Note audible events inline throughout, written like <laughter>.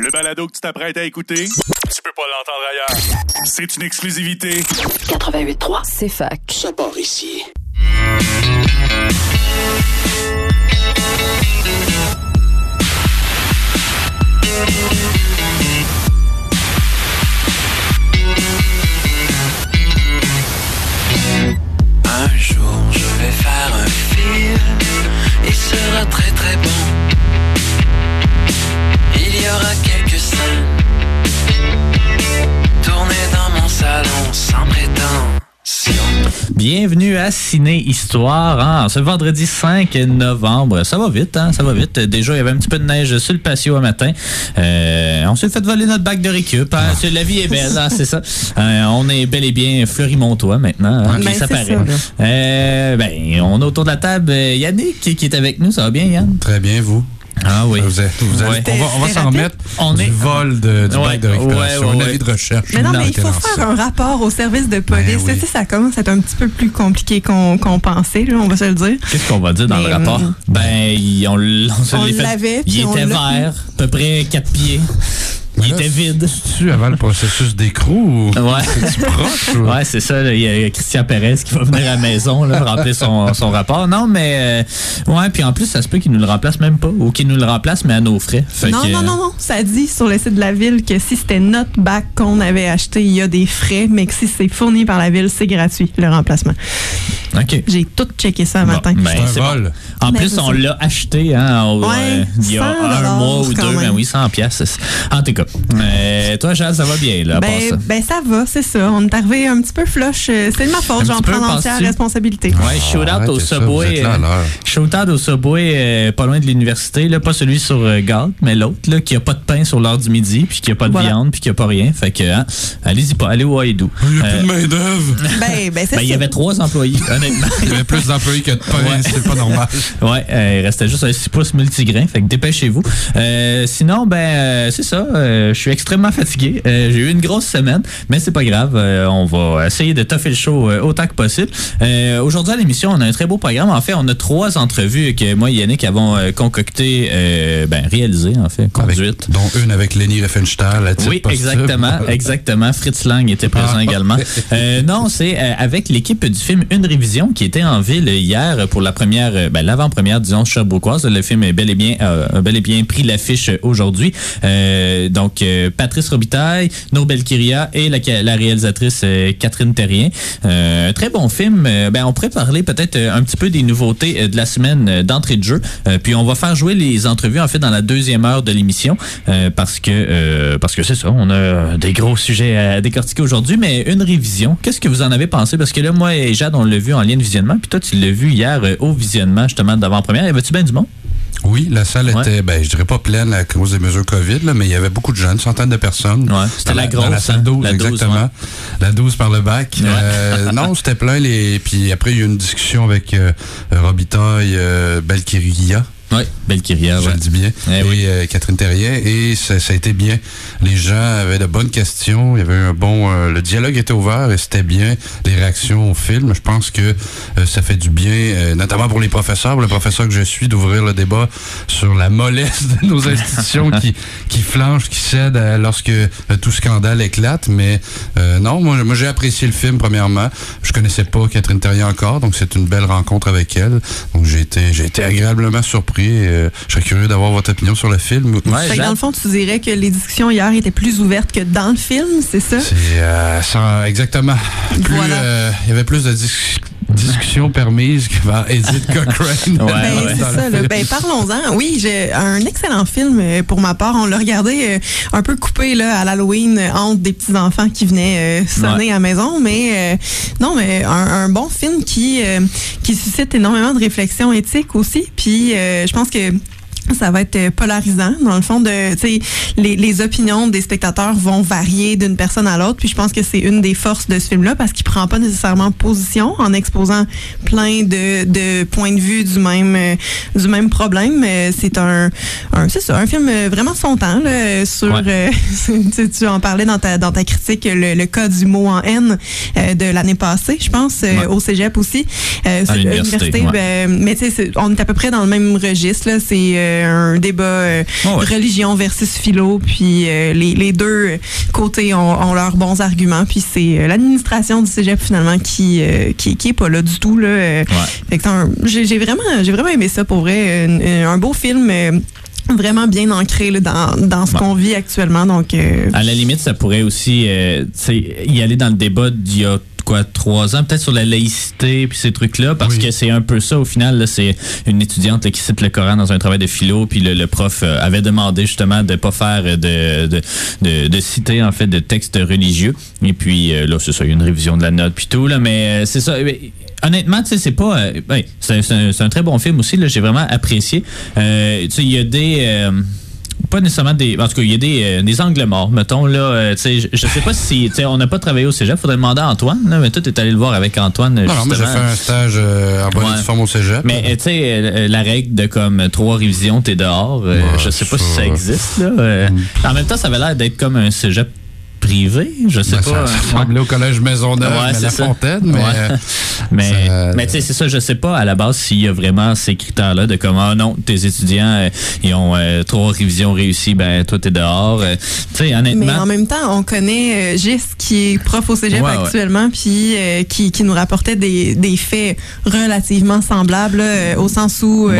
Le balado que tu t'apprêtes à écouter, tu peux pas l'entendre ailleurs. C'est une exclusivité. 88.3. C'est fac. Ça part ici. Un jour je vais faire un film, il sera très très bon. Il y aura quelques scènes tournées dans mon salon sans prétention. Bienvenue à Ciné Histoire, hein, ce vendredi 5 novembre. Ça va vite, hein, ça va vite. Déjà, il y avait un petit peu de neige sur le patio un matin. Euh, on s'est fait voler notre bac de récup. hein. C'est- La vie est belle, hein, c'est ça. Euh, on est bel et bien Fleury-Montois maintenant. hein, Ben, ça paraît. ça. Euh, ben, on est autour de la table. Yannick qui est avec nous. Ça va bien, Yann? Très bien, vous? Ah oui. Vous êtes- vous êtes- Ouais. on va, on va s'en remettre On du est- vol de, du Ouais, bac de récupération. ouais, ouais, un avis de recherche. Mais non, mais il faut faire ça. un rapport au service de police. Ben oui. Tu sais, ça commence à être un petit peu plus compliqué qu'on qu'on pensait, là, on va se le dire. Qu'est-ce qu'on va dire dans Mais, le rapport? hum, Ben, on, on l'avait, Il était vert, à peu près 4 pieds. Il là, était vide. Tu avant le processus d'écrou ou Ouais. c'est proche? ou- Ouais, c'est ça. là. Il y a Christian Perez qui va venir à la maison là, remplir son, son rapport. Non, mais euh, ouais, puis en plus, ça se peut qu'il nous le remplace même pas ou qu'il nous le remplace, mais à nos frais. Fait Non, que, non, non, non. Ça dit sur le site de la ville que si c'était notre bac qu'on avait acheté, il y a des frais, mais que si c'est fourni par la ville, c'est gratuit, le remplacement. OK. J'ai tout checké ça un Bon, matin. ben, C'est bon. En Ben, plus, on l'a acheté hein, au, Ouais, euh, il y a 100 un mois ou deux. Ben oui, 100 piastres. En tout cas, euh, toi, Charles, ça va bien, là, à part ça? Ben, ben ça va, c'est ça. On est arrivé un petit peu flush. Euh, C'est de ma faute, j'en prends l'entière penses-tu? responsabilité. Ouais, shout out arrêtez au Subway. euh, l'heure. shout out au Subway, euh, pas loin de l'université, là, pas celui sur euh, Galt, mais l'autre, là, qui a pas de pain sur l'heure du midi, puis qui a pas de Voilà. viande, puis qui a pas rien. Fait que, hein, allez-y pas, allez au Haïdou. Il n'y a Euh, plus de main-d'œuvre. <laughs> Ben, ben c'est ben, il y avait trois employés, <laughs> honnêtement. Il y avait plus d'employés que de pain. Ouais. C'est pas normal. <laughs> Ouais, euh, il restait juste un 6 pouces multigrain, fait que dépêchez-vous. Euh, sinon, ben, euh, c'est ça, euh, je suis extrêmement fatigué. Euh, J'ai eu une grosse semaine, mais c'est pas grave, euh, on va essayer de toffer le show euh, autant que possible. Euh, Aujourd'hui à l'émission, on a un très beau programme. En fait, on a trois entrevues que moi et Yannick avons euh, concoctées, euh, ben, réalisées, en fait, Avec, conduites. dont une avec Lenny Riefenstahl. Oui, exactement, <laughs> exactement. Fritz Lang était présent Ah. également. Euh, non, c'est euh, avec l'équipe du film Une révision qui était en ville hier pour la première, euh, ben, l'avant-première, disons, Sherbrookeoise. Le film est bel et bien, euh, a bel et bien pris l'affiche aujourd'hui. Euh, donc, euh, Patrice Robitaille, Nobel Kiria et la, réalisatrice euh, Catherine Terrien. Euh, très bon film. Ben, on pourrait parler peut-être un petit peu des nouveautés de la semaine d'entrée de jeu. Puis on va faire jouer les entrevues en fait dans la deuxième heure de l'émission parce que parce que c'est ça, on a des gros sujets à décortiquer aujourd'hui, mais une révision. Qu'est-ce que vous en avez pensé? Parce que là, moi et Jade, on l'a vu en lien de visionnement, puis toi, tu l'as vu hier au visionnement justement d'avant-première. Y avait-tu bien du monde? Oui, la salle Ouais. était, ben, je dirais pas pleine à cause des mesures COVID, là, mais il y avait beaucoup de gens, une centaine de personnes. Ouais, c'était Dans la dans la grosse, salle hein, 12, la 12, exactement. ouais. La 12 par le bac. Euh, non, c'était plein. Les... Puis après, il y a eu une discussion avec euh, Robitaille, euh, Belkiria. Oui, Belle Kiria. je ouais. le dis bien. Eh oui. euh, Catherine Terrien. Et ça, ça a été bien. Les gens avaient de bonnes questions. Il y avait un bon. euh, le dialogue était ouvert et c'était bien. Les réactions au film. Je pense que euh, ça fait du bien, euh, notamment pour les professeurs, pour le professeur que je suis, d'ouvrir le débat sur la mollesse de nos institutions <laughs> qui, qui flanchent, qui cèdent lorsque euh, tout scandale éclate. Mais euh, non, moi, moi j'ai apprécié le film, premièrement. Je connaissais pas Catherine Terrien encore, donc c'est une belle rencontre avec elle. Donc j'ai été, j'ai été agréablement surpris. Euh, je serais curieux d'avoir votre opinion sur le film. Ouais, Fait que Jade? dans le fond, tu dirais que les discussions hier étaient plus ouvertes que dans le film, c'est ça? C'est euh, exactement. Plus, Voilà. euh, il y avait plus de dis- discussions permises que par Edith Cochrane. <laughs> Ouais, Ben, ouais. c'est ça. là. Ben, parlons-en. Oui, j'ai un excellent film euh, pour ma part. On l'a regardé euh, un peu coupé là, à l'Halloween euh, entre des petits enfants qui venaient euh, sonner à la maison, mais euh, non, mais un, un bon film qui euh, qui suscite énormément de réflexions éthiques aussi. Puis euh, je pense que ça va être euh, polarisant dans le fond de tu sais les, les opinions des spectateurs vont varier d'une personne à l'autre. Puis je pense que c'est une des forces de ce film là parce qu'il prend pas nécessairement position en exposant plein de, de points de vue du même euh, du même problème. Euh, c'est un, un c'est ça un film vraiment son temps là, sur Ouais. euh, <laughs> tu, tu en parlais dans ta dans ta critique le, le cas du mot en haine euh, de l'année passée je pense euh, au cégep aussi. Euh, À l'université, ouais. ben, mais tu sais on est à peu près dans le même registre là. C'est un débat euh, Oh ouais. religion versus philo, puis euh, les, les deux côtés ont, ont leurs bons arguments, puis c'est euh, l'administration du cégep finalement qui, euh, qui qui est pas là du tout là. euh. Fait que j'ai vraiment j'ai vraiment aimé ça pour vrai, un, un beau film. euh, Vraiment bien ancré là, dans, dans ce qu'on vit actuellement. Donc, euh, À la limite, ça pourrait aussi euh, y aller dans le débat d'il y a quoi trois ans peut-être sur la laïcité puis ces trucs là parce Oui. que c'est un peu ça au final là, c'est une étudiante là, qui cite le Coran dans un travail de philo puis le, le prof euh, avait demandé justement de pas faire de, de, de, de citer en fait de textes religieux et puis euh, là c'est ça il y a une révision de la note puis tout là mais euh, c'est ça mais, honnêtement tu sais c'est pas euh, ben, c'est c'est un, un très bon film aussi là j'ai vraiment apprécié euh, tu sais il y a des euh, pas nécessairement des. En tout cas, il y a des, euh, des angles morts, mettons. Là, euh, tu sais, je, je sais pas si. tu sais, On n'a pas travaillé au cégep, faudrait demander à Antoine, là, mais toi, tu es allé le voir avec Antoine. Non, non, moi, j'ai fait un stage euh, en bonne Ouais. forme au cégep. Mais euh, tu sais, la règle de comme trois révisions, t'es dehors, Ouais, je sais pas si ça- existe. Là, euh. En même temps, ça avait l'air d'être comme un cégep privé, je sais Ben, pas. ça ressemblait au collège Maisonneuve, Ouais, mais c'est la ça. Fontaine, mais Ouais. euh, <laughs> Mais, Ça- mais tu sais, c'est ça, je sais pas à la base s'il y a vraiment ces critères-là de comment, ah non, tes étudiants, euh, ils ont euh, trois révisions réussies, ben toi, t'es dehors. Euh, tu sais, honnêtement. Mais en même temps, on connaît Gis qui est prof au cégep actuellement, puis euh, qui, qui nous rapportait des, des faits relativement semblables, là, euh, au sens où euh,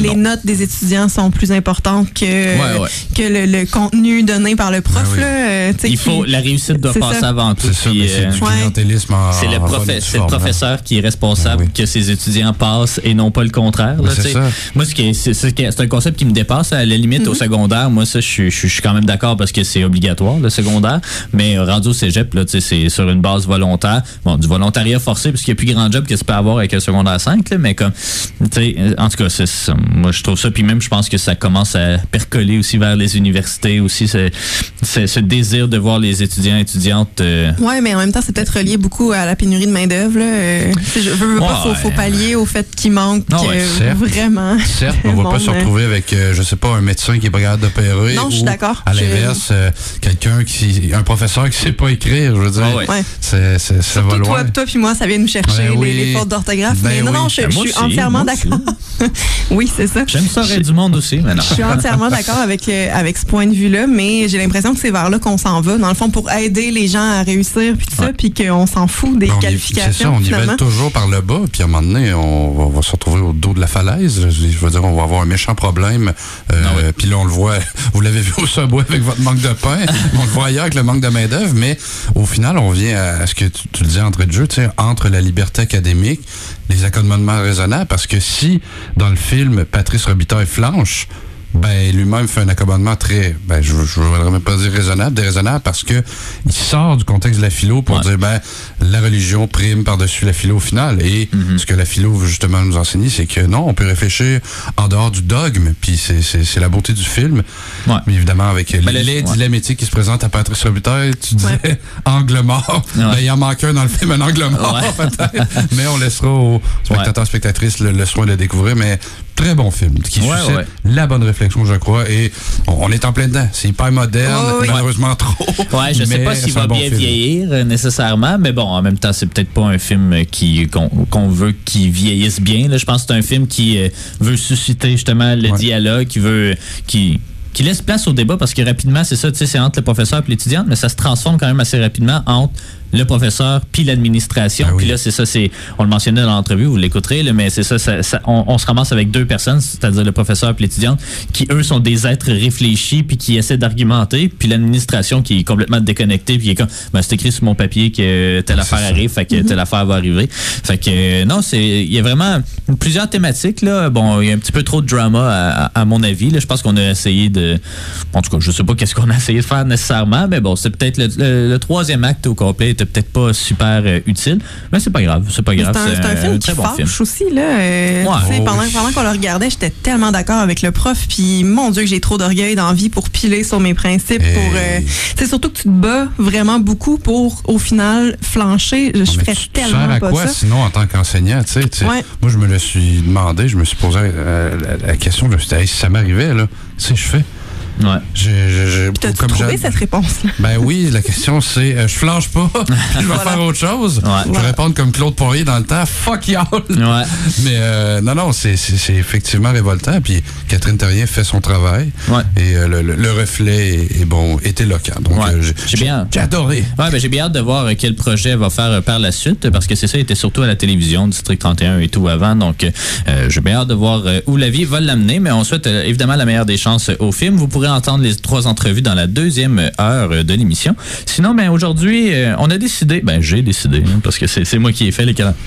les non. notes des étudiants sont plus importantes que, Ouais, ouais. que le, le contenu donné par le prof. Oui. là, tu sais, il qui- faut, la réussite doit passer ça. avant tout. c'est euh, clientélisme le, profe- le professeur qui est responsable oui. que ses étudiants passent et non pas le contraire. là, ça. Moi, c'est un concept qui me dépasse. À la limite, Mm-hmm. au secondaire, moi, ça, je suis- je suis je suis quand même d'accord parce que c'est obligatoire, le secondaire. Mais euh, rendu au cégep, là, tu sais, c'est sur une base volontaire. Bon, du volontariat forcé, parce qu'il n'y a plus grand job que tu peux avoir avec un secondaire 5, là, mais comme, tu sais, euh, en tout cas, c'est ça. moi, je trouve ça. Puis même, je pense que ça commence à percoler aussi vers les universités, aussi, ce désir de voir les étudiants et étudiantes. euh, Ouais, mais en même temps, c'est peut-être relié beaucoup à la pénurie de main-d'œuvre. Euh, je veux, veux pas, faut, Ouais. faut pallier au fait qu'il manque ouais, euh, certes. vraiment. Certes, on <laughs> va Bon, pas se retrouver avec, euh, je sais pas, un médecin qui est pas capable d'opérer. Non, je suis d'accord. À l'inverse, quelqu'un qui, un professeur qui sait pas écrire, je veux dire. Ah ouais. Ouais. C'est, c'est, ça va loin. toi, toi puis moi, ça vient nous chercher Ben les, oui. les fautes d'orthographe. Ben mais non, oui. non, je, Ben, suis aussi, entièrement d'accord. <laughs> oui, c'est ça. J'aime ça du monde aussi, mais non. Je suis entièrement d'accord avec, avec ce point de vue-là, mais j'ai l'impression que c'est vers là qu'on s'en va, dans le fond, pour aider les gens à réussir, puis tout ça, puis qu'on s'en fout des on y- qualifications. C'est ça, on finalement. nivelle toujours par le bas, puis à un moment donné, on va, on va se retrouver au dos de la falaise. Je, je veux dire, on va avoir un méchant problème. Euh, Ah ouais. Puis là, on le voit, <laughs> vous l'avez vu au subway avec votre manque de pain, <laughs> on le voit ailleurs avec le manque de main-d'œuvre, mais au final, on vient à ce que tu, tu le dis entre de jeu, tu sais, entre la liberté académique, les accommodements raisonnables, parce que si, dans le film, Patrice Robitaille flanche, ben lui-même fait un accommodement très, ben je, je voudrais même pas dire raisonnable, déraisonnable, parce que il sort du contexte de la philo pour Ouais. dire ben la religion prime par-dessus la philo au final. Et Mhm. ce que la philo veut justement nous enseigner, c'est que non, on peut réfléchir en dehors du dogme, puis c'est, c'est, c'est la beauté du film. Ouais. Mais évidemment, avec Ben, les, le- les ouais. dilemmes éthiques qui se présentent à Patrice Robitaille, tu disais <laughs> angle mort. Ouais. Ben, il en manque un dans le film, un angle mort Ouais. <laughs> peut-être. Mais on laissera aux spectateurs, spectatrices le, le soin de le découvrir. Mais très bon film qui Ouais, suscite ouais. la bonne réflexion, je crois. Et on, on est en plein dedans. C'est hyper moderne, Oh, oui. malheureusement trop. Ouais, je sais pas s'il va bon bien film. vieillir euh, nécessairement, mais bon, en même temps, c'est peut-être pas un film qui qu'on veut qu'il vieillisse bien. Là. Je pense que c'est un film qui euh, veut susciter justement le Ouais. dialogue, qui veut qui qui laisse place au débat parce que rapidement, c'est ça, tu sais, c'est entre le professeur et l'étudiante, mais ça se transforme quand même assez rapidement entre le professeur puis l'administration. Ah oui. Puis là, c'est ça, c'est on le mentionnait dans l'entrevue, vous l'écouterez, là, mais c'est ça, ça- ça- on, on se ramasse avec deux personnes, c'est-à-dire le professeur et l'étudiante, qui eux sont des êtres réfléchis puis qui essaient d'argumenter, puis l'administration qui est complètement déconnectée puis qui est comme, ben, c'est écrit sur mon papier que telle affaire ça. arrive, fait que telle affaire va arriver. Fait que euh, non, c'est il y a vraiment plusieurs thématiques là. Bon, il y a un petit peu trop de drama à, à- à mon avis. Là. Je pense qu'on a essayé de, en tout cas, je sais pas qu'est-ce qu'on a essayé de faire nécessairement, mais bon, c'est peut-être le, le- le troisième acte au complet était peut-être pas super euh, utile, mais c'est pas grave, c'est pas grave. C'est un, un film qui très bon fâche film. aussi. Là. Euh, Ouais. tu Oh, pendant oui. pendant qu'on le regardait, j'étais tellement d'accord avec le prof. Puis, mon Dieu, que j'ai trop d'orgueil d'envie pour piler sur mes principes. Hey. pour euh, C'est surtout que tu te bats vraiment beaucoup pour, au final, flancher. Je, je Mais ferais tu te tellement sers à pas quoi ça. sinon en tant qu'enseignant, tu sais, tu Ouais. Moi, je me le suis demandé, je me suis posé euh, la, la question, je me suis dit, Hey, si ça m'arrivait, là, tu sais, je fais. Ouais. Je, je, je- T'as-tu comme trouvé cette réponse-là? <laughs> Ben oui, la question c'est, euh, je flanche pas, <laughs> je vais <laughs> faire autre chose. Ouais. Je vais répondre comme Claude Poirier dans le temps, fuck y'all. Ouais. Mais euh, non, non, c'est- effectivement révoltant. Puis Catherine Terrien fait son travail. Ouais. Et euh, le, le- le reflet est, est bon, est éloquent. Donc, Ouais. euh, j'ai- J'ai bien- J'ai adoré. Ouais, ben, j'ai bien hâte de voir quel projet va faire par la suite, parce que c'est ça, il était surtout à la télévision, District 31 et tout avant. Donc, j'ai bien hâte de voir où la vie va l'amener. Mais on souhaite évidemment la meilleure des chances au film. Vous pourrez entendre les trois entrevues dans la deuxième heure de l'émission. Sinon, ben aujourd'hui, euh, on a décidé, ben j'ai décidé, hein, parce que c'est c'est moi qui ai fait les calendriers.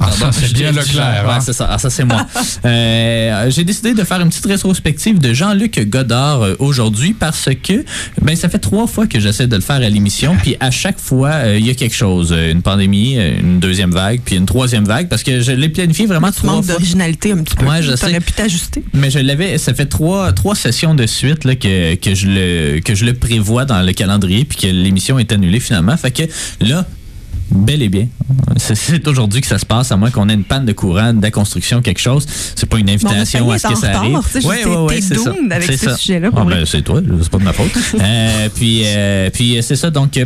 Ah, ça, c'est bien Leclerc, Ouais, hein? c'est ça. Ah, ça, c'est moi. <laughs> Euh, J'ai décidé de faire une petite rétrospective de Jean-Luc Godard euh, aujourd'hui parce que ben ça fait trois fois que j'essaie de le faire à l'émission, puis à chaque fois, euh, il y a quelque chose. Euh, Une pandémie, une deuxième vague, puis une troisième vague, parce que je l'ai planifié vraiment Tu trois manques fois. d'originalité un petit peu. Ouais, je sais. Pu t'ajuster. Mais je l'avais, ça fait trois, trois sessions de suite là, que, que, je le, que je le prévois dans le calendrier, puis que l'émission est annulée finalement. Fait que là, bel et bien, c'est- aujourd'hui que ça se passe, à moins qu'on ait une panne de courant, de la construction, quelque chose. C'est pas une invitation à ce que ça arrive. je- t'es- t'es c'est ça. avec ce sujet-là, Ah, ben, c'est toi, c'est pas de ma faute. <laughs> Euh, puis, euh, puis euh, c'est ça, donc.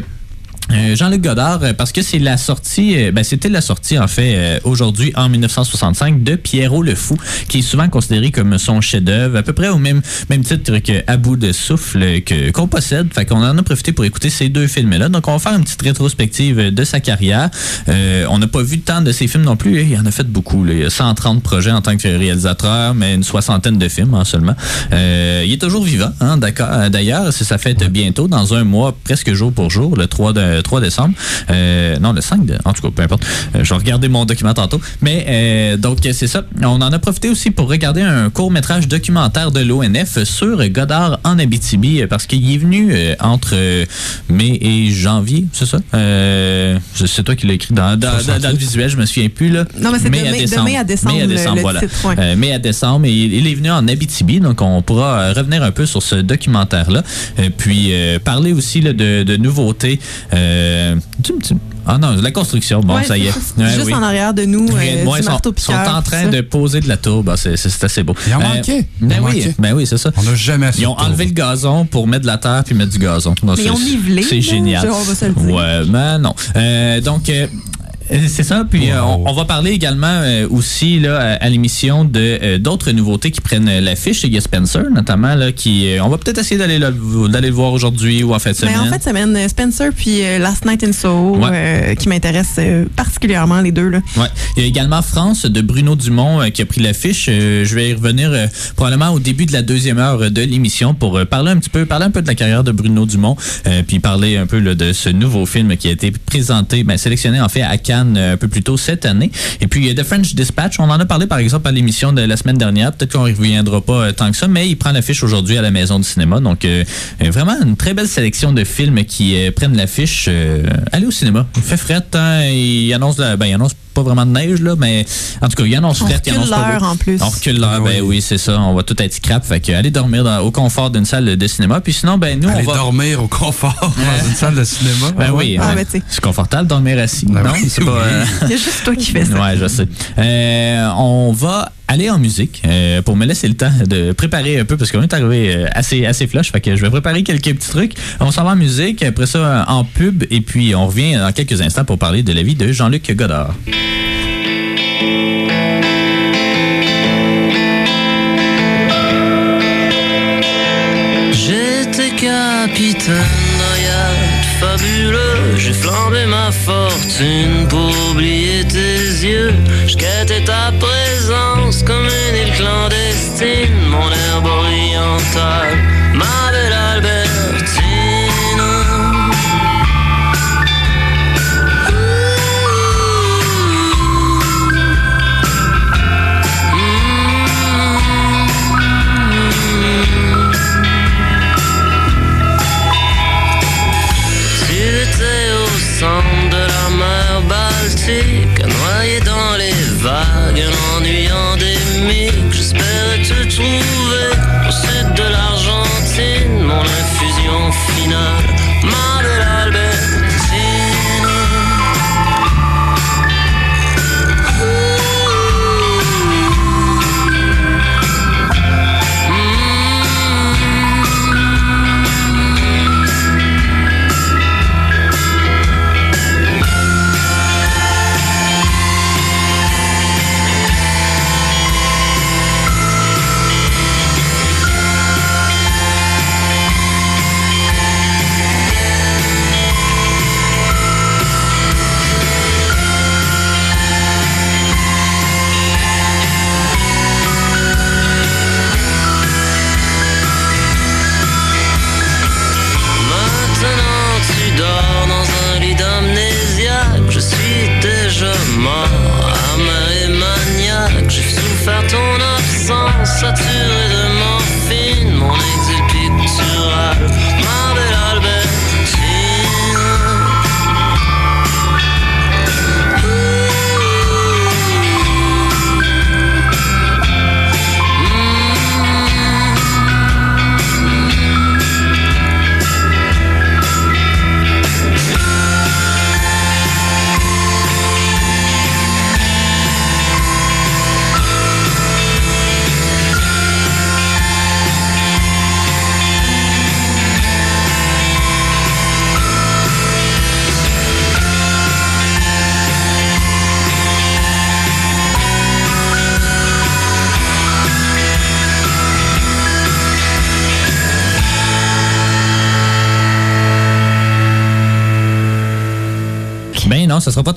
Euh, Jean-Luc Godard, euh, parce que c'est la sortie, euh, ben c'était la sortie en fait aujourd'hui en 1965 de Pierrot le Fou, qui est souvent considéré comme son chef-d'œuvre, à peu près au même même titre que À bout de souffle que qu'on possède. Fait qu'on en a profité pour écouter ces deux films-là. Donc on va faire une petite rétrospective de sa carrière. On n'a pas vu tant de ses films non plus. Il en a fait beaucoup. là. Il y a 130 projets en tant que réalisateur, mais une soixantaine de films hein, seulement. Il est toujours vivant, hein, d'accord. D'ailleurs, sa fête bientôt, dans un mois, presque jour pour jour, le 3, de, 3 décembre. Euh, non, le 5, de- en tout cas, peu importe. Euh, je vais regarder mon document tantôt. Mais euh, donc, c'est ça. On en a profité aussi pour regarder un court-métrage documentaire de l'ONF sur Godard en Abitibi, parce qu'il est venu entre mai et janvier, c'est ça? C'est toi qui l'as écrit dans, dans, dans- dans le visuel, je me souviens plus. Là. Non, mais c'est de mai- de mai à décembre, Mai à décembre, le voilà. titre, ouais. Mai à décembre. Et il, est venu en Abitibi, donc on pourra revenir un peu sur ce documentaire-là. Puis euh, parler aussi là, de, de nouveautés. Euh, tu- tu- ah non, la construction. Bon, Ouais, ça y est. Ouais, Juste oui. en arrière de nous, euh, du ils sont, en train de poser de la tourbe. Ah, c'est- assez beau. Il en Euh, manquait. Il Ben en oui, manquait. ben oui, c'est ça. On n'a jamais Ils ont enlevé le gazon pour mettre de la terre puis mettre du gazon. Non, Mais c'est- ils ont nivelé, C'est génial. on va se le dire. Ouais, mais non. Euh, donc. Euh, c'est ça, puis euh, on, on va parler également euh, aussi là, à, à l'émission de euh, d'autres nouveautés qui prennent l'affiche. Il y a Spencer notamment, là, qui euh, on va peut-être essayer d'aller le, d'aller le voir aujourd'hui ou en fin de Mais semaine. en fait, semaine, Spencer puis euh, Last Night in Soho, Ouais. euh, qui m'intéressent euh, particulièrement les deux. Là. Ouais. Il y a également France de Bruno Dumont euh, qui a pris l'affiche. Euh, je vais y revenir euh, probablement au début de la deuxième heure de l'émission pour euh, parler un petit peu, parler un peu de la carrière de Bruno Dumont, euh, puis parler un peu là, de ce nouveau film qui a été présenté, ben, sélectionné en fait à Cannes euh, un peu plus tôt cette année. Et puis euh, The French Dispatch, on en a parlé par exemple à l'émission de la semaine dernière. Peut-être qu'on y reviendra pas euh, tant que ça, mais il prend l'affiche aujourd'hui à la Maison du cinéma. Donc vraiment une très belle sélection de films qui prennent l'affiche. Allez au cinéma. Il fait fret, hein, il annonce la, ben, il annonce pas vraiment de neige, là, mais en tout cas, il annonce On fret, il recule annonce pas l'heure beau. en plus. On recule l'heure, ben oui, c'est ça. On va tout être scrap. Fait que allez dormir dans- au confort d'une salle de cinéma. Puis sinon, ben nous, Aller on va. dormir au confort <laughs> dans une salle de cinéma. Ben oui, Ah, ben, sais. c'est confortable de dormir assis. Ben non, oui, c'est pas. oui. euh, <laughs> Il y a juste toi qui fais ça. Ouais, je sais. Euh, on va aller en musique euh, pour me laisser le temps de préparer un peu parce qu'on est arrivé euh, assez assez flush. Fait que je vais préparer quelques petits trucs. On s'en va en musique, après ça en pub et puis on revient dans quelques instants pour parler de la vie de Jean-Luc Godard. J'étais capitaine d'un fabuleux. J'ai flambé ma fortune pour oublier yeux. Je quêtais ta présence comme une île clandestine. Mon herbe orientale,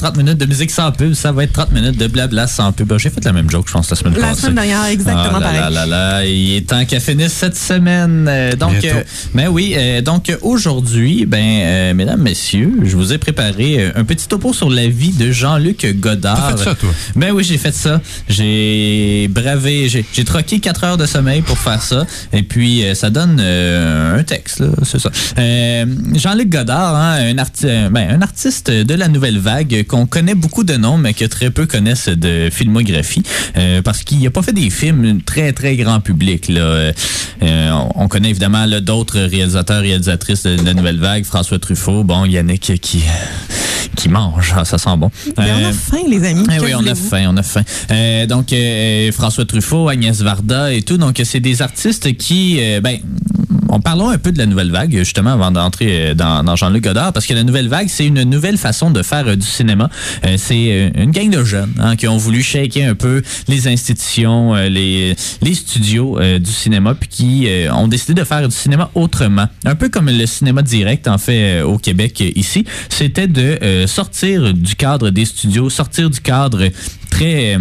30 minutes de musique sans pub, ça va être 30 minutes de blabla sans pub. J'ai fait la même joke, je pense, la semaine La passée. semaine dernière, exactement Ah là pareil. là là là, il est temps qu'elle finisse cette semaine. Euh, donc, euh, ben oui, euh, donc aujourd'hui, ben, euh, mesdames, messieurs, je vous ai préparé un petit topo sur la vie de Jean-Luc Godard. T'as fait ça, toi? Ben oui, j'ai fait ça. J'ai bravé, j'ai troqué 4 heures de sommeil pour faire ça. Et puis, euh, ça donne euh, un texte, là, c'est ça. Euh, Jean-Luc Godard, hein, un, arti- ben, un artiste de la nouvelle vague qu'on connaît beaucoup de noms, mais que très peu connaissent de filmographie. euh, parce qu'il n'a pas fait des films très, très grand public. Là. Euh, euh, on, on connaît évidemment d'autres réalisateurs, réalisatrices de la nouvelle vague. François Truffaut, bon, Yannick qui, qui mange. Ah, ça sent bon. Mais on Euh, a faim, les amis. eh oui, on a faim, on a faim. Euh, donc, euh, François Truffaut, Agnès Varda et tout. Donc, c'est des artistes qui, ben, on parlons un peu de la nouvelle vague, justement, avant d'entrer dans, dans Jean-Luc Godard, parce que la nouvelle vague, c'est une nouvelle façon de faire du cinéma. Euh, c'est euh, une gang de jeunes hein, qui ont voulu shaker un peu les institutions, euh, les, studios du cinéma, puis qui ont décidé de faire du cinéma autrement. Un peu comme le cinéma direct, en fait, au Québec ici. C'était de sortir du cadre des studios, sortir du cadre très...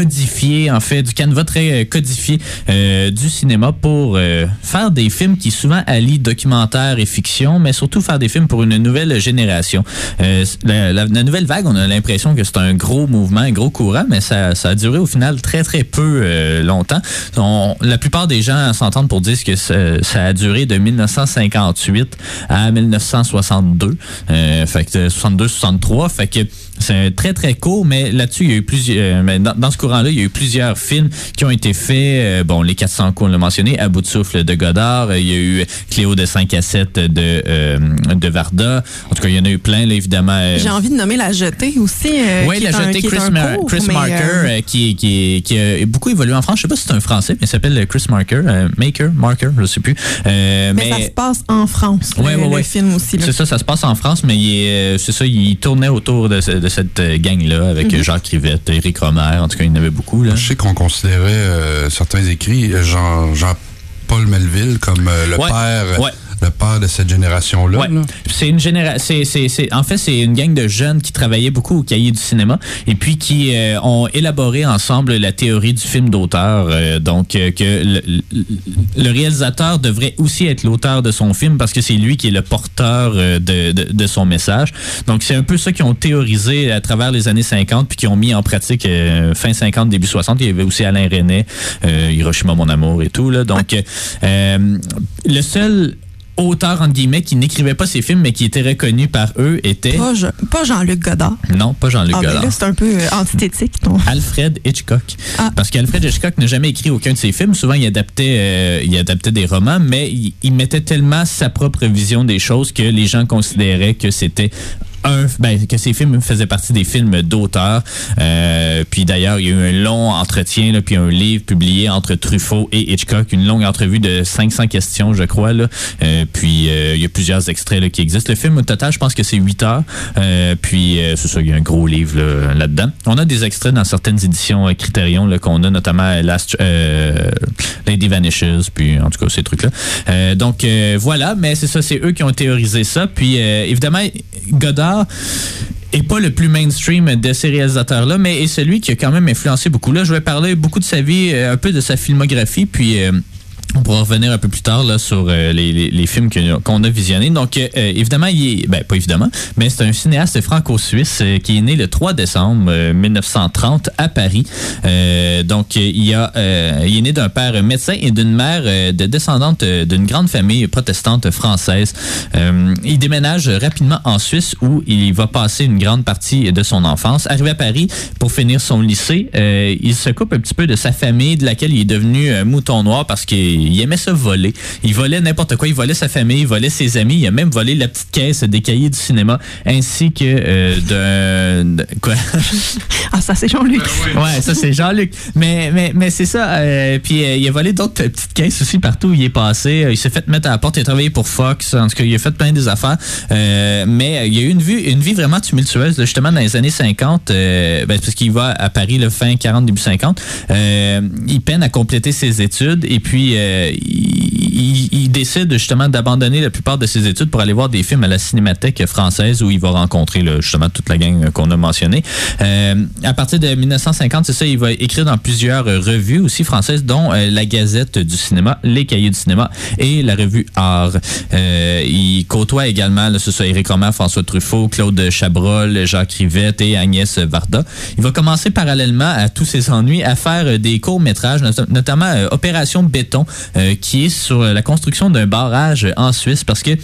codifié, en fait, du canevas très euh, codifié euh, du cinéma pour euh, faire des films qui souvent allient documentaire et fiction, mais surtout faire des films pour une nouvelle génération. Euh, la, la- la nouvelle vague, on a l'impression que c'est un gros mouvement, un gros courant, mais ça, ça a duré au final très, très peu euh, longtemps. On- la plupart des gens s'entendent pour dire que ça, ça a duré de 1958 à 1962. Euh, fait que 62-63. Fait que c'est très, très court, mais là-dessus, il y a eu plusieurs. mais dans, dans ce courant-là, il y a eu plusieurs films qui ont été faits. Euh, bon, Les 400 coups, on l'a mentionné, À bout de souffle de Godard. Euh, Il y a eu Cléo de 5 à 7 de, euh, de Varda. En tout cas, il y en a eu plein, là, évidemment. Euh, J'ai envie de nommer La Jetée aussi. euh, oui, la jetée Chris, Mar- mais, Marker, euh, euh, qui, qui, qui a beaucoup évolué en France. Je sais pas si c'est un français, mais il s'appelle Chris Marker. euh, Maker, Marker, je sais plus. Euh, mais, ça se passe en France, Ouais, le, ouais, film aussi. c'est ça, ça se passe en France, mais euh, c'est ça, il tournait autour de, ce- de cette euh, gang-là avec Mhm. euh, Jacques Rivette, Éric Romer, en tout cas, il y en avait beaucoup. Là. Je sais qu'on considérait euh, certains écrits, euh, Jean, Jean-Paul Melville, comme euh, le Ouais, père ouais. Le père de cette génération-là. Ouais. là? C'est une génération. En fait, c'est une gang de jeunes qui travaillaient beaucoup au cahier du cinéma et puis qui euh, ont élaboré ensemble la théorie du film d'auteur. euh, donc, euh, que le, le- réalisateur devrait aussi être l'auteur de son film parce que c'est lui qui est le porteur euh, de, de, de son message. Donc, c'est un peu ça qu'ils ont théorisé à travers les années 50 puis qui ont mis en pratique euh, fin 50, début 60. Il y avait aussi Alain René, euh, Hiroshima, mon amour et tout. Là. Donc, euh, le seul auteur, entre guillemets, qui n'écrivait pas ses films, mais qui était reconnu par eux, était... Pas, Je- pas Jean-Luc Godard. Non, pas Jean-Luc Ah, ben Godard. c'est un peu euh, antithétique. ton- Alfred Hitchcock. Ah. Parce qu'Alfred Hitchcock n'a jamais écrit aucun de ses films. Souvent, il adaptait, euh, il adaptait des romans, mais il, il mettait tellement sa propre vision des choses que les gens considéraient que c'était un, ben, que ces films faisaient partie des films d'auteur. Euh, puis d'ailleurs, il y a eu un long entretien, là, puis un livre publié entre Truffaut et Hitchcock, une longue entrevue de 500 questions, je crois. Là. Euh, puis euh, il y a plusieurs extraits là, qui existent. Le film, au total, je pense que c'est 8 heures. Euh, puis euh, c'est ça, il y a un gros livre là, là-dedans. On a des extraits dans certaines éditions euh, Criterion qu'on a, notamment Last, Lady Vanishes, puis en tout cas ces trucs-là. Donc voilà, mais c'est ça, c'est eux qui ont théorisé ça. Puis évidemment, Godard est pas le plus mainstream de ces réalisateurs-là, mais est celui qui a quand même influencé beaucoup. Là, je vais parler beaucoup de sa vie, euh, un peu de sa filmographie, puis... euh, on pourra revenir un peu plus tard là, sur euh, les, les, les, films qu'on a visionnés. Donc, euh, évidemment, il est, ben, pas évidemment, mais c'est un cinéaste franco-suisse euh, qui est né le 3 décembre 1930 à Paris. donc, il, a, il est né d'un père médecin et d'une mère de descendante d'une grande famille protestante française. il déménage rapidement en Suisse où il va passer une grande partie de son enfance. Arrivé à Paris pour finir son lycée, il se coupe un petit peu de sa famille de laquelle il est devenu mouton noir parce qu'il il aimait ça voler. Il volait n'importe quoi. Il volait sa famille, il volait ses amis. Il a même volé la petite caisse des cahiers du cinéma, ainsi que euh, d'un... Quoi? <laughs> ah, ça, c'est Jean-Luc. ouais, ça, c'est Jean-Luc. Mais, mais, mais c'est ça. Euh, puis euh, il a volé d'autres petites caisses aussi partout où il est passé. Il s'est fait mettre à la porte. Il a travaillé pour Fox. En tout cas, il a fait plein des affaires. mais il y a eu une vie, une vie vraiment tumultueuse, justement, dans les années 50, ben, parce qu'il va à Paris, le fin 40, début 50. il peine à compléter ses études. Et puis, euh, il, décide justement d'abandonner la plupart de ses études pour aller voir des films à la Cinémathèque française où il va rencontrer justement toute la gang qu'on a mentionnée. Euh, à partir de 1950, c'est ça, il va écrire dans plusieurs revues aussi françaises, dont euh, la Gazette du cinéma, les Cahiers du cinéma et la revue Art. il côtoie également, là, ce soit Éric Romer, François Truffaut, Claude Chabrol, Jacques Rivette et Agnès Varda. Il va commencer parallèlement à tous ses ennuis à faire des courts métrages, notamment Opération Béton, euh, qui est sur la construction d'un barrage en Suisse parce que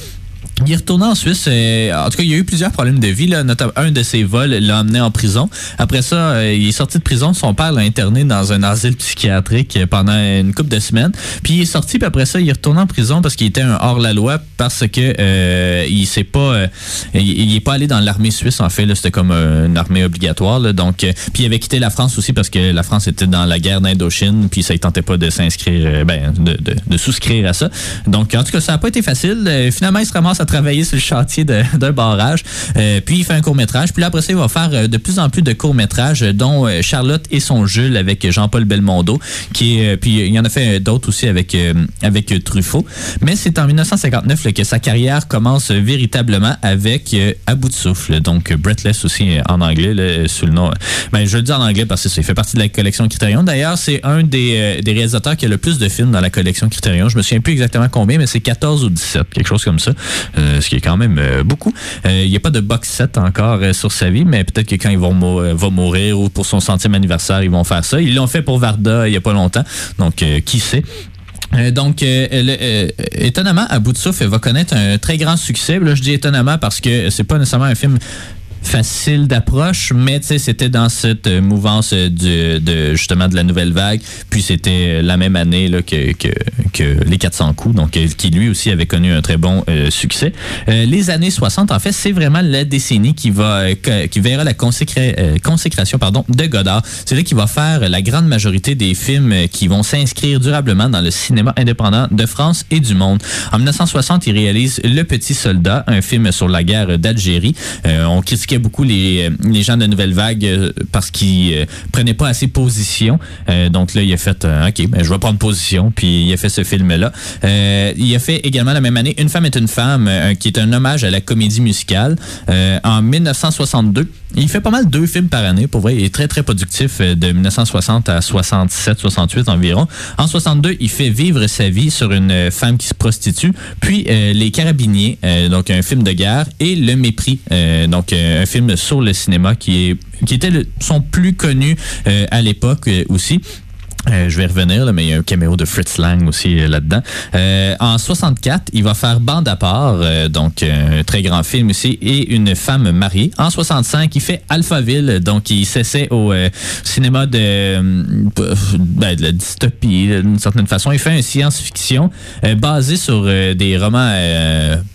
il est retourné en Suisse. Euh, en tout cas, il y a eu plusieurs problèmes de vie. Là, notamment, un de ses vols l'a emmené en prison. Après ça, euh, il est sorti de prison. Son père l'a interné dans un asile psychiatrique pendant une couple de semaines. Puis il est sorti, puis après ça, il est retourné en prison parce qu'il était un hors-la-loi parce que euh, il s'est pas... il, est pas allé dans l'armée suisse, en fait. C'était comme une armée obligatoire. donc, puis il avait quitté la France aussi parce que la France était dans la guerre d'Indochine, puis ça ne tentait pas de s'inscrire, ben, de, de, de, souscrire à ça. Donc, en tout cas, ça n'a pas été facile. finalement, il se ramasse à travailler sur le chantier d'un barrage. Euh, puis il fait un court-métrage. Puis là, après ça, il va faire euh, de plus en plus de courts-métrages, dont euh, Charlotte et son Jules avec Jean-Paul Belmondo. Qui est, puis il y en a fait d'autres aussi avec, avec Truffaut. Mais c'est en 1959 que sa carrière commence véritablement avec À bout de souffle. Donc Breathless aussi en anglais, là, sous le nom. Ben, je le dis en anglais parce que ça fait partie de la collection Criterion. D'ailleurs, c'est un des, des, réalisateurs qui a le plus de films dans la collection Criterion. Je me souviens plus exactement combien, mais c'est 14 ou 17, quelque chose comme ça. Euh, ce qui est quand même euh, beaucoup. Euh, il n'y a pas de box set encore sur sa vie, mais peut-être que quand il va, mourir ou pour son centième anniversaire, ils vont faire ça. Ils l'ont fait pour Varda il n'y a pas longtemps, donc qui sait? donc, étonnamment, à bout va connaître un très grand succès. Là, je dis étonnamment parce que c'est pas nécessairement un film facile d'approche, mais tu sais, c'était dans cette euh, mouvance euh, de, de, justement de la nouvelle vague. Puis c'était euh, la même année là, que, que, que, les 400 coups, donc qui lui aussi avait connu un très bon succès. les années 60, en fait, c'est vraiment la décennie qui va qui verra la consécration pardon de Godard. C'est là qui va faire la grande majorité des films qui vont s'inscrire durablement dans le cinéma indépendant de France et du monde. En 1960, il réalise Le Petit Soldat, un film sur la guerre d'Algérie. Beaucoup les, euh, les gens de Nouvelle Vague euh, parce qu'ils euh, prenaient pas assez position. donc là, il a fait, OK, ben, je vais prendre position, puis il a fait ce film-là. il a fait également la même année Une femme est une femme, qui est un hommage à la comédie musicale. en 1962, il fait pas mal deux films par année, pour vrai. Il est très, très productif de 1960 à 67, 68 environ. En 62, il fait vivre sa vie sur une femme qui se prostitue. Puis, Les Carabiniers, donc un film de guerre, et Le Mépris, donc un film sur le cinéma qui est qui était son plus connu euh, à l'époque euh, aussi. Euh, je vais revenir, là, mais il y a un caméo de Fritz Lang aussi euh, là-dedans. Euh, en 64, il va faire Bande à part, donc un très grand film aussi, et Une femme mariée. En 65, il fait Alphaville, donc il s'essaie au cinéma de, ben, de la dystopie d'une certaine façon. Il fait une science-fiction basé sur des romans,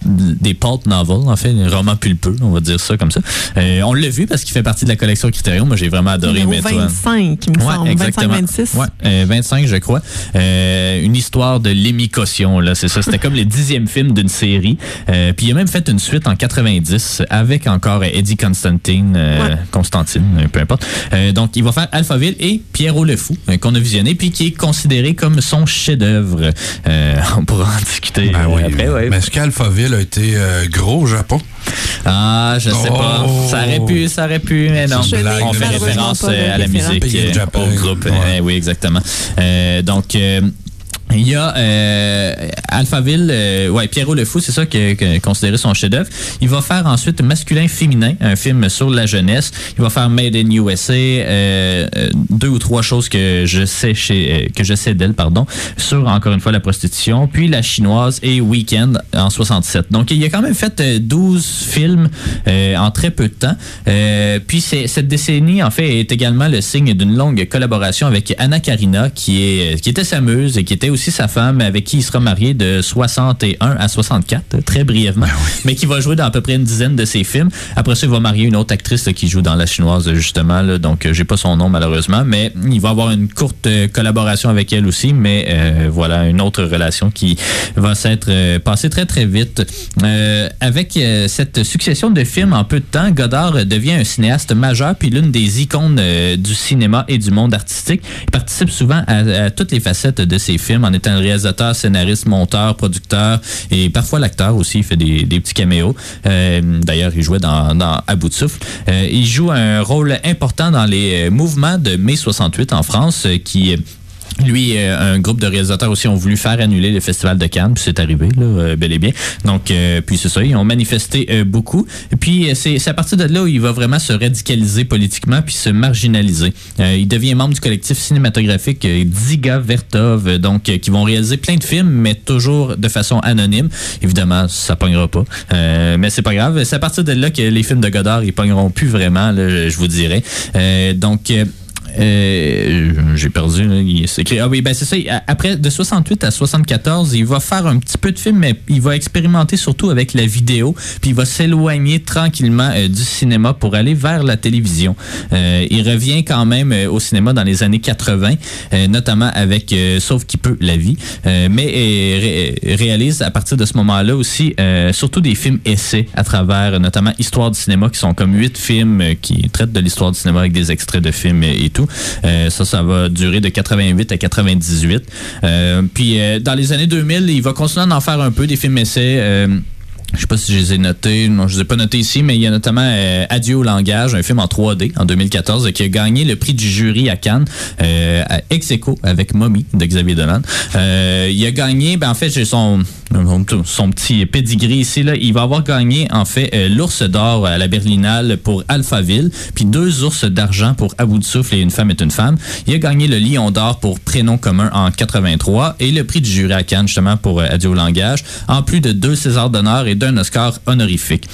des pulp novels, en fait, des romans pulpeux, on va dire ça comme ça. on l'a vu parce qu'il fait partie de la collection Criterion. Moi, j'ai vraiment adoré. 25, il me semble. 25-26. Ouais. 25, euh, je crois. Euh, une histoire de l'émicotion, là, c'est ça. C'était comme le dixième film d'une série. Euh, puis il a même fait une suite en 90 avec encore Eddie Constantine, Constantine, peu importe. donc il va faire Alphaville et Pierrot le Fou, qu'on a visionné, puis qui est considéré comme son chef-d'œuvre. <laughs> on pourra en discuter ben après. Mais est-ce qu'Alphaville a été gros au Japon? Ah, je sais pas. Oh! Ça aurait pu, ça aurait pu, mais non. On fait référence à la musique, au groupe. oui, exactement. Euh, donc, euh, Il y a euh, Alphaville, euh, ouais, Pierrot le Fou, c'est ça que, que considéré son chef-d'œuvre. Il va faire ensuite Masculin-Féminin, un film sur la jeunesse. Il va faire Made in USA, euh, euh, deux ou trois choses que je sais chez, euh, que je sais d'elle, pardon, sur encore une fois la prostitution. Puis La Chinoise et Weekend en 67. Donc il a quand même fait euh, 12 films euh, en très peu de temps. Puis cette décennie, en fait, est également le signe d'une longue collaboration avec Anna Karina, qui, est, qui était sa muse et qui était aussi sa femme, avec qui il sera marié de 61 à 64, très brièvement, mais qui va jouer dans à peu près une dizaine de ses films. Après ça, il va marier une autre actrice là, qui joue dans La Chinoise, justement, là, donc euh, j'ai pas son nom malheureusement, mais il va avoir une courte euh, collaboration avec elle aussi, mais euh, voilà, une autre relation qui va s'être euh, passée très très vite. Euh, avec euh, cette succession de films en peu de temps, Godard devient un cinéaste majeur puis l'une des icônes du cinéma et du monde artistique. Il participe souvent à, à toutes les facettes de ses films en étant réalisateur, scénariste, monteur, producteur et parfois l'acteur aussi. Il fait des, petits caméos. Euh, D'ailleurs, il jouait dans, dans À bout de souffle. Euh, il joue un rôle important dans les euh, mouvements de mai 68 en France qui lui, euh, un groupe de réalisateurs aussi ont voulu faire annuler le festival de Cannes, puis c'est arrivé, là, euh, bel et bien. Donc, euh, puis c'est ça, ils ont manifesté euh, beaucoup. Puis, euh, c'est à partir de là où il va vraiment se radicaliser politiquement, puis se marginaliser. Euh, il devient membre du collectif cinématographique Dziga Vertov, donc, qui vont réaliser plein de films, mais toujours de façon anonyme. Évidemment, ça pognera pas. Mais c'est pas grave. C'est à partir de là que les films de Godard, ils pogneront plus vraiment, là, je vous dirais. Donc... euh, j'ai perdu. là, il- écrit. Ah oui, ben c'est ça. Après, de 68 à 74, il va faire un petit peu de film, mais il va expérimenter surtout avec la vidéo, puis il va s'éloigner tranquillement euh, du cinéma pour aller vers la télévision. Euh, il revient quand même euh, au cinéma dans les années 80, euh, notamment avec Sauf qui peut la vie, mais ré- réalise à partir de ce moment-là aussi surtout des films essais à travers notamment Histoire du cinéma, qui sont comme huit films qui traitent de l'histoire du cinéma avec des extraits de films et tout. Euh, ça, ça va durer de 88 à 98. Euh, puis euh, dans les années 2000, il va continuer à en faire un peu des films essais. Euh, je sais pas si je les ai notés. Non, je les ai pas notés ici, mais il y a notamment Adieu au langage, un film en 3D en 2014 euh, qui a gagné le prix du jury à Cannes, à ex aequo avec Mommy de Xavier Dolan. Il a gagné, ben en fait, j'ai son, son petit pedigree ici. Là. Il va avoir gagné, en fait, euh, l'ours d'or à la Berlinale pour Alphaville, puis deux ours d'argent pour À de souffle et Une femme est une femme. Il a gagné le lion d'or pour Prénom commun en 83 et le prix du jury à Cannes, justement, pour euh, Adieu au langage, en plus de deux Césars d'honneur et d'un Oscar honorifique.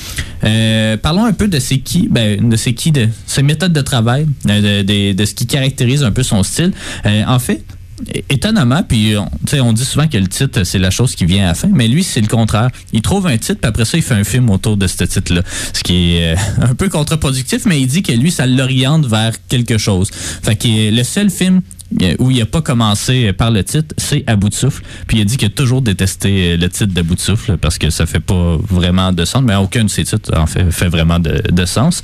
Euh, parlons un peu de c'est qui, ben, de c'est qui, de ses méthodes de travail, de, ce qui caractérise un peu son style. En fait, étonnamment, puis on, on dit souvent que le titre, c'est la chose qui vient à la fin, mais lui, c'est le contraire. Il trouve un titre, puis après ça, il fait un film autour de ce titre-là. Ce qui est euh, <laughs> un peu contre-productif, mais il dit que lui, ça l'oriente vers quelque chose. Fait que le seul film euh, où il n'a pas commencé par le titre, c'est À bout de souffle. Puis il a dit qu'il a toujours détesté euh, le titre d'À bout de souffle parce que ça fait pas vraiment de sens, mais aucun de ses titres en fait, fait vraiment de, sens.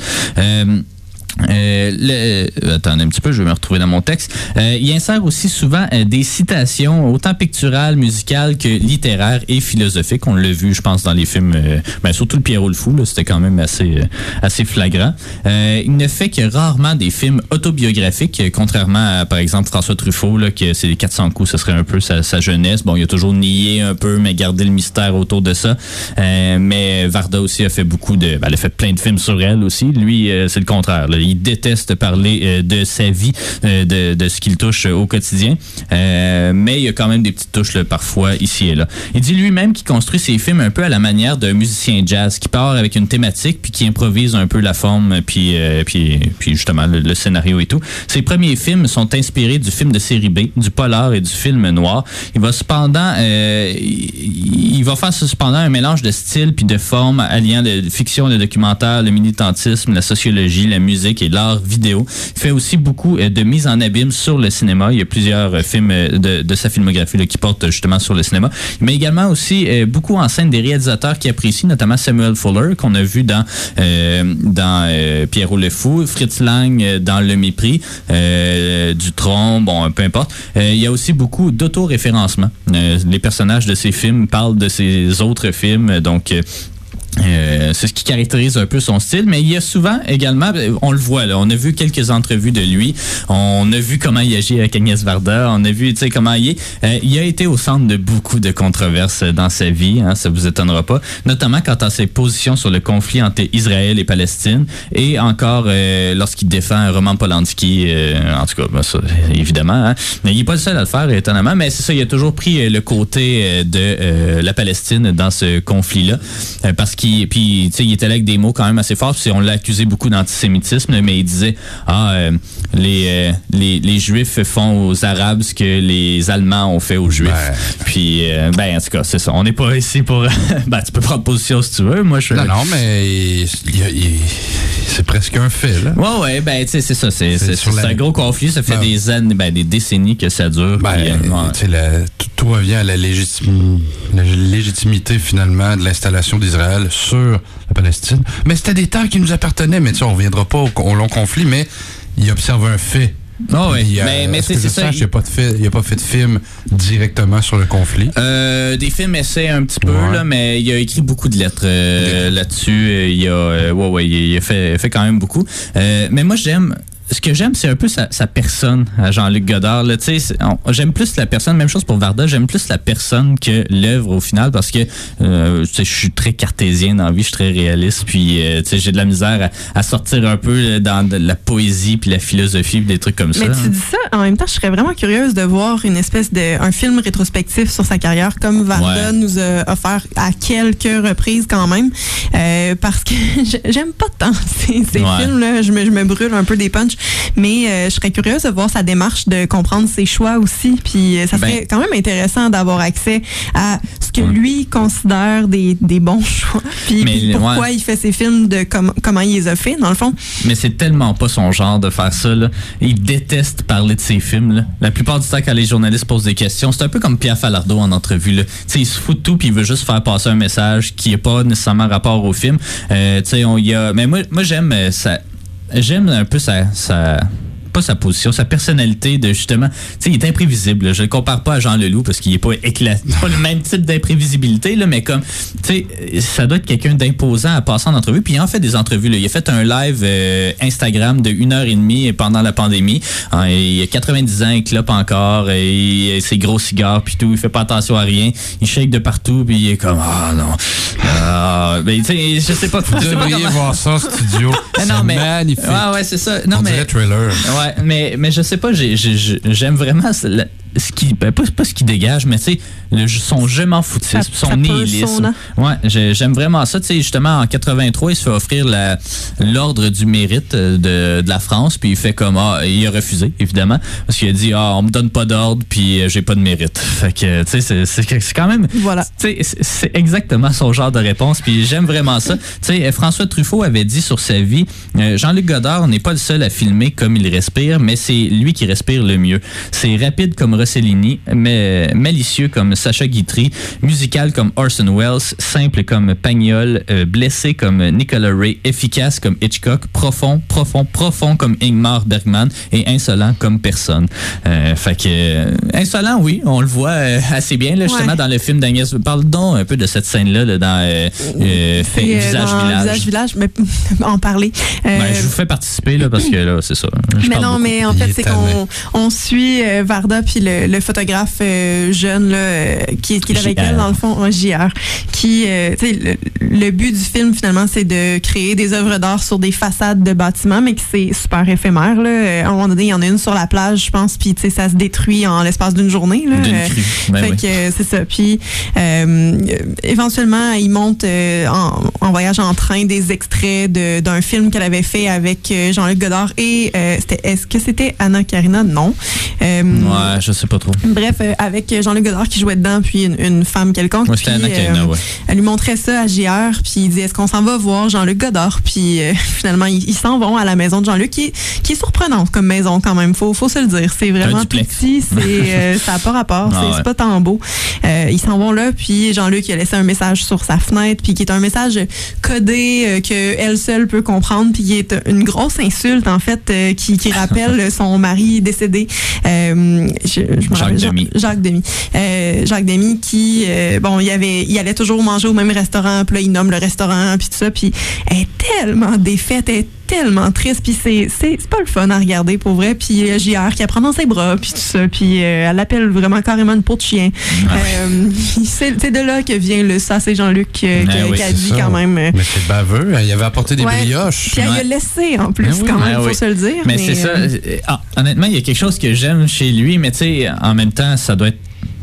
Euh, le, attendez un petit peu, je vais me retrouver dans mon texte. Euh, il insère aussi souvent euh, des citations, autant picturales, musicales que littéraires et philosophiques. On l'a vu, je pense, dans les films, euh, ben, surtout le Pierrot le Fou, c'était quand même assez, euh, assez flagrant. Euh, il ne fait que rarement des films autobiographiques, euh, contrairement à, par exemple, François Truffaut, là, que c'est les 400 coups, ce serait un peu sa, sa jeunesse. Bon, il a toujours nié un peu, mais gardé le mystère autour de ça. Euh, mais Varda aussi a fait beaucoup de... ben, elle a fait plein de films sur elle aussi. Lui, euh, c'est le contraire. là. Il déteste parler euh, de sa vie, euh, de, ce qu'il touche au quotidien. Euh, mais il y a quand même des petites touches parfois ici et là. Il dit lui-même qu'il construit ses films un peu à la manière d'un musicien jazz qui part avec une thématique puis qui improvise un peu la forme puis puis, puis justement le, scénario et tout. Ses premiers films sont inspirés du film de série B, du polar et du film noir. Il va cependant il, va faire cependant un mélange de style puis de forme alliant le fiction, le documentaire, le militantisme, la sociologie, la musique et l'art vidéo. Il fait aussi beaucoup euh, de mise en abîme sur le cinéma. Il y a plusieurs euh, films euh, de, de sa filmographie qui portent justement sur le cinéma. Mais également aussi beaucoup en scène des réalisateurs qui apprécient, notamment Samuel Fuller, qu'on a vu dans, dans Pierrot le Fou, Fritz Lang dans Le Mépris, euh, Dutron, bon, peu importe. Il y a aussi beaucoup d'autoréférencement. Les personnages de ces films parlent de ces autres films, donc... euh, Euh, c'est ce qui caractérise un peu son style, mais il y a souvent également, euh, on le voit là, on a vu quelques entrevues de lui, on a vu comment il agit avec Agnès Varda, on a vu, tu sais, comment il est. Euh, il a été au centre de beaucoup de controverses dans sa vie, hein, ça vous étonnera pas, notamment quant à ses positions sur le conflit entre Israël et Palestine, et encore euh, lorsqu'il défend Roman Polanski, euh, en tout cas, ben, ça, évidemment, hein. mais il est pas le seul à le faire, étonnamment, mais c'est ça, il a toujours pris euh, le côté euh, de euh, la Palestine dans ce conflit-là, euh, parce puis tu sais il était là avec des mots quand même assez forts puis on l'a accusé beaucoup d'antisémitisme mais il disait ah euh, les, euh, les les juifs font aux arabes ce que les allemands ont fait aux juifs Ben. puis euh, ben en tout cas c'est ça on n'est pas ici pour <laughs> ben tu peux prendre position si tu veux moi je Non, non, mais c'est presque un fait, là. Ouais, ouais, ben, tu sais, c'est ça. C'est la- un gros conflit. Ça fait Ben, des années, ben, des décennies que ça dure. Ben, puis, euh, ouais. tu sais, la- tout, tout revient à la légitimité, finalement, de l'installation d'Israël sur la Palestine. Mais c'était des terres qui nous appartenaient, mais tu sais, on reviendra pas au, au long conflit, mais il observe un fait. Ah Il, euh, mais, c'est ça. il n'y a, pas fait- de film directement sur le conflit. Euh, des films essaient un petit peu, Ouais. là, mais il a écrit beaucoup de lettres euh, là-dessus. Il a, euh, ouais, ouais, il a fait, fait quand même beaucoup. Euh, mais moi, j'aime. Ce que j'aime, c'est un peu sa, sa personne à Jean-Luc Godard. Là, Tu sais, c'est- on- j'aime plus la personne, même chose pour Varda, j'aime plus la personne que l'œuvre au final parce que euh, je suis très cartésien dans la vie, je suis très réaliste, puis euh, j'ai de la misère à, à sortir un peu là, dans de la poésie puis la philosophie puis des trucs comme ça. Mais tu dis ça, en même temps, je serais vraiment curieuse de voir une espèce de un film rétrospectif sur sa carrière, comme Varda Ouais. nous a offert à quelques reprises quand même, Euh, parce que <laughs> j'ai- j'aime pas tant <laughs> ces, ces Ouais. films-là. Je me, je me brûle un peu des punchs, mais euh, je serais curieuse de voir sa démarche, de comprendre ses choix aussi. Puis euh, ça serait Ben- quand même intéressant d'avoir accès à ce que Ouais. lui considère des, des bons <laughs> choix, puis, Mais, puis pourquoi ouais. il fait ses films, de com- comment il les a fait, dans le fond. Mais c'est tellement pas son genre de faire ça. Là. Il déteste parler de ses films. Là. La plupart du temps, quand les journalistes posent des questions, c'est un peu comme Pierre Falardeau en entrevue. Là. Il se fout de tout puis il veut juste faire passer un message qui n'est pas nécessairement rapport au film. Euh, on y a... Mais moi, moi j'aime euh, ça. J'aime un peu sa, sa pas sa position, sa personnalité de justement, tu sais, il est imprévisible. là. Je le compare pas à Jean Leloup parce qu'il est pas éclaté, <laughs> pas le même type d'imprévisibilité là, mais comme, tu sais, ça doit être quelqu'un d'imposant à passer en entrevue. Puis il en fait des entrevues. Là. Il a fait un live euh, Instagram de une heure et demie pendant la pandémie. Hein, il a 90 ans, il clope encore, et il a ses gros cigares puis tout. Il fait pas attention à rien. Il shake de partout puis il est comme, ah non, ah, mais tu sais, je sais pas. Vous devriez voir ça studio. <laughs> Ah, C'est magnifique. Ouais, ouais, c'est ça. Non, On mais, dirait trailer. Ouais, mais, mais je sais pas, j'ai- j'ai- j'ai- j'aime vraiment ce, qui, ben, pas, pas ce qui dégage, mais tu sais, son je m'en foutisme, son nihilisme. Ouais, j'ai- j'aime vraiment ça. Tu sais, justement, en 83, il se fait offrir l'ordre du mérite euh, de, de la France, puis il fait comme, ah, il a refusé, évidemment, parce qu'il a dit, ah, on me donne pas d'ordre, puis euh, j'ai pas de mérite. <laughs> Fait que, tu sais, c'est- quand même, Voilà. c'est- exactement son genre de réponse, puis j'aime vraiment ça. Tu sais, euh, François Truffaut avait dit sur sa vie, euh, Jean-Luc Godard n'est pas le seul à filmer comme il respire, mais c'est lui qui respire le mieux. C'est rapide comme Rossellini, mais malicieux comme Sacha Guitry, musical comme Orson Welles, simple comme Pagnol, euh, blessé comme Nicolas Ray, efficace comme Hitchcock, profond, profond, profond comme Ingmar Bergman et insolent comme personne. Euh, fait que euh, insolent, oui, on le voit euh, assez bien là, justement Ouais. dans le film d'Agnès. Parle donc un peu de cette scène-là là, dans euh, euh, fait- euh, Visage dans Village. Visage Village, mais <laughs> en parler. Euh, Ben, je vous fais participer là, parce que là, c'est ça. Je mais parle non, beaucoup. mais en fait, est c'est qu'on on suit euh, Varda puis le, le photographe euh, jeune là, euh, qui, qui est avec elle dans le fond, ouais, JR, qui, euh, tu sais, le, le but du film finalement, c'est de créer des œuvres d'art sur des façades de bâtiments, mais que c'est super éphémère là. Euh, À un moment donné, il y en a une sur la plage, je pense, puis tu sais, ça se détruit en l'espace d'une journée là. Ben fait oui. que c'est ça. Puis éventuellement, il monte en, en voyage en train des extraits de- d'un film qu'elle avait fait avec Jean-Luc Godard et est-ce que c'était Anna Karina Non. Euh, Ouais, je sais pas trop. Bref, euh, avec Jean-Luc Godard qui jouait dedans, puis une, une femme quelconque. C'était puis, Anna euh, ouais. Elle lui montrait ça à JR, puis il dit est-ce qu'on s'en va voir Jean-Luc Godard? Puis euh, <laughs> finalement, ils s'en vont à la maison de Jean-Luc, qui, est- qui est surprenante comme maison quand même. Faut, faut se le dire. C'est vraiment petit, c'est <laughs> ça n'a pas rapport, Ah c'est ouais. pas tant beau. Ils s'en vont là, puis Jean-Luc il a laissé un message sur sa fenêtre, puis qui est un message codé que elle seule peut comprendre, puis qui est une grosse insulte en fait, qui, qui <laughs> rappelle son mari décédé. Euh, je- je me Jacques rappelle, Demy. Jacques Demy. Euh, Jacques Demy qui, euh, bon, il y avait, il allait toujours manger au même restaurant, puis là, il nomme le restaurant, puis tout ça, puis elle est tellement défaite, elle est tellement triste, puis c'est, c'est, c'est pas le fun à regarder pour vrai, puis euh, JR qui la prend dans ses bras, puis tout ça, puis euh, elle l'appelle vraiment carrément une peau de chien. Euh, <laughs> c'est, c'est de là que vient le ça, c'est Jean-Luc euh, Ah qui, oui, a dit ça. quand même. Mais c'est baveux. hein. Il avait apporté des Ouais. brioches. Puis elle Ouais. a laissé en plus, oui. quand même, Ah faut se le dire. Mais, c'est ça. ah, honnêtement, il y a quelque chose que j'aime chez lui, mais tu sais, en même temps, ça doit être.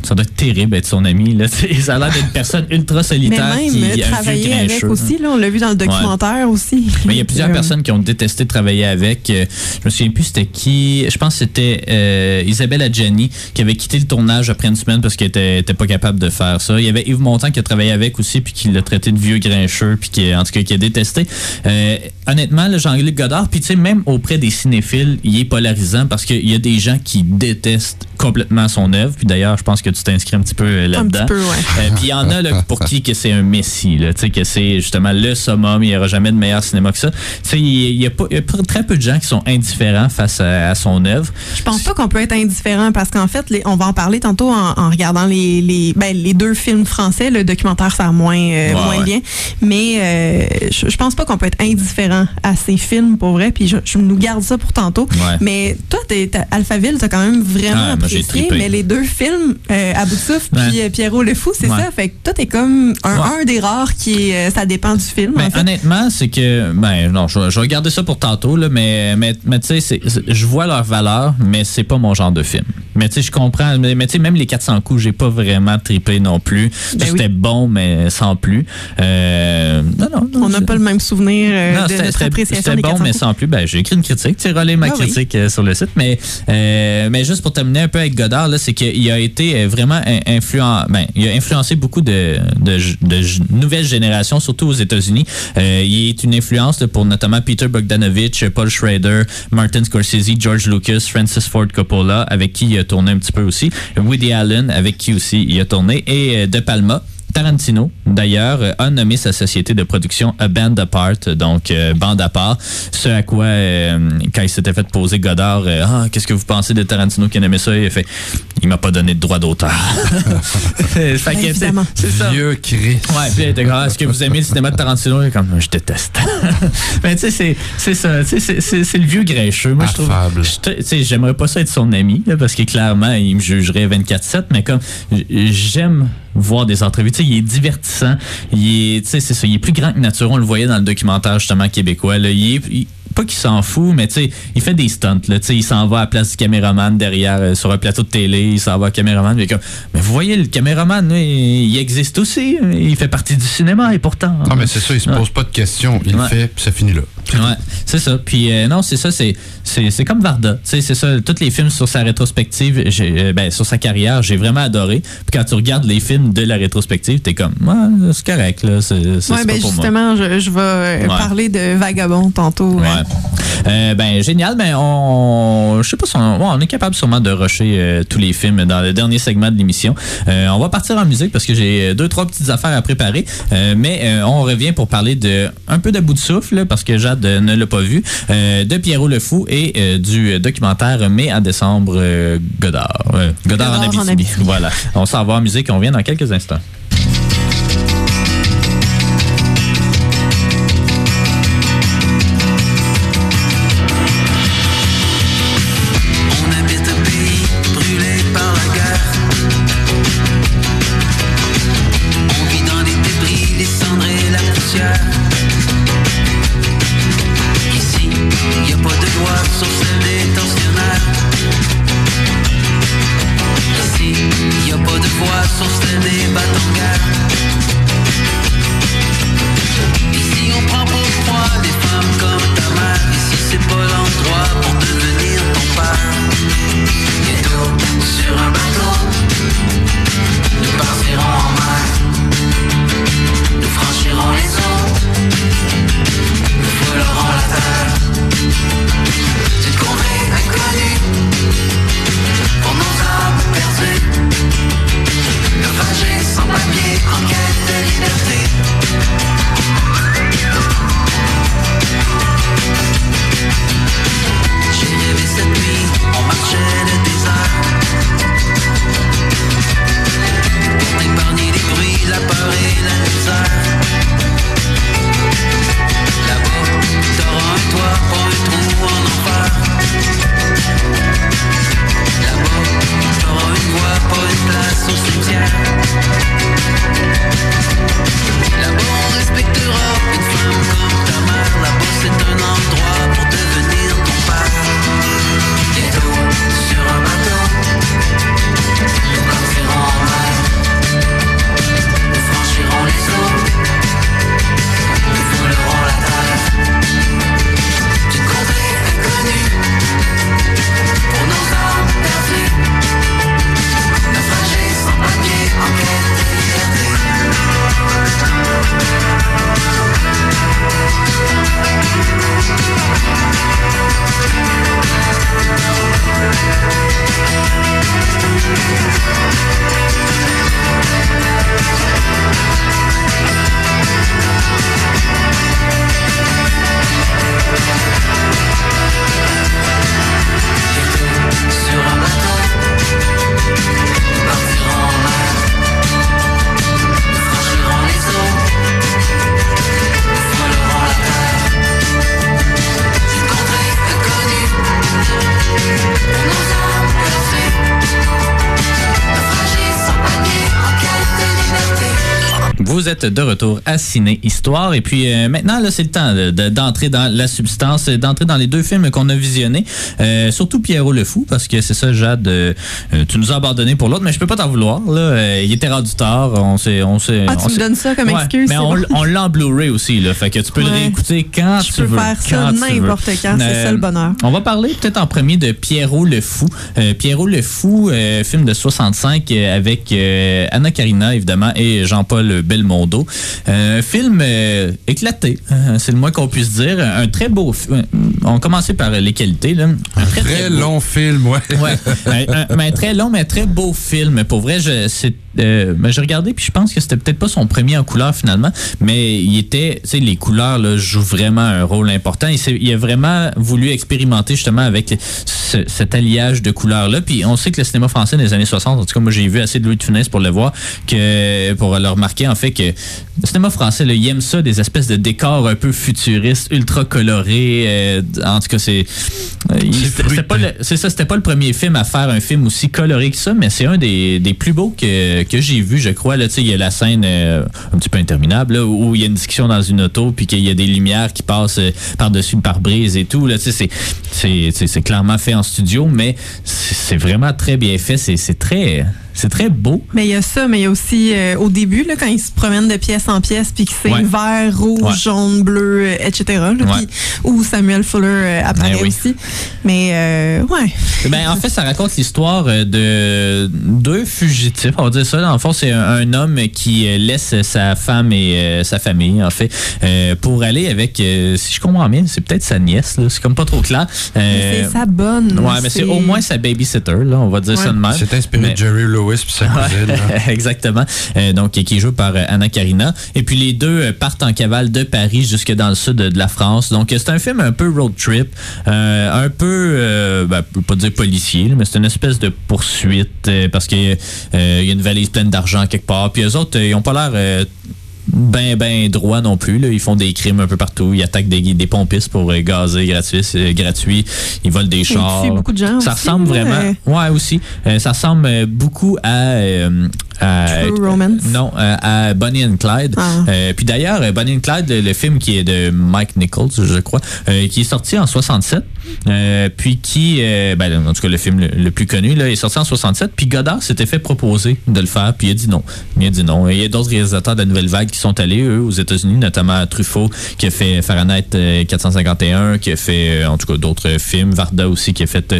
Ça doit être terrible être son ami. Là. <laughs> Ça a l'air d'être une personne ultra Mais solitaire même qui euh, a un vieux travailler avec grincheux. aussi, là, on l'a vu dans le documentaire aussi. Mais il y a plusieurs Euh, personnes qui ont détesté travailler avec. Euh, Je me souviens plus c'était qui. Je pense que c'était euh, Isabelle Adjani qui avait quitté le tournage après une semaine parce qu'elle était, était pas capable de faire ça. Il y avait Yves Montand qui a travaillé avec aussi puis qui l'a traité de vieux grincheux puis qui en tout cas qui a détesté. Euh, honnêtement, le Jean-Luc Godard, puis tu sais même auprès des cinéphiles, il est polarisant parce qu'il y a des gens qui détestent complètement son œuvre. Puis d'ailleurs, je pense que tu t'inscris un petit peu euh, Un là-dedans. ouais. Euh, puis il y en a là, pour qui que c'est un messie, là, tu sais, que c'est justement le summum, il n'y aura jamais de meilleur cinéma que ça. Tu sais, il y, a pas- il y a pas- très peu de gens qui sont indifférents face à, à son œuvre. Je pense pas qu'on peut être indifférent parce qu'en fait, les- on va en parler tantôt en, en regardant les, les, ben, les deux films français. Le documentaire sert moins, euh, Ouais, moins ouais. bien. Mais euh, je, je pense pas qu'on peut être indifférent à ces films pour vrai. Puis je, je nous garde ça pour tantôt. Mais toi, t'es, t'as- Alphaville, t'as quand même vraiment Ah, apprécié. Mais les deux films, euh, À bout de souffle Ouais. puis euh, Pierrot le Fou, c'est Ouais. ça? Fait que toi, t'es comme un, Ouais. un des rares qui est, euh, ça dépend du film. Ben, en fait. honnêtement, c'est que ben non, je, vais- je vais garder ça pour tantôt là, mais mais, mais tu sais, je vois leur valeur, mais c'est pas mon genre de film. Mais tu sais, je comprends. Mais, mais tu sais, même les 400 coups, j'ai pas vraiment trippé non plus. Ben C'était oui. bon, mais sans plus. Euh, non, non, non, On n'a pas le même souvenir euh, Non, de c'était- notre c'était appréciation c'était des bon, 400 mais coups. sans plus. Ben, j'ai écrit une critique. Tu relais ma Ah oui. critique euh, sur le site. Mais, euh, mais juste pour terminer un peu avec Godard, c'est qu'il a été vraiment in- influent, ben, il a influencé beaucoup de, de, nouvelles générations, surtout aux États-Unis. Euh, il est une influence pour notamment Peter Bogdanovich, Paul Schrader, Martin Scorsese, George Lucas, Francis Ford Coppola, avec qui il a tourné un petit peu aussi. Woody Allen, avec qui aussi il a tourné. Et euh, De Palma. Tarantino, d'ailleurs, euh, a nommé sa société de production A Band Apart, donc euh, bande à part. Ce à quoi, euh, quand il s'était fait poser Godard, euh, ah, qu'est-ce que vous pensez de Tarantino qui a nommé ça? Il a fait, il m'a pas donné de droit d'auteur. <laughs> <laughs> Fait que, c'est- ça. Vieux Christ. Ouais, puis il était Ah, est-ce que vous aimez le cinéma de Tarantino? Comme, je déteste. <laughs> Mais tu sais, c'est- c'est ça. C'est- c'est c'est le vieux grincheux. Moi, je trouve. Affable. je te- Tu sais, j'aimerais pas ça être son ami, là, parce que clairement, il me jugerait 24-7, mais comme, j'aime voir des entrevues. Tu sais, il est divertissant. Il est, tu sais, c'est ça. Il est plus grand que nature. On le voyait dans le documentaire, justement, québécois, là. Il est, il- pas qu'il s'en fout, mais tu sais, il fait des stunts, là. Tu sais, il s'en va à la place du caméraman derrière, euh, sur un plateau de télé. Il s'en va au caméraman. Mais, comme, mais vous voyez, le caméraman, là, il, existe aussi. Il fait partie du cinéma, et pourtant. Non, mais c'est ça, il se Ouais. pose pas de questions. Il Ouais. fait, puis ça finit là. Ouais, c'est ça. Puis euh, non, c'est ça, c'est c'est c'est comme Varda. C'est ça. Tous les films sur sa rétrospective, j'ai euh, ben sur sa carrière, j'ai vraiment adoré. Puis quand tu regardes les films de la rétrospective, t'es comme, ouais, c'est correct là. C'est c'est Ouais, ben pour moi. justement, je, je vais euh, Ouais. parler de Vagabond tantôt. Ouais. hein. Euh, ben génial. Ben on, je sais pas si on, ouais, on est capable sûrement de rusher tous les films dans le dernier segment de l'émission. Euh, on va partir en musique parce que j'ai deux trois petites affaires à préparer. Euh, mais euh, on revient pour parler de un peu de bout de souffle parce que Jade euh, ne l'a pas vu. euh, de Pierrot le fou et euh, du documentaire Mai à décembre Godard. Godard, en Abitibi. Voilà. On s'en va en musique. On vient dans quelques instants. Êtes de retour à Ciné Histoire. Et puis euh, maintenant, là, c'est le temps d'entrer dans la substance, d'entrer dans les deux films qu'on a visionnés. Euh, surtout Pierrot le Fou, parce que c'est ça, Jade, euh, tu nous as abandonné pour l'autre, mais je peux pas t'en vouloir. Là. il était rendu tard. On s'est, on s'est, ah, tu me donnes ça comme excuse. Mais on, on l'a en Blu-ray aussi. Là, fait que tu peux le réécouter quand tu veux. Je peux faire ça n'importe quand. c'est ça le bonheur. On va parler peut-être en premier de Pierrot le Fou. Pierrot le Fou, film de 65 avec Anna Karina, évidemment, et Jean-Paul Belmondo. Un film euh, éclaté, hein, c'est le moins qu'on puisse dire. Un très beau film. On va commencer par les qualités. Là. Un, très, long film, ouais. ouais <laughs> un, très long, mais très beau film. Pour vrai, c'est euh, ben, j'ai regardé puis je pense que c'était peut-être pas son premier en couleur finalement, mais il était, tu sais, les couleurs là, jouent vraiment un rôle important. Il, il a vraiment voulu expérimenter justement avec cet alliage de couleurs là. Puis on sait que le cinéma français des années 60, en tout cas moi j'ai vu assez de Louis de Funès pour le voir, que pour le remarquer en fait que le cinéma français, là, il aime ça, des espèces de décors un peu futuristes, ultra colorés. Euh, en tout cas, c'est. Euh, c'est ça, c'était pas le premier film à faire un film aussi coloré que ça, mais c'est un des, des, plus beaux que, que j'ai vu, je crois. Là, il y a la scène euh, un petit peu interminable où il y a une discussion dans une auto, puis qu'il y a des lumières qui passent par-dessus le pare-brise et tout. Là, c'est clairement fait en studio, mais c'est vraiment très bien fait. C'est très c'est très beau. Mais il y a ça, mais il y a aussi euh, au début, là, quand ils se promènent de pièce en pièce, puis que c'est vert, rouge, jaune, bleu, euh, etc. où Samuel Fuller euh, apparaît ben aussi. Mais ouais. Ben, en fait, ça raconte l'histoire de deux fugitifs, on va dire ça. En fond, c'est un, homme qui laisse sa femme et sa famille, en fait, pour aller avec, si je comprends bien, c'est peut-être sa nièce. C'est comme pas trop clair. c'est sa bonne. Ouais, mais c'est au moins sa babysitter, là, on va dire ça de même. C'est inspiré de Jerry Lewis <laughs> Exactement. Euh, donc, qui est joué par euh, Anna Karina. Et puis, les deux euh, partent en cavale de Paris jusque dans le sud de, la France. Donc, c'est un film un peu road trip, un peu, ben, pas dire policier, mais c'est une espèce de poursuite parce qu'il y a une valise pleine d'argent quelque part. Puis, eux autres, ils ont pas l'air ben ben droit non plus. Là. Ils font des crimes un peu partout. Ils attaquent des, des pompistes pour euh, gazer gratuit, euh, gratuit. Ils volent des chars. beaucoup de gens ça ressemble vraiment. Ouais, aussi. Euh, ça ressemble beaucoup à True Romance? Non, à Bonnie and Clyde. Ah. puis d'ailleurs, Bonnie and Clyde, le, film qui est de Mike Nichols, je crois, qui est sorti en 67, puis qui, ben, en tout cas le film le, plus connu, là, est sorti en 67, puis Godard s'était fait proposer de le faire, puis il a dit non. Il a dit non. Et il y a d'autres réalisateurs de la Nouvelle Vague qui sont allés, eux, aux États-Unis, notamment Truffaut, qui a fait Fahrenheit 451, qui a fait, en tout cas, d'autres films. Varda aussi, qui a fait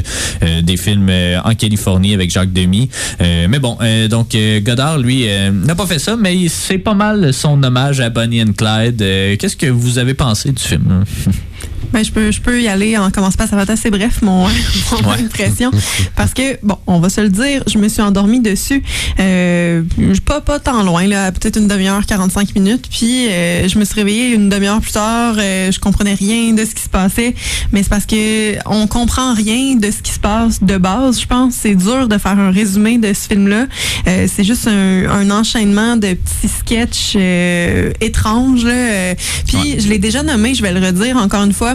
des films en Californie avec Jacques Demy. mais bon, donc Godard, lui, n'a pas fait ça, mais c'est pas mal son hommage à Bonnie and Clyde. Qu'est-ce que vous avez pensé du film? <laughs> Ben, je peux, je peux y aller en commençant pas, ça va être assez bref, mon, <laughs> mon impression. Parce que, bon, on va se le dire, je me suis endormie dessus, euh, pas, pas tant loin, là, peut-être une demi-heure, 45 minutes. Puis, euh, je me suis réveillée une demi-heure plus tard, euh, je comprenais rien de ce qui se passait. Mais c'est parce que on comprend rien de ce qui se passe de base, je pense. C'est dur de faire un résumé de ce film-là. Euh, c'est juste un, un, enchaînement de petits sketchs euh, étranges. Là. Puis, je l'ai déjà nommé, je vais le redire encore une fois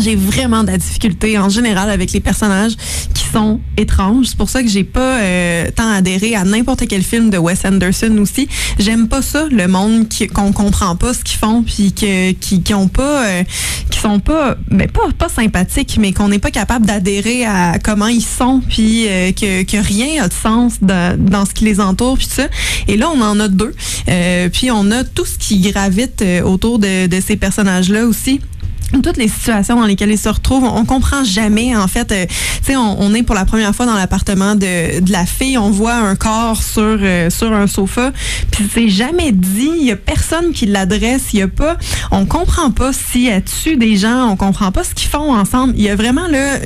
j'ai vraiment de la difficulté en général avec les personnages qui sont étranges. C'est pour ça que j'ai pas euh, tant adhéré à n'importe quel film de Wes Anderson aussi. J'aime pas ça, le monde qu'on comprend pas ce qu'ils font puis que, qui, qui ont pas euh, qui sont pas mais ben, pas pas sympathiques mais qu'on n'est pas capable d'adhérer à comment ils sont puis euh, que, que rien a de sens dans, dans ce qui les entoure puis ça. Et là on en a deux. puis on a tout ce qui gravite autour de, de ces personnages là aussi toutes les situations dans lesquelles ils se retrouvent, on comprend jamais en fait. Euh, tu sais, on, est pour la première fois dans l'appartement de, la fille, on voit un corps sur euh, sur un sofa, puis c'est jamais dit, il y a personne qui l'adresse, il y a pas, on comprend pas si elle tue des gens, on comprend pas ce qu'ils font ensemble. Il y a vraiment là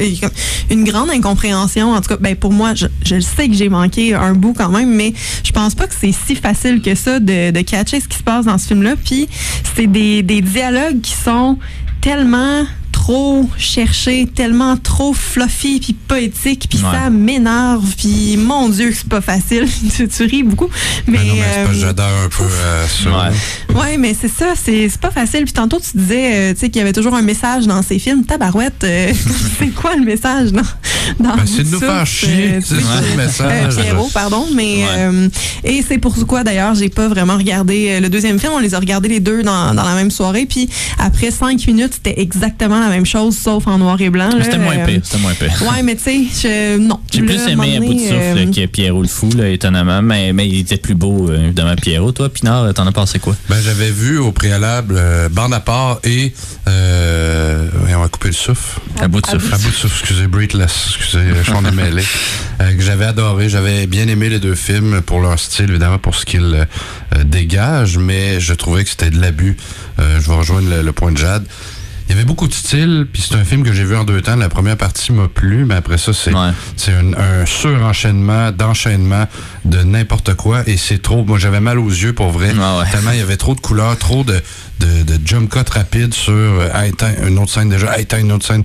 une grande incompréhension. En tout cas, ben pour moi, je, je sais que j'ai manqué un bout quand même, mais je pense pas que c'est si facile que ça de, de catcher ce qui se passe dans ce film-là. Puis c'est des, des dialogues qui sont tellement trop cherché, tellement trop fluffy puis poétique, puis Ouais. ça m'énerve, puis mon Dieu, que c'est pas facile. <laughs> tu, tu ris beaucoup. Mais, Ben non, mais euh, j'adore un peu euh, ça. Ouais. Ouais, mais c'est ça, c'est c'est pas facile. Puis tantôt, tu disais euh, tu sais, qu'il y avait toujours un message dans ces films. Tabarouette, euh, <laughs> c'est quoi le message dans, dans Ben, c'est de nous faire chier, euh, c'est sais. le message. Euh, Pierrot, pardon, mais Ouais. euh, et c'est pour quoi d'ailleurs j'ai pas vraiment regardé le deuxième film. On les a regardés les deux dans, dans la même soirée, puis après cinq minutes, c'était exactement la même chose, sauf en noir et blanc. là. C'était moins Euh, pire, c'était moins pire. Ouais, mais tu sais, je- non. J'ai plus aimé à bout de souffle euh, que Pierrot le fou, là, étonnamment, mais, mais il était plus beau, euh, évidemment, Pierrot. Toi, Pinard, t'en as pensé quoi? Ben, j'avais vu au préalable euh, Bande à part et euh, on va couper le souffle. À bout de souffle. À bout de souffle, excusez, Breathless, excusez, je suis en mêlé. Euh, que j'avais adoré, j'avais bien aimé les deux films pour leur style, évidemment, pour ce qu'ils dégagent, mais je trouvais que c'était de l'abus. Euh, je vais rejoindre le, le point de Jade. Il y avait beaucoup de style, puis c'est un film que j'ai vu en deux temps. La première partie m'a plu, mais après ça, c'est Ouais. c'est un, un surenchaînement d'enchaînement de n'importe quoi, et c'est trop. Moi, j'avais mal aux yeux pour vrai. Ah ouais. Tellement il y avait trop de couleurs, trop de, de, de jump cut rapides sur euh, une autre scène déjà, une autre scène.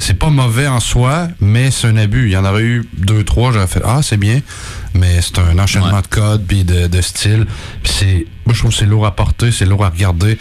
C'est pas mauvais en soi, mais c'est un abus. Il y en aurait eu deux, trois, j'aurais fait Ah, c'est bien. Mais c'est un enchaînement Ouais. de codes puis de, de style. Puis c'est. Moi je trouve que c'est lourd à porter, c'est lourd à regarder.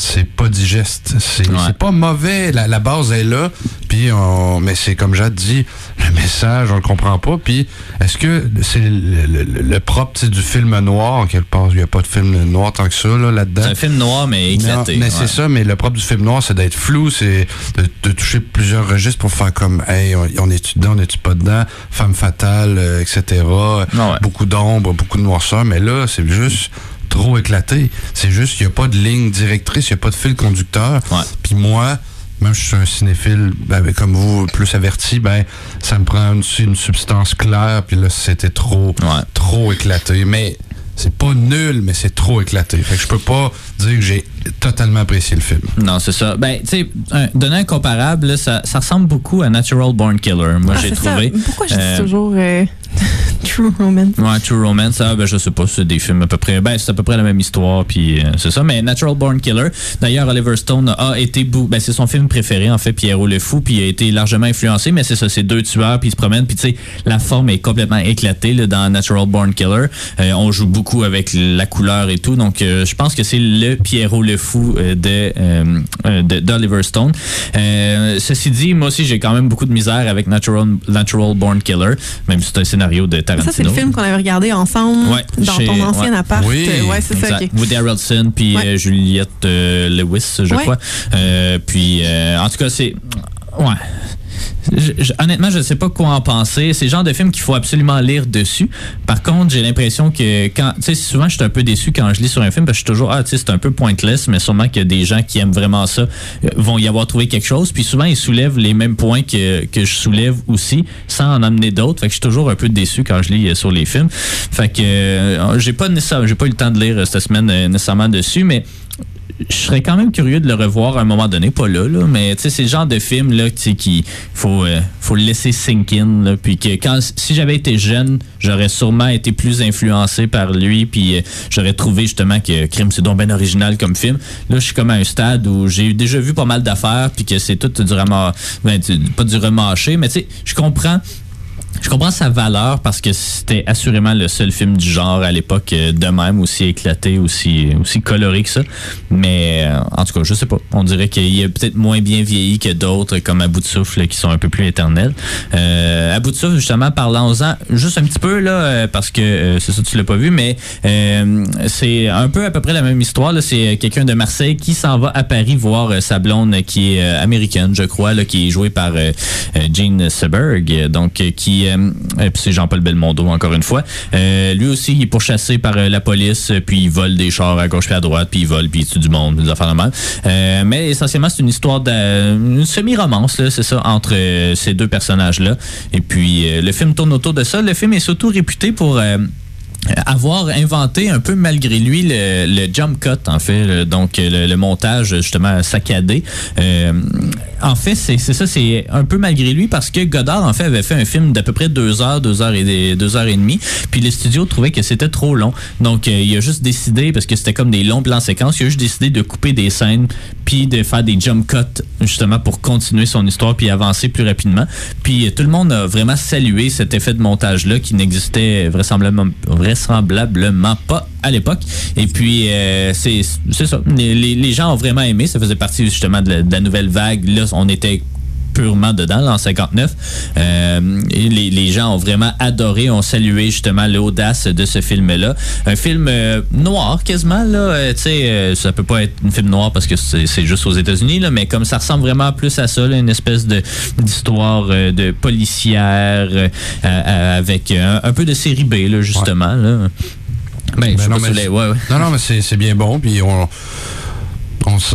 C'est pas digeste. C'est Ouais. pas mauvais. La, la base est là. Puis on, mais c'est comme Jade dit, le message, on le comprend pas. Puis est-ce que c'est le, le- le- le propre du film noir, quelque part, il n'y a pas de film noir tant que ça là, là-dedans. C'est un film noir, mais éclaté. Non, mais ouais. c'est ça, mais le propre du film noir, c'est d'être flou, c'est de, de toucher plusieurs registres pour faire comme, hey, on, on est-tu dedans, on est-tu pas dedans, femme fatale, euh, etc. ouais. Beaucoup d'ombre, beaucoup de noirceur, mais là, c'est juste trop éclaté. C'est juste qu'il n'y a pas de ligne directrice, il n'y a pas de fil conducteur. Ouais. Puis moi, même je suis un cinéphile, ben, comme vous, plus averti, ben, ça me prend une, une substance claire, puis là, c'était trop, Ouais. trop éclaté. Mais c'est pas nul, mais c'est trop éclaté. Fait que je peux pas dire que j'ai totalement apprécié le film. Non, c'est ça. Ben, tu sais, un- donner un comparable, là, ça, ça ressemble beaucoup à Natural Born Killer. Moi, ah, j'ai ça. trouvé. Pourquoi je Euh, dis toujours euh, <laughs> True Romance? Ouais, True Romance, ah, je sais pas, c'est des films à peu près, ben, c'est à peu près la même histoire, puis euh, c'est ça. Mais Natural Born Killer, d'ailleurs, Oliver Stone a été, ben, c'est son film préféré, en fait, Pierrot le Fou, puis il a été largement influencé, mais c'est ça, c'est deux tueurs, puis ils se promènent, puis tu sais, la forme est complètement éclatée, là, dans Natural Born Killer. Euh, on joue beaucoup avec la couleur et tout, donc euh, je pense que c'est le Pierrot le Fou de, d'Oliver Stone. Ceci dit, moi aussi, j'ai quand même beaucoup de misère avec Natural, Natural Born Killer, même si c'est un scénario de Tarantino. Ça, c'est le film qu'on avait regardé ensemble Ouais, dans chez- ton ancien ouais. appart. Oui, Euh, ouais, c'est ça, Exact. ok. Woody Harrelson puis Ouais. euh, Juliette euh, Lewis, je Ouais. crois. Euh, puis, euh, en tout cas, c'est... Ouais. Je- honnêtement, je ne sais pas quoi en penser. C'est le genre de film qu'il faut absolument lire dessus. Par contre, j'ai l'impression que quand, tu sais, souvent, je suis un peu déçu quand je lis sur un film parce que je suis toujours, ah, tu sais, c'est un peu pointless, mais sûrement que des gens qui aiment vraiment ça euh, vont y avoir trouvé quelque chose. Puis souvent, ils soulèvent les mêmes points que, que je soulève aussi, sans en amener d'autres. Fait que je suis toujours un peu déçu quand je lis euh, sur les films. Fait que euh, j'ai pas nécessairement, j'ai pas eu le temps de lire cette semaine nécessairement dessus, mais je serais quand même curieux de le revoir à un moment donné, pas là, là mais c'est le genre de film là, tu sais, qui faut, euh, laisser sink in, là, puis que quand si j'avais été jeune, j'aurais sûrement été plus influencé par lui, puis euh, j'aurais trouvé justement que Crime c'est donc bien original comme film. Là, je suis comme à un stade où j'ai déjà vu pas mal d'affaires, puis que c'est tout du ben, pas du remâché, mais tu sais, je comprends. Je comprends sa valeur parce que c'était assurément le seul film du genre à l'époque euh, de même, aussi éclaté, aussi, aussi coloré que ça. Mais euh, en tout cas, je sais pas. On dirait qu'il est peut-être moins bien vieilli que d'autres, comme À bout de souffle, qui sont un peu plus éternels. Euh, à bout de souffle, justement, parlons-en juste un petit peu, là, euh, parce que c'est ça, tu l'as pas vu, mais c'est un peu à peu près la même histoire. C'est quelqu'un de Marseille qui s'en va à Paris voir sa blonde qui est américaine, je crois, là, qui est jouée par Gene Seberg, donc qui euh, euh, puis c'est Jean-Paul Belmondo encore une fois. Euh, lui aussi, il est pourchassé par euh, la police, puis il vole des chars à gauche puis à droite, puis il vole, puis il tue du monde, des affaires normales. Mais essentiellement, c'est une histoire de une semi-romance, c'est ça, entre ces deux personnages-là. Et puis, le film tourne autour de ça. Le film est surtout réputé pour... euh, avoir inventé un peu malgré lui le, le jump cut en fait le- donc le, le montage justement saccadé. Euh, en fait c'est ça c'est un peu malgré lui parce que Godard en fait avait fait un film d'à peu près deux heures deux heures et deux heures et demie puis les studios trouvaient que c'était trop long. Donc euh, il a juste décidé parce que c'était comme des longs plans séquences il a juste décidé de couper des scènes puis de faire des jump cuts justement pour continuer son histoire puis avancer plus rapidement. Puis euh, tout le monde a vraiment salué cet effet de montage là qui n'existait vraisemblablement vraisemblablement pas à l'époque. Et puis euh, c'est ça. Les, les- gens ont vraiment aimé ça faisait partie justement de la nouvelle vague. Là on était purement dedans là, en 59 Euh, et les, les gens ont vraiment adoré ont salué justement l'audace de ce film là un film euh, noir quasiment là euh, tu sais ça peut pas être un film noir parce que c'est juste aux États-Unis là mais comme ça ressemble vraiment plus à ça là, une espèce de d'histoire de policière avec un, un peu de série B là justement là ben, Ben non, mais ouais, ouais. Non, non, mais c'est c'est bien bon. Puis on,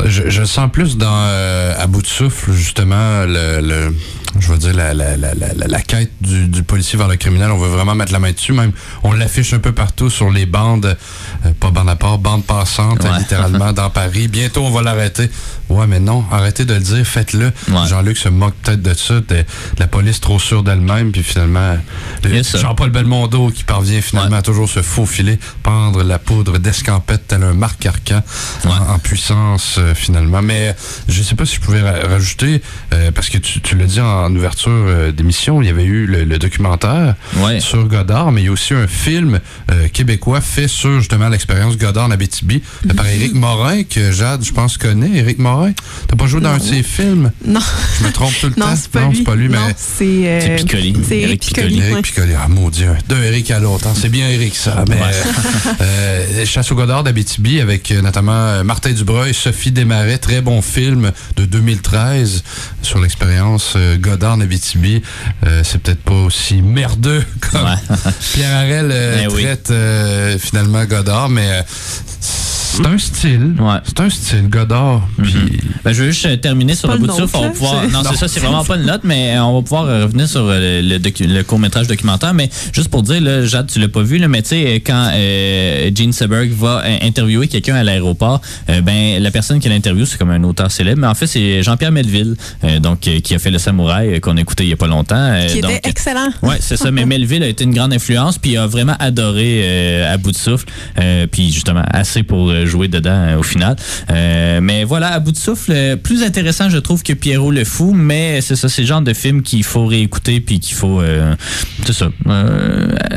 je, sens plus dans euh, à bout de souffle justement le- je veux dire la, la, la, la, la quête du, du policier vers le criminel. On veut vraiment mettre la main dessus. Même on l'affiche un peu partout sur les bandes, euh, pas bandes à part, bandes passantes, Ouais. euh, littéralement <laughs> dans Paris. Bientôt on va l'arrêter. Ouais, mais non, arrêtez de le dire, faites-le. Ouais. Jean-Luc se moque peut-être de ça, de, la police trop sûre d'elle-même, puis finalement le-. Jean-Paul Belmondo qui parvient finalement Ouais. à toujours se faufiler, pendre la poudre d'escampette tel un Marc Arcan en, en puissance euh, finalement. Mais euh, je sais pas si je pouvais ra- rajouter, euh, parce que tu, tu l'as dit en, ouverture euh, d'émission, il y avait eu le, le documentaire Ouais. sur Godard, mais il y a aussi un film euh, québécois fait sur justement l'expérience Godard en Abitibi, par Éric Morin, que Jade, je pense, connaît. Éric Morin, t'as pas joué dans un de ses films? Non, Je me trompe tout le <laughs> non, temps. pas non, c'est pas lui, mais... C'est euh, C'est Piccoli. C'est Piccoli. Ouais. Piccoli, ah maudit, un- d'un Eric à l'autre. hein. C'est bien Eric, ça. Mais, euh, Chasse au Godard d'Abitibi avec euh, notamment euh, Martin Dubreuil, Sophie Desmarais, très bon film de 2013 sur l'expérience euh, Godard d'Abitibi. Euh, c'est peut-être pas aussi merdeux <laughs> comme Ouais. Pierre Harel euh, Eh oui. traite euh, finalement Godard, mais euh, c'est un style. Ouais. C'est un style Godard. Puis Ben, je veux juste euh, terminer sur le bout de souffle. On va pouvoir... Non, c'est ça, c'est vraiment pas une note, mais euh, on va pouvoir euh, revenir sur le, docu- le court-métrage documentaire. Mais juste pour dire, là, Jade, tu l'as pas vu, là, mais tu sais, quand euh, Gene Seberg va interviewer quelqu'un à l'aéroport, euh, ben la personne qui l'interviewe, c'est comme un auteur célèbre, mais en fait, c'est Jean-Pierre Melville, euh, donc qui a fait Le Samouraï, qu'on a écouté il y a pas longtemps. euh, Qui donc, était excellent. Ouais, c'est ça. Mais Melville a été une grande influence, puis a vraiment adoré euh, à bout de souffle, euh, puis justement assez pour euh, jouer dedans euh, au final. Euh, mais voilà, à bout de souffle, euh, plus intéressant, je trouve, que Pierrot le fou, mais c'est ça, c'est le genre de film qu'il faut réécouter, puis qu'il faut, c'est ça,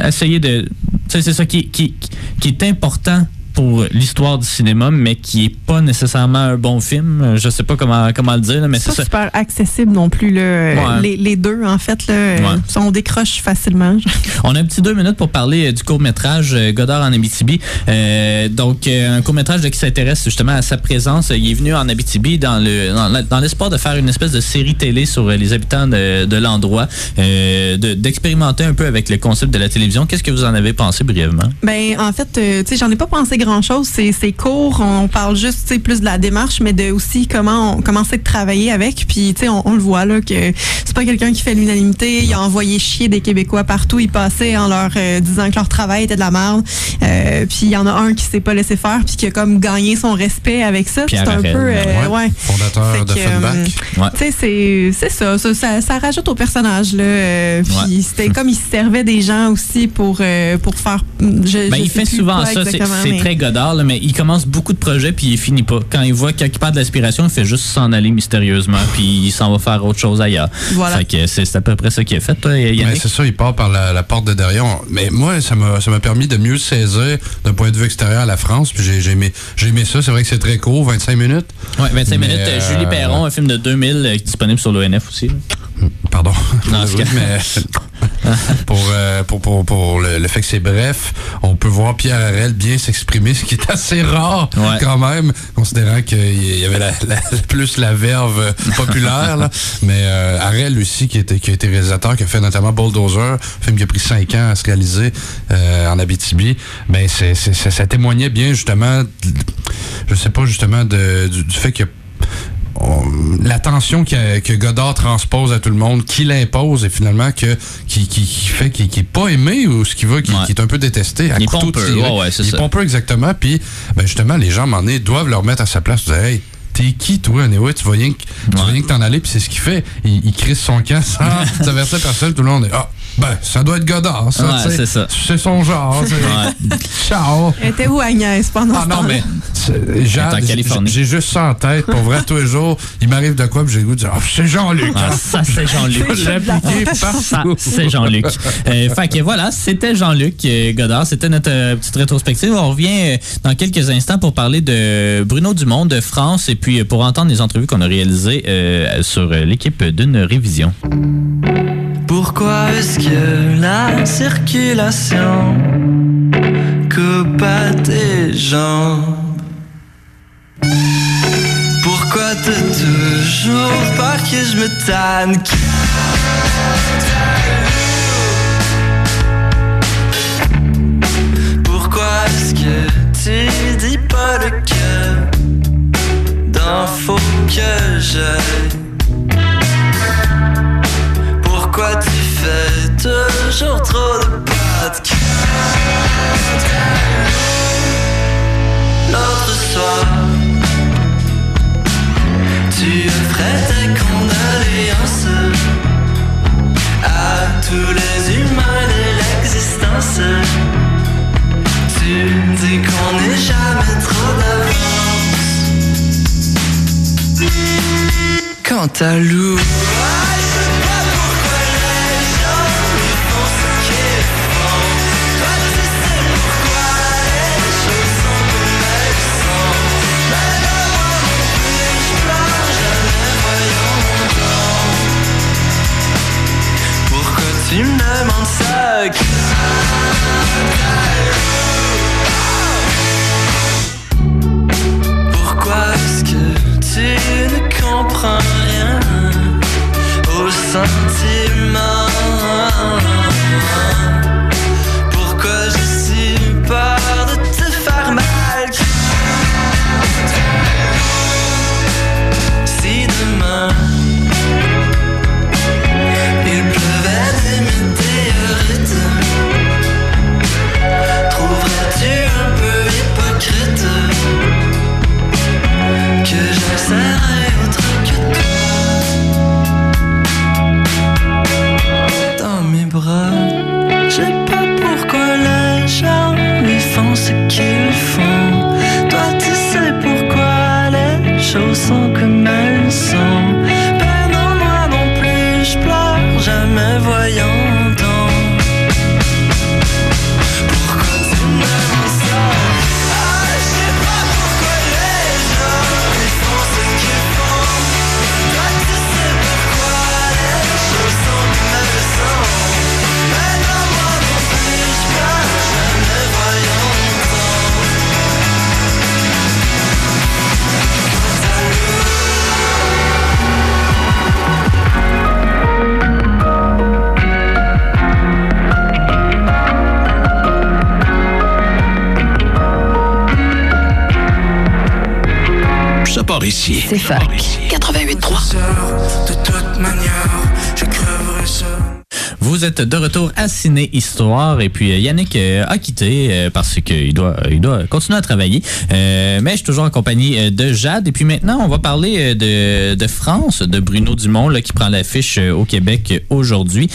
essayer de, c'est ça qui, qui, qui est important pour l'histoire du cinéma, mais qui est pas nécessairement un bon film. Je sais pas comment comment le dire, mais c'est ça. pas super accessible non plus. Là. Ouais. Les, les deux, en fait, là, Ouais. on décroche facilement. On a un petit deux minutes pour parler euh, du court-métrage euh, Godard en Abitibi. Euh, donc, un court-métrage qui s'intéresse justement à sa présence. Il est venu en Abitibi dans le dans, l'espoir de faire une espèce de série télé sur les habitants de, de l'endroit, euh, de- d'expérimenter un peu avec le concept de la télévision. Qu'est-ce que vous en avez pensé brièvement? Ben, en fait, euh, tu sais, j'en ai pas pensé grand-chose. C'est c'est court. On parle juste, plus de la démarche, mais de aussi comment on commençait de travailler avec. Puis, tu sais, on, on le voit là que c'est pas quelqu'un qui fait l'unanimité. Il a envoyé chier des Québécois partout. Il passait en leur euh, disant que leur travail était de la merde. Euh, puis il y en a un qui s'est pas laissé faire, puis qui a comme gagné son respect avec ça. C'est un peu, euh, ouais. fondateur de. Tu sais, c'est ça, ça, rajoute au personnage. Là, puis Ouais. c'était comme il se servait des gens aussi pour, pour faire. Je, Ben, je il fait souvent ça. C'est exactement, Godard, là, mais il commence beaucoup de projets puis il finit pas. Quand il voit qu'il perd de l'aspiration, il fait juste s'en aller mystérieusement <laughs> puis il s'en va faire autre chose ailleurs. Voilà. Fait que c'est à peu près ça qu'il a fait, toi, Ouais, Yannick. c'est ça, il part par la, la porte de derrière. Mais moi, ça m'a ça m'a permis de mieux saisir d'un point de vue extérieur à la France. Puis j'ai aimé, j'ai aimé ça. C'est vrai que c'est très court, 25 minutes. Ouais, 25 Mais, minutes. euh, euh, Julie Perron, un film de 2000 euh, qui est disponible sur l'ONF aussi. là. Pardon? Non, <laughs> mais <laughs> pour, euh, pour, pour, pour le, le fait que c'est bref, on peut voir Pierre Harel bien s'exprimer, ce qui est assez rare Ouais. quand même, considérant qu'il y avait la, la- plus la verve populaire. là. Mais euh, Harel aussi, qui, était, qui a été réalisateur, qui a fait notamment Bulldozer, un film qui a pris cinq ans à se réaliser euh, en Abitibi, ben c'est, ça, ça témoignait bien justement, je sais pas justement, de, du, du fait que l'attention que, que Godard transpose à tout le monde, qu'il impose et finalement que qui, qui, qui fait qu'il n'est pas aimé ou ce qui va, qui, Ouais. qui est un peu détesté. À Il couteau pompeux, tiré. ouais, ouais, c'est Il ça. pompeux exactement. Puis ben justement, les gens, donné, doivent le remettre à sa place. Dire, hey, T'es qui, toi, anyway? Tu vas rien que Ouais. t'en aller, puis c'est ce qu'il fait. Il, il crisse son camp sans <laughs> s'avertir personne. Tout le monde est Ah, ben, ça doit être Godard, ça. Ouais, c'est ça. C'est son genre. sais. Ouais. <laughs> Ciao. Était où Agnès pendant Ah ce non, mais j'ai juste ça en tête. Pour vrai, tous les jours, il m'arrive de quoi, puis j'ai le goût de dire, Ah, c'est Jean-Luc. Ah, ça, c'est Jean-Luc. C'est Jean-Luc. Euh, fait que voilà, c'était Jean-Luc euh, Godard. C'était notre euh, petite rétrospective. On revient euh, dans quelques instants pour parler de Bruno Dumont de France et puis euh, pour entendre les entrevues qu'on a réalisées euh, sur euh, l'équipe d'une révision. Pourquoi est-ce que la circulation coupe à tes jambes? Pourquoi t'as toujours peur que je me tanne? Pourquoi est-ce que tu dis pas le cœur d'infos que j'ai? Tu fais toujours trop de podcasts. L'autre soir Tu offrais tes condoléances À tous les humains de l'existence. Tu dis qu'on n'est jamais trop d'avance. Quant à Lou Pourquoi est-ce que tu ne comprends rien au sentiment? Les choses part ici. C'est Fac 88.3. De toute manière. Vous êtes de retour à Ciné Histoire et puis euh, Yannick euh, a quitté euh, parce qu'il doit, il doit continuer à travailler. Mais je suis toujours en compagnie de Jade et puis maintenant on va parler de, de France, de Bruno Dumont là, qui prend l'affiche au Québec aujourd'hui.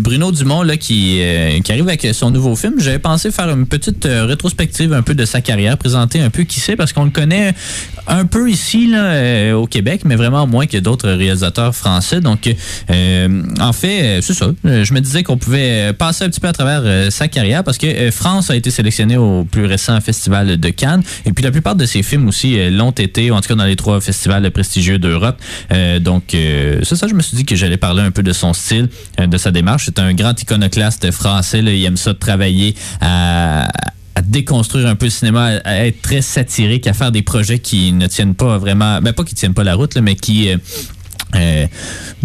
Bruno Dumont là, qui, qui arrive avec son nouveau film. J'avais pensé faire une petite rétrospective un peu de sa carrière, présenter un peu qui c'est parce qu'on le connaît un peu ici là, au Québec, mais vraiment moins que d'autres réalisateurs français. Donc, en fait, c'est ça. Euh, Je me disais qu'on pouvait euh, passer un petit peu à travers euh, sa carrière parce que France a été sélectionné au plus récent festival de Cannes et puis la plupart de ses films aussi l'ont été, en tout cas dans les trois festivals prestigieux d'Europe. Donc, c'est ça. Je me suis dit que j'allais parler un peu de son style, de sa démarche. C'est un grand iconoclaste français. Il aime ça de travailler à déconstruire un peu le cinéma, à, être très satirique, à faire des projets qui ne tiennent pas vraiment, ben pas qui tiennent pas la route, là, mais qui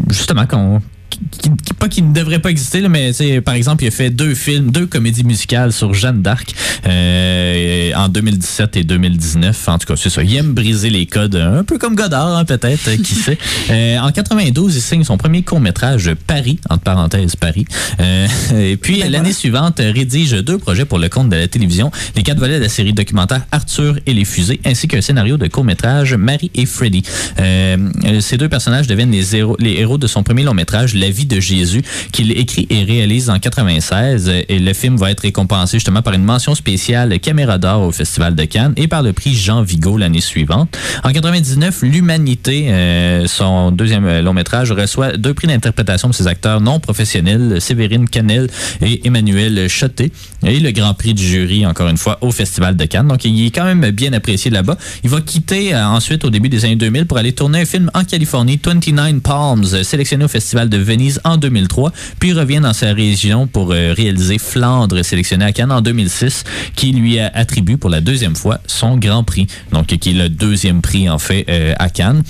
justement qu'on qui, qui- pas qui ne devrait pas exister, là, mais par exemple, il a fait deux films, deux comédies musicales sur Jeanne d'Arc euh, en 2017 et 2019. En tout cas, c'est ça. Il aime briser les codes, un peu comme Godard, hein, peut-être, euh, qui sait. <laughs> Euh, en 92, il signe son premier court-métrage Paris, entre parenthèses Paris. Euh, <laughs> et puis, l'année suivante, euh, rédige deux projets pour le compte de la télévision, les quatre volets de la série documentaire Arthur et les fusées, ainsi qu'un scénario de court-métrage Marie et Freddy. Euh, euh, ces deux personnages deviennent les héros, les héros de son premier long-métrage, La vie de Jésus, qu'il écrit et réalise en 96. Euh, Et le film va être récompensé justement par une mention spéciale Caméra d'or au Festival de Cannes et par le prix Jean Vigo l'année suivante. En 99, L'Humanité, euh, son deuxième euh, long-métrage, reçoit deux prix d'interprétation de ses acteurs non professionnels, Séverine Canel et Emmanuel Chotet, et le grand prix du jury, encore une fois, au Festival de Cannes. Donc, il est quand même bien apprécié là-bas. Il va quitter euh, ensuite, au début des années 2000, pour aller tourner un film en Californie, 29 Palms, sélectionné au Festival de Venise en 2003, puis revient dans sa région pour euh, réaliser Flandre, sélectionné à Cannes en 2006, qui lui attribue pour la deuxième fois son grand prix, donc qui est le deuxième prix, en fait, euh, à Cannes.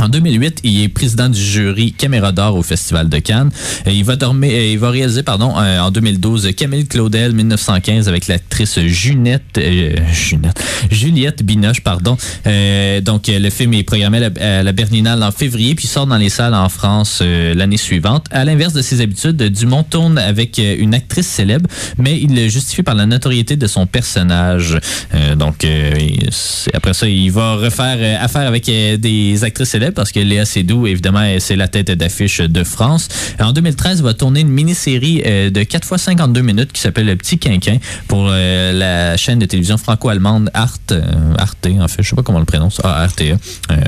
En 2008, il est président du jury Caméra d'or au Festival de Cannes. Il va dormir, il va réaliser, pardon, euh, en 2012 Camille Claudel 1915 avec l'actrice Junette, euh, Junette, Juliette Binoche, pardon. Euh, donc euh, le film est programmé à la, à la Berninale en février puis sort dans les salles en France euh, l'année suivante. À l'inverse de ses habitudes, Dumont tourne avec une actrice célèbre, mais il le justifie par la notoriété de son personnage. Donc après ça, il va refaire affaire avec des actrices célèbres parce que Léa Seydoux, évidemment, c'est la tête d'affiche de France. En 2013, il va tourner une mini-série euh, de 4 fois 52 minutes qui s'appelle Le Petit Quinquin pour euh, la chaîne de télévision franco-allemande Arte, euh, Arte, en fait, je sais pas comment on le prononce, ah, Arte. Euh,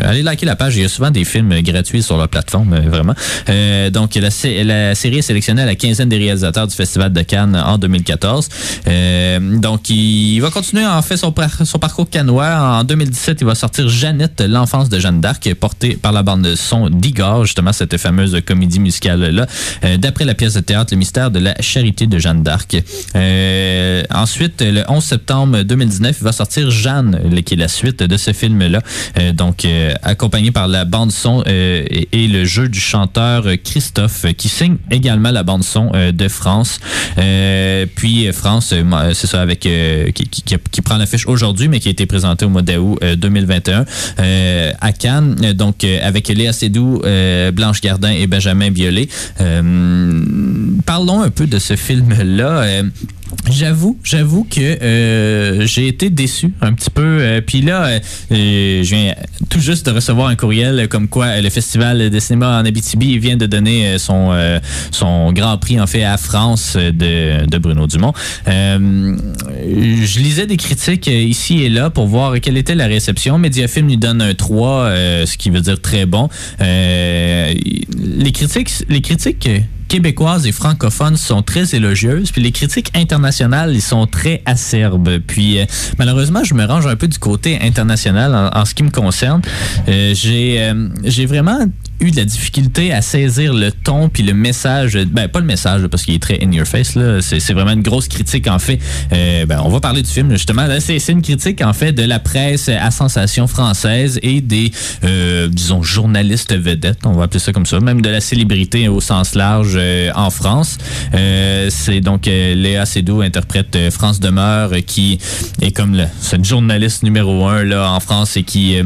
allez liker la page, il y a souvent des films gratuits sur la plateforme, vraiment. Donc, la, sé- la série est sélectionnée à la quinzaine des réalisateurs du Festival de Cannes en 2014. Euh, donc, il va continuer en fait son parcours canois. En 2017, il va sortir Jeannette, l'enfance de Jeanne d'Arc, portée par la bande de son d'Igor, justement cette fameuse comédie musicale-là, euh, d'après la pièce de théâtre Le mystère de la charité de Jeanne d'Arc. Euh, ensuite, le 11 septembre 2019, il va sortir Jeanne, qui est la suite de ce film-là. Euh, donc, euh, accompagné par la bande son euh, et, et le jeu du chanteur Christophe, qui signe également la bande son de France. Puis France, c'est ça, avec qui, qui, qui- prend l'affiche aujourd'hui, mais qui a été présenté au mois d'août euh, 2021 euh, à Cannes. Donc, euh, avec Léa Seydoux, euh, Blanche Gardin et Benjamin Biolay. Euh, parlons un peu de ce film-là. J'avoue, j'avoue que euh, j'ai été déçu un petit peu. Euh, Puis là, euh, euh, je viens tout juste de recevoir un courriel comme quoi le festival de cinéma en Abitibi vient de donner euh, son euh, son grand prix en fait à France de, de Bruno Dumont. Je lisais des critiques ici et là pour voir quelle était la réception. Mediafilm lui donne un 3, euh, ce qui veut dire très bon. Les critiques, les critiques québécoises et francophones sont très élogieuses, puis les critiques internationales, ils sont très acerbes. Puis euh, malheureusement, je me range un peu du côté international en, ce qui me concerne. Euh, j'ai euh, j'ai vraiment eu de la difficulté à saisir le ton puis le message. Ben pas le message parce qu'il est très in your face là. C'est vraiment une grosse critique en fait. Euh, ben on va parler du film justement. C'est une critique en fait de la presse à sensation française et des euh, disons journalistes vedettes. On va appeler ça comme ça, même de la célébrité au sens large euh, en France. Euh, c'est donc euh, Léa Seydoux interprète euh, France Demeure qui est comme le, cette journaliste numéro un là en France et qui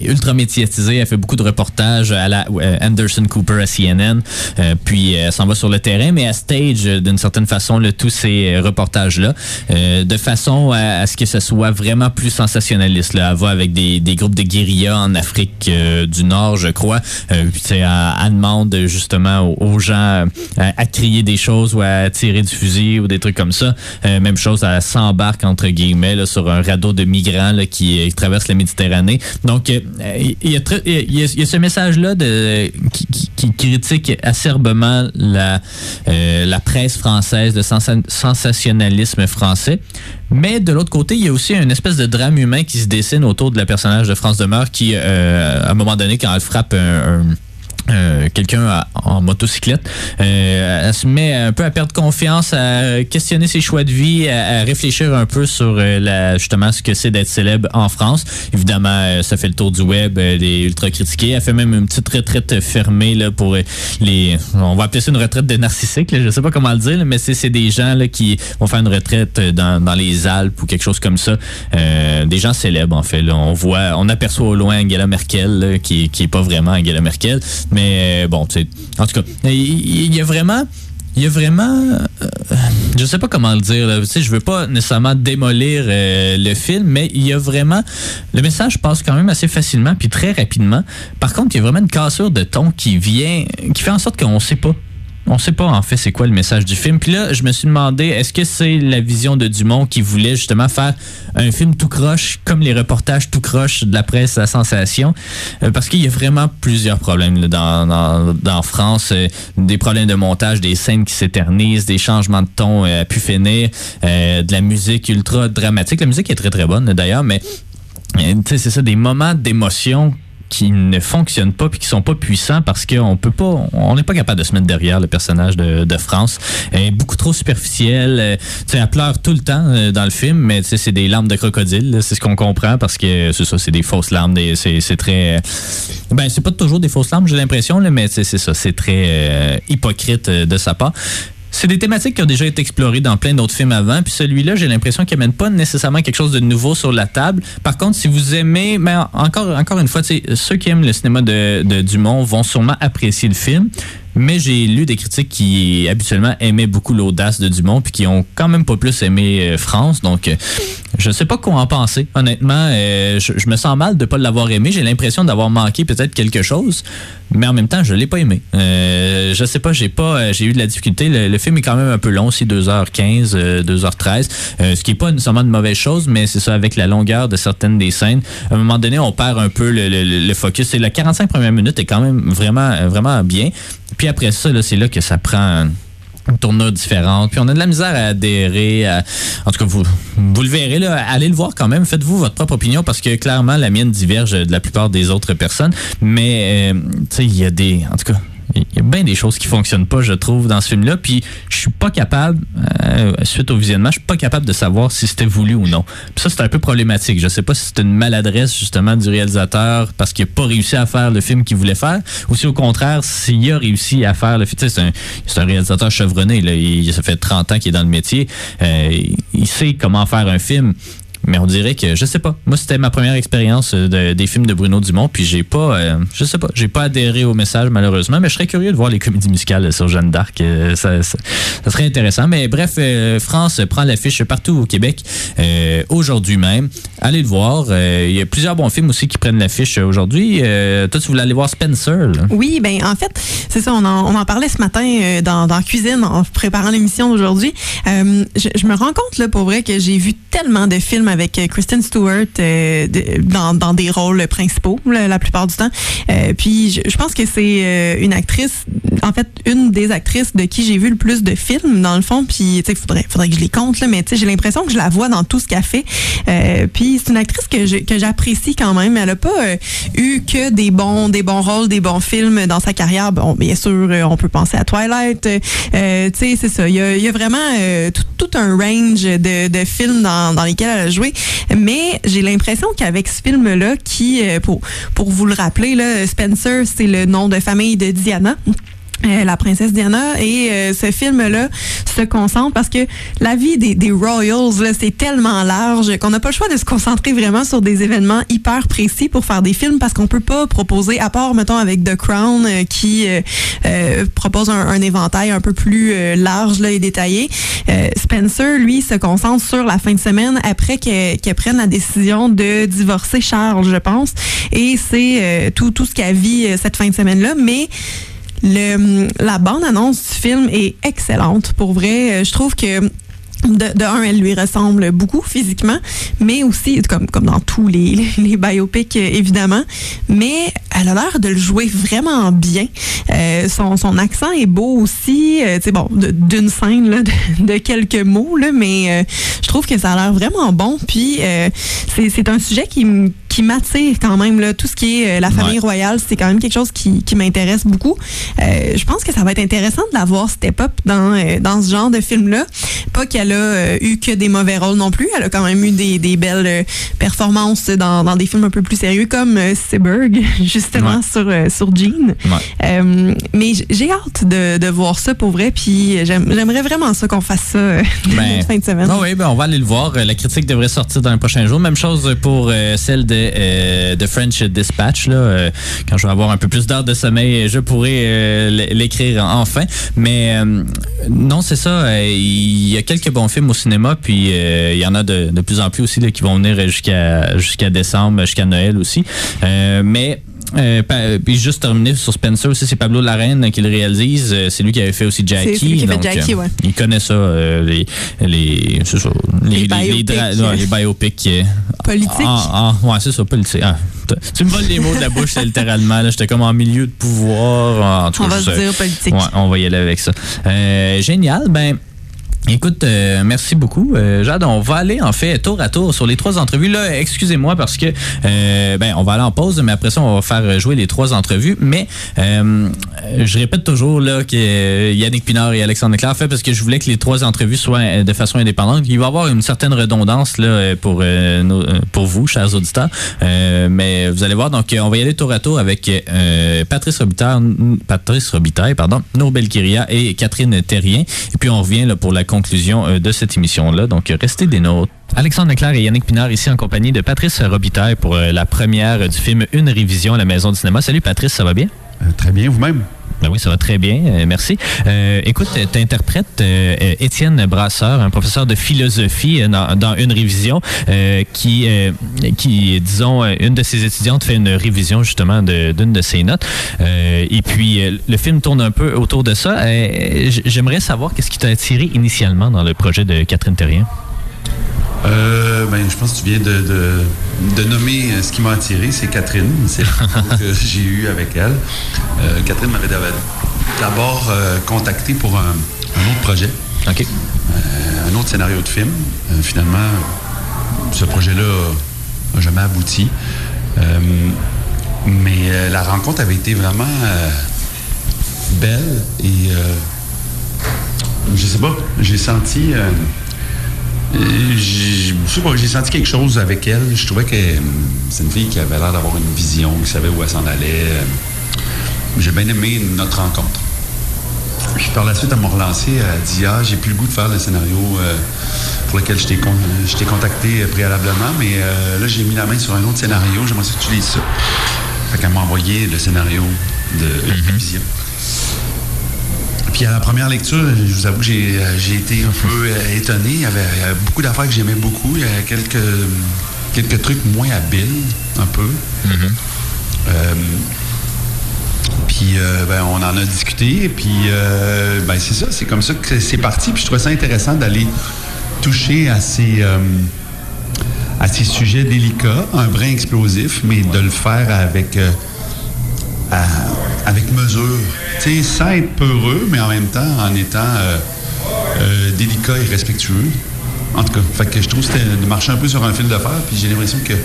ultra médiatisée, elle fait beaucoup de reportages à la euh, Anderson Cooper à CNN, euh, puis euh, elle s'en va sur le terrain, mais elle stage euh, d'une certaine façon là, tous ces euh, reportages-là, euh, de façon à, ce que ce soit vraiment plus sensationnaliste. Là. Elle va avec des, groupes de guérillas en Afrique euh, du Nord, je crois, euh, puis elle, elle demande justement aux, gens euh, à, crier des choses ou à tirer du fusil ou des trucs comme ça. Euh, même chose, elle s'embarque entre guillemets sur un radeau de migrants qui, euh, qui traverse la Méditerranée. Euh, il y, a ce message-là qui, critique acerbement la, euh, presse française, le sensa- sensationnalisme français. Mais de l'autre côté, il y a aussi une espèce de drame humain qui se dessine autour de la personnage de France Demeure qui, euh, à un moment donné, quand elle frappe un euh, quelqu'un en motocyclette. Euh, elle se met un peu à perdre confiance, à questionner ses choix de vie, à, réfléchir un peu sur euh, la, justement ce que c'est d'être célèbre en France. Évidemment, ça fait le tour du web, elle est ultra critiquée. Elle fait même une petite retraite fermée là, pour les... On va appeler ça une retraite de narcissique, là, je sais pas comment le dire, mais c'est des gens là, qui vont faire une retraite dans, dans les Alpes ou quelque chose comme ça. des gens célèbres, en fait. Là. On voit, on aperçoit au loin Angela Merkel, qui, qui est pas vraiment Angela Merkel, mais euh, bon, tu sais, en tout cas, il y, a vraiment il y a vraiment euh, je sais pas comment le dire sais je veux pas nécessairement démolir euh, le film mais il y a vraiment le message passe quand même assez facilement puis très rapidement. Par contre il y a vraiment une cassure de ton qui vient qui fait en sorte qu'on sait pas on sait pas en fait c'est quoi le message du film. Puis là, je me suis demandé, est-ce que c'est la vision de Dumont qui voulait justement faire un film tout croche, comme les reportages tout croche de la presse à sensation? Euh, parce qu'il y a vraiment plusieurs problèmes dans, dans, dans, France. Euh, des problèmes de montage, des scènes qui s'éternisent, des changements de ton euh, à finir, de la musique ultra dramatique. La musique est très très bonne d'ailleurs, mais c'est ça, des moments d'émotion qui ne fonctionnent pas puis qui sont pas puissants parce qu'on peut pas, on n'est pas capable de se mettre derrière le personnage de, de France. Elle est beaucoup trop superficielle. Euh, tu sais, elle pleure tout le temps euh, dans le film, mais c'est des larmes de crocodile. C'est ce qu'on comprend parce que c'est ça, c'est des fausses larmes. C'est très, ben c'est pas toujours des fausses larmes, j'ai l'impression, mais c'est ça, c'est très euh, hypocrite de sa part. C'est des thématiques qui ont déjà été explorées dans plein d'autres films avant. Puis celui-là, j'ai l'impression qu'il n'amène pas nécessairement quelque chose de nouveau sur la table. Par contre, si vous aimez, mais encore, encore une fois, ceux qui aiment le cinéma de, de Dumont vont sûrement apprécier le film. Mais j'ai lu des critiques qui habituellement aimaient beaucoup l'audace de Dumont puis qui ont quand même pas plus aimé euh, France. Donc, euh, je sais pas quoi en penser. Honnêtement, euh, je, me sens mal de pas l'avoir aimé. J'ai l'impression d'avoir manqué peut-être quelque chose, mais en même temps, je l'ai pas aimé. je sais pas, j'ai pas, j'ai eu de la difficulté. Le, film est quand même un peu long, aussi 2h15, 2h13, ce qui est pas nécessairement une mauvaise chose, mais c'est ça avec la longueur de certaines des scènes. À un moment donné, on perd un peu le, le focus. C'est la 45 premières minutes est quand même vraiment, vraiment bien. Puis après ça, c'est là que ça prend une tournure différente. Puis on a de la misère à adhérer. En tout cas, vous, vous le verrez, là, allez le voir quand même. Faites-vous votre propre opinion parce que clairement, la mienne diverge de la plupart des autres personnes. Mais, euh, tu sais, il y a des... En tout cas, il y a bien des choses qui fonctionnent pas, je trouve, dans ce film-là. Puis je suis pas capable, euh, suite au visionnement, je suis pas capable de savoir si c'était voulu ou non. Puis ça, c'est un peu problématique. Je sais pas si c'est une maladresse justement du réalisateur parce qu'il a pas réussi à faire le film qu'il voulait faire, ou si au contraire, s'il a réussi à faire le film. C'est un, un, réalisateur chevronné. Là. Il, ça fait 30 ans qu'il est dans le métier. Euh, il sait comment faire un film. Mais on dirait que, je sais pas. Moi, c'était ma première expérience euh, des films de Bruno Dumont, puis j'ai pas, euh, je sais pas, j'ai pas adhéré au message malheureusement, mais je serais curieux de voir les comédies musicales sur Jeanne d'Arc. Euh, ça, serait intéressant. Mais bref, France prend l'affiche partout au Québec aujourd'hui même. Allez le voir. Il y a plusieurs bons films aussi qui prennent l'affiche aujourd'hui. toi, tu voulais aller voir Spencer. Oui, ben en fait, c'est ça. On en, on en, parlait ce matin dans, dans cuisine en préparant l'émission d'aujourd'hui. Je, me rends compte là pour vrai que j'ai vu tellement de films avec euh, Kristen Stewart euh, dans, dans, des rôles principaux la, plupart du temps. Euh, puis je, pense que c'est une actrice, en fait, une des actrices de qui j'ai vu le plus de films dans le fond. Puis tu sais, faudrait, faudrait que je les compte là, mais tu sais, j'ai l'impression que je la vois dans tout ce qu'elle fait. puis c'est une actrice que que j'apprécie quand même. Elle a pas eu que des bons des bons rôles, des bons films dans sa carrière. Bon, bien sûr, on peut penser à Twilight. tu sais, c'est ça. Il y a, y a vraiment tout, tout, un range de, de films dans, dans lesquels elle a joué mais j'ai l'impression qu'avec ce film-là, qui, euh, pour, vous le rappeler, Spencer, c'est le nom de famille de Diana. Euh, la princesse Diana et euh, ce film-là se concentre parce que la vie des, des Royals, c'est tellement large qu'on n'a pas le choix de se concentrer vraiment sur des événements hyper précis pour faire des films parce qu'on peut pas proposer, à part, mettons, avec The Crown euh, qui propose un, un, éventail un peu plus large là, et détaillé. Spencer, lui, se concentre sur la fin de semaine après qu'elle prenne la décision de divorcer Charles, je pense. Et c'est tout, tout ce qu'elle vit cette fin de semaine-là. Mais le, la bande-annonce du film est excellente. Pour vrai, je trouve que de, un, elle lui ressemble beaucoup physiquement, mais aussi, comme, comme dans tous les, <laughs> les, biopics, évidemment, mais elle a l'air de le jouer vraiment bien. Euh, son, son accent est beau aussi, euh, bon, d'une scène, là, <laughs> de, quelques mots, là, mais euh, je trouve que ça a l'air vraiment bon. Puis, euh, c'est un sujet qui me qui m'attire quand même. Là. Tout ce qui est euh, la famille Ouais. royale, c'est quand même quelque chose qui, qui m'intéresse beaucoup. Euh, je pense que ça va être intéressant de la voir step up dans, euh, dans ce genre de film-là. Pas qu'elle a euh, eu que des mauvais rôles non plus. Elle a quand même eu des, des belles performances dans, dans des films un peu plus sérieux comme Seberg, <laughs> justement, Ouais. sur, sur Jean. Ouais. Mais j'ai hâte de, de voir ça pour vrai. Puis j'aime- j'aimerais vraiment ça qu'on fasse ça Ben, <laughs> fin de semaine. Ah oui, ben on va aller le voir. La critique devrait sortir dans les prochains jours. Même chose pour celle de, euh, de French Dispatch. Là. Euh, quand je vais avoir un peu plus d'heures de sommeil, je pourrai euh, l'écrire en- enfin. Mais euh, non, c'est ça. euh, Il y a quelques bons films au cinéma, puis euh, il y en a de, plus en plus aussi qui vont venir jusqu'à jusqu'à décembre, jusqu'à Noël aussi. Euh, mais euh, pa- puis juste terminer sur Spencer aussi, c'est Pablo Larraine qui le réalise. Euh, C'est lui qui avait fait aussi Jackie. lui qui a fait donc, Jackie, euh, ouais. Il connaît ça, euh, les, les, ça, les, Les biopics. dra- ouais, les biopics. euh, Politique. ah, ah, ouais, c'est ça, politique. Ah, tu me voles les mots de la bouche, <laughs> littéralement. là. J'étais comme en milieu de pouvoir. En tout On cas, va se dire politique. Ouais, on va y aller avec ça. Euh, génial. Ben. Écoute, euh, merci beaucoup. Euh, Jade, on va aller en fait tour à tour sur les trois entrevues. Là, excusez-moi parce que euh, ben on va aller en pause, mais après ça, on va faire jouer les trois entrevues. Mais euh, je répète toujours là que euh, Yannick Pinard et Alexandre Leclerc fait parce que je voulais que les trois entrevues soient euh, de façon indépendante. Il va y avoir une certaine redondance là pour pour vous, chers auditeurs. Mais vous allez voir. Donc, on va y aller tour à tour avec Patrice Robitaille, Patrice Robitaille, pardon, Norbel Kiria et Catherine Terrien. Et puis on revient là, pour la conclusion euh, de cette émission-là. Donc, restez des nôtres. Alexandre Leclerc et Yannick Pinard ici en compagnie de Patrice Robitaille pour euh, la première du film Une révision à la Maison du cinéma. Salut Patrice, ça va bien? Euh, très bien, vous-même? Ben oui, ça va très bien, euh, merci. Euh, écoute, tu interprètes Étienne Brasseur, un professeur de philosophie euh, dans, une révision euh, qui, euh, qui, disons, euh, une de ses étudiantes fait une révision justement de- d'une de, ses notes. Euh, et puis, euh, le film tourne un peu autour de ça. Euh, J'aimerais savoir qu'est-ce qui t'a attiré initialement dans le projet de Catherine Terrien. Euh, ben, je pense que tu viens de, de- de nommer euh, ce qui m'a attiré, c'est Catherine. C'est <laughs> que j'ai eu avec elle. Euh, Catherine m'avait d'ab- d'abord euh, contacté pour un, un autre projet, OK. euh, un autre scénario de film. Euh, finalement, ce projet-là n'a jamais abouti. Euh, mais la rencontre avait été vraiment belle et euh, je sais pas, j'ai senti. Euh, j'ai- senti quelque chose avec elle. Je trouvais que euh, c'est une fille qui avait l'air d'avoir une vision, qui savait où elle s'en allait. Euh, J'ai bien aimé notre rencontre. Puis par la suite, elle m'a relancé. Elle a dit Ah, j'ai plus le goût de faire le scénario pour lequel je t'ai contacté préalablement, mais là, j'ai mis la main sur un autre scénario. J'aimerais que tu lises ça. Fait qu'elle m'a envoyé le scénario de Une Vision. Puis à la première lecture, je vous avoue que j'ai euh, été un peu euh, étonné. Il y avait beaucoup d'affaires que j'aimais beaucoup. Il y a quelques, quelques trucs moins habiles, un peu. Euh, puis euh, ben, on en a discuté. Puis euh, ben, c'est ça, c'est comme ça que c'est parti. Puis je trouvais ça intéressant d'aller toucher à ces, à ces sujets délicats, un brin explosif, mais de le faire avec, à- avec mesure. Tu sais, sans être peureux, mais en même temps en étant euh, euh, délicat et respectueux. En tout cas, fait que je trouve que c'était de marcher un peu sur un fil de fer, puis j'ai l'impression que euh,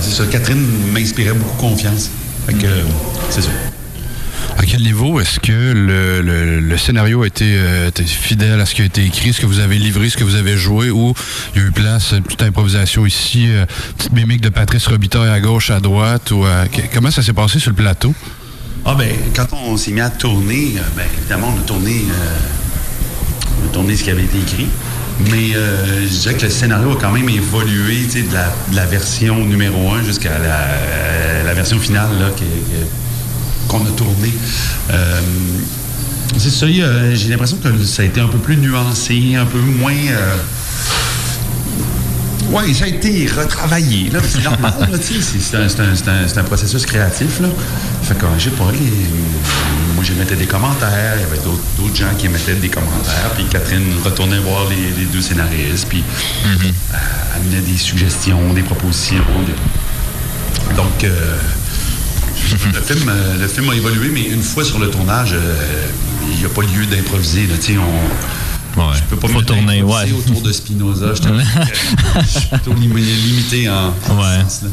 c'est ça, Catherine m'inspirait beaucoup confiance. Fait que euh, c'est ça. À quel niveau est-ce que le, scénario a été, euh, fidèle à ce qui a été écrit, ce que vous avez livré, ce que vous avez joué, ou il y a eu place, une petite improvisation ici, euh, petite mimique de Patrice Robitaille à gauche, à droite, ou euh, comment ça s'est passé sur le plateau? Ah ben, quand on s'est mis à tourner, euh, ben, évidemment, on a tourné, on a tourné ce qui avait été écrit. Mais je dirais que le scénario a quand même évolué de la, de la version numéro 1 jusqu'à la, version finale là, que- qu'on a tournée. Euh, c'est ça, j'ai l'impression que ça a été un peu plus nuancé, un peu moins. euh, oui, ça a été retravaillé. C'est normal. c'est, un, processus créatif. Là. Fait que, je sais pas, les- moi, j'émettais des commentaires. Il y avait d'autres, gens qui émettaient des commentaires. Puis Catherine retournait voir les, les deux scénaristes. Puis euh, amenait des suggestions, des propositions. des- Donc, euh, le, film, euh, le film a évolué, mais une fois sur le tournage, euh, il n'y a pas lieu d'improviser. Là, Ouais. Je peux pas Faut me tourner, ouais. autour de Spinoza. Je, suis plutôt lim- limité en, en Ouais. ce sens-là.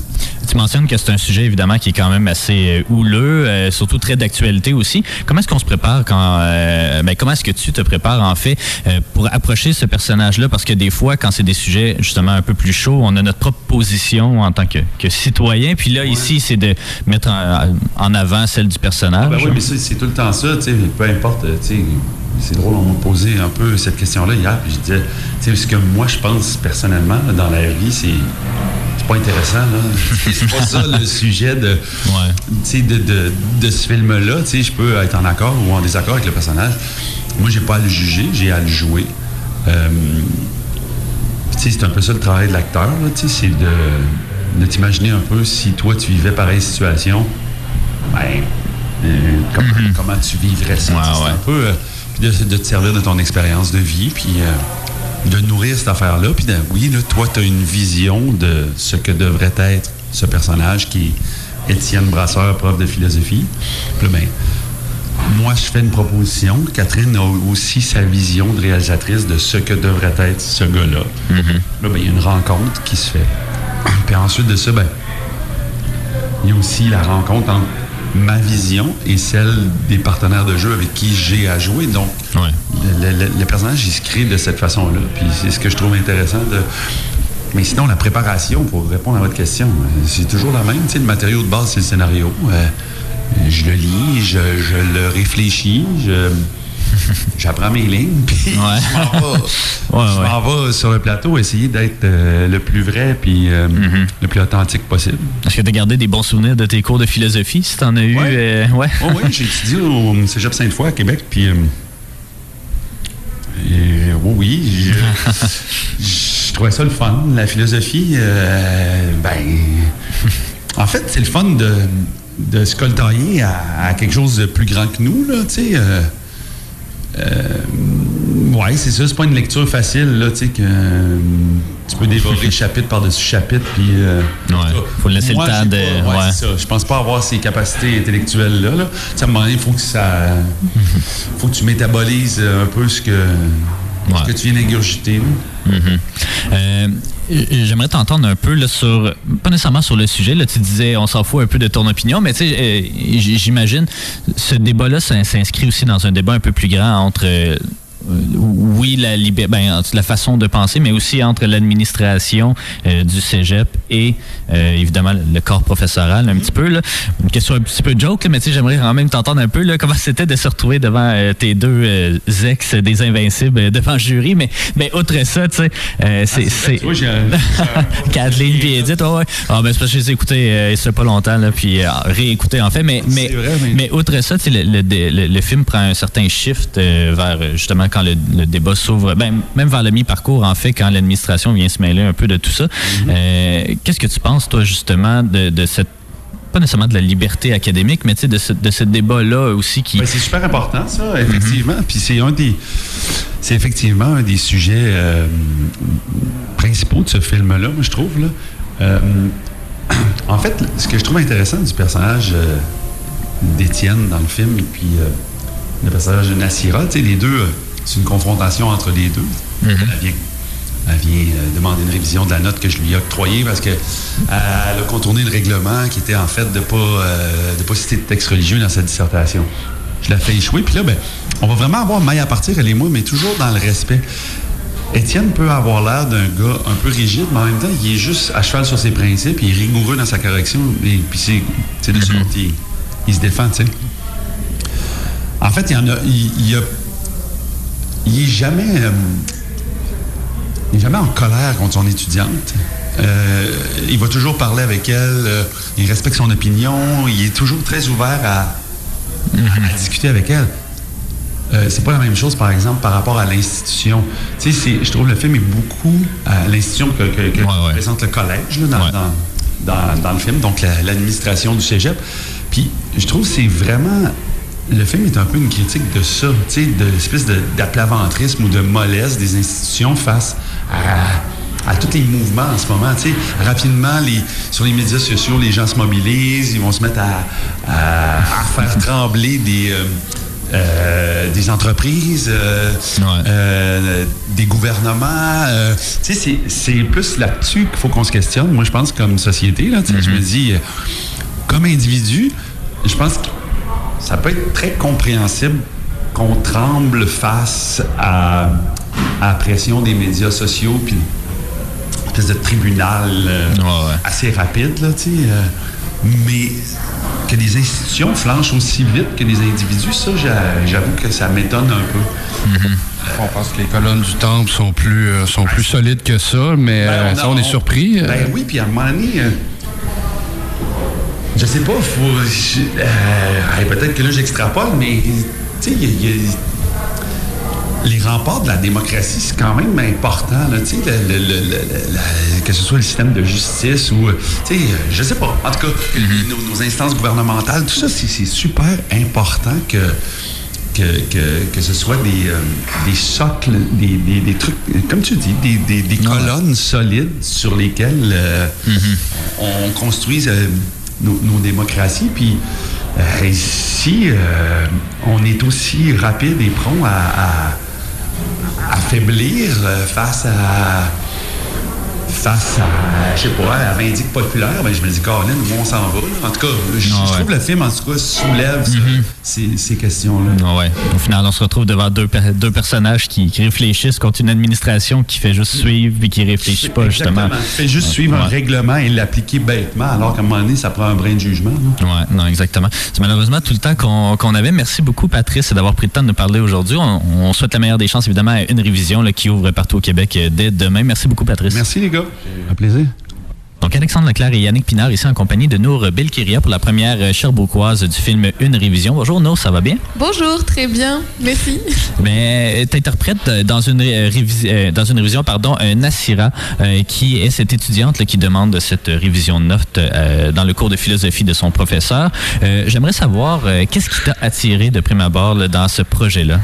Tu mentionnes que c'est un sujet évidemment qui est quand même assez euh, houleux, euh, surtout très d'actualité aussi. Comment est-ce qu'on se prépare quand euh, ben, comment est-ce que tu te prépares en fait euh, pour approcher ce personnage-là? Parce que des fois, quand c'est des sujets justement un peu plus chauds, on a notre propre position en tant que, que citoyen. Puis là, ici, c'est de mettre en, en avant celle du personnage. Ben oui, mais c'est tout le temps ça, tu sais, peu importe, tu sais. C'est drôle, on m'a posé un peu cette question-là hier, puis je disais, tu sais, ce que moi je pense personnellement là, dans la vie, c'est. C'est pas intéressant, là. C'est pas ça le <laughs> sujet de, de, de, de ce film-là. Je peux être en accord ou en désaccord avec le personnage. Moi, j'ai pas à le juger, j'ai à le jouer. Euh, puis, tu sais, c'est un peu ça le travail de l'acteur, là, tu sais, c'est de, de t'imaginer un peu si toi, tu vivais pareille situation, ben, euh, comment, comment tu vivrais ça. sais, c'est un peu euh, de, de te servir de ton expérience de vie, puis euh, de nourrir cette affaire-là. Puis de- oui, là, toi, tu as une vision de ce que devrait être ce personnage qui est Étienne Brasseur, prof de philosophie. Puis ben, moi, je fais une proposition. Catherine a aussi sa vision de réalisatrice de ce que devrait être ce gars-là. Là, ben, il y a une rencontre qui se fait. Puis ensuite de ça, ben, il y a aussi la rencontre entre ma vision et celle des partenaires de jeu avec qui j'ai à jouer. Donc, le, le- le personnage, il se crée de cette façon-là. Puis c'est ce que je trouve intéressant de... Mais sinon, la préparation, pour répondre à votre question, euh, c'est toujours la même. Tu sais, le matériau de base, c'est le scénario. Euh, je le lis, je, je le réfléchis, je... J'apprends mes lignes, <laughs> puis je m'en vais, vais sur le plateau essayer d'être euh, le plus vrai puis euh, le plus authentique possible. Est-ce que tu as gardé des bons souvenirs de tes cours de philosophie, si tu en as eu? euh, ouais? Oh oui, j'ai étudié au Cégep Sainte-Foy à Québec, puis... euh, et, oui, oui, je, <laughs> je trouvais ça le fun. La philosophie, ben... En fait, c'est le fun de, de se coltailler à, à quelque chose de plus grand que nous, là, tu sais... euh, euh, ouais, c'est ça, c'est pas une lecture facile, là, tu sais, que euh, tu peux dévorer <laughs> chapitre par-dessus chapitre, puis... euh, faut laisser moi, le temps de- pas- ouais, ouais. c'est ça. Je pense pas avoir ces capacités intellectuelles-là, là. À un moment donné, il faut que ça... <laughs> faut que tu métabolises un peu ce que, ce que tu viens d'ingurgiter. Euh, J'aimerais t'entendre un peu là, sur, pas nécessairement sur le sujet, là, tu disais on s'en fout un peu de ton opinion, mais tu sais, euh, j'imagine ce débat-là s'in- s'inscrit aussi dans un débat un peu plus grand entre oui, la, ben, la façon de penser, mais aussi entre l'administration euh, du cégep et euh, évidemment le corps professoral, un petit peu. Là. Une question un petit peu joke, là, mais j'aimerais quand même t'entendre un peu là, comment c'était de se retrouver devant euh, tes deux euh, ex des Invincibles euh, devant le jury. Mais, mais outre ça, tu sais, euh, c'est. c'est- <laughs> Kathleen puis Edith, ouais, ouais. Ah, ben, c'est parce que je les ai écoutés euh, il pas longtemps, là, puis euh, réécoutés, en fait. Mais, mais, mais... outre ça, le, le, le- le film prend un certain shift euh, vers, euh, justement, quand le, le débat s'ouvre, ben, même vers le mi-parcours, en fait, quand l'administration vient se mêler un peu de tout ça. Euh, Qu'est-ce que tu penses, toi, justement, de, de cette pas nécessairement de la liberté académique, mais tu sais, de ce, de ce débat-là aussi qui... Ben, c'est super important, ça, effectivement. Puis c'est un des. C'est effectivement un des sujets euh, principaux de ce film-là, moi, je trouve. Là. Euh, <clears throat> en fait, ce que je trouve intéressant du personnage euh, d'Étienne dans le film, et puis le personnage de Nassira, tu sais, les deux, c'est une confrontation entre les deux. Elle vient, elle vient euh, demander une révision de la note que je lui ai octroyée parce qu'elle a contourné le règlement qui était en fait de ne pas, euh, de pas citer de texte religieux dans sa dissertation. Je la fais échouer, puis là, ben, on va vraiment avoir maille à partir, elle et moi, mais toujours dans le respect. Étienne peut avoir l'air d'un gars un peu rigide, mais en même temps, il est juste à cheval sur ses principes, il est rigoureux dans sa correction, et puis c'est, c'est de ça qu'il il se défend, tu sais. En fait, il y en a. Il, il y a. Il est jamais. euh, il est jamais en colère contre son étudiante. Euh, il va toujours parler avec elle. euh, il respecte son opinion. Il est toujours très ouvert à, discuter avec elle. Euh, c'est pas la même chose, par exemple, par rapport à l'institution. Tu sais, je trouve le film est beaucoup à l'institution que, que- que représente le collège là, dans, dans- dans- dans le film, donc la- l'administration du cégep. Puis je trouve que c'est vraiment. Le film est un peu une critique de ça, de l'espèce d'aplaventrisme ou de mollesse des institutions face à, à tous les mouvements en ce moment. Rapidement, les, sur les médias sociaux, les gens se mobilisent, ils vont se mettre à, à- à faire trembler des. euh, euh, des entreprises, euh, euh, des gouvernements. tu sais, c'est- plus là-dessus qu'il faut qu'on se questionne. Moi, je pense comme société, là, je me dis, comme individu, je pense que ça peut être très compréhensible qu'on tremble face à, à la pression des médias sociaux, puis une espèce de tribunal euh, assez rapide, là, tu sais. euh, mais que les institutions flanchent aussi vite que les individus, ça, j'a- j'avoue que ça m'étonne un peu. On pense que les colonnes du temple sont plus, euh, sont plus solides que ça, mais euh, ça, on est surpris. Ben oui, puis à un moment donné, euh, je sais pas, faut. euh, Peut-être que là, j'extrapole, mais tu sais, il y a- il y a- les remparts de la démocratie, c'est quand même important, là, tu sais, le- que ce soit le système de justice ou, euh, euh, je sais pas. En tout cas, nos, nos instances gouvernementales, tout ça, c'est super important que, que, que, que ce soit des, euh, des socles, des, des, des trucs, comme tu dis, des, colonnes solides sur lesquelles euh, on construise euh, nos, démocraties. Puis euh, euh, on est aussi rapide et prompt à, affaiblir euh, face à face à, je sais pas, à la vindicte populaire, ben, je me dis, Caroline, où on s'en va? là? En tout cas, je, trouve le film, en tout cas, soulève ça, ces, ces questions-là. Ah ouais. Au final, on se retrouve devant deux, per- deux personnages qui, qui réfléchissent contre une administration qui fait juste suivre et qui réfléchit pas, justement. Exactement. Fait juste suivre un règlement et l'appliquer bêtement, alors qu'à un moment donné, ça prend un brin de jugement. là. Ouais, non, exactement. C'est malheureusement tout le temps qu'on avait. Merci beaucoup, Patrice, d'avoir pris le temps de nous parler aujourd'hui. On, on souhaite la meilleure des chances, évidemment, à une révision là, qui ouvre partout au Québec euh, dès demain. Merci beaucoup, Patrice. Merci, les gars. Un plaisir. Donc, Alexandre Leclerc et Yannick Pinard ici en compagnie de Nour Belkiria pour la première euh, Sherbrookeoise du film Une révision. Bonjour, Nour, ça va bien? Bonjour, très bien, merci. Mais tu interprètes dans une euh, révis- euh, dans une révision pardon un Nassira euh, qui est cette étudiante là, qui demande cette révision de notes euh, dans le cours de philosophie de son professeur. Euh, J'aimerais savoir euh, qu'est-ce qui t'a attiré de prime abord là, dans ce projet-là?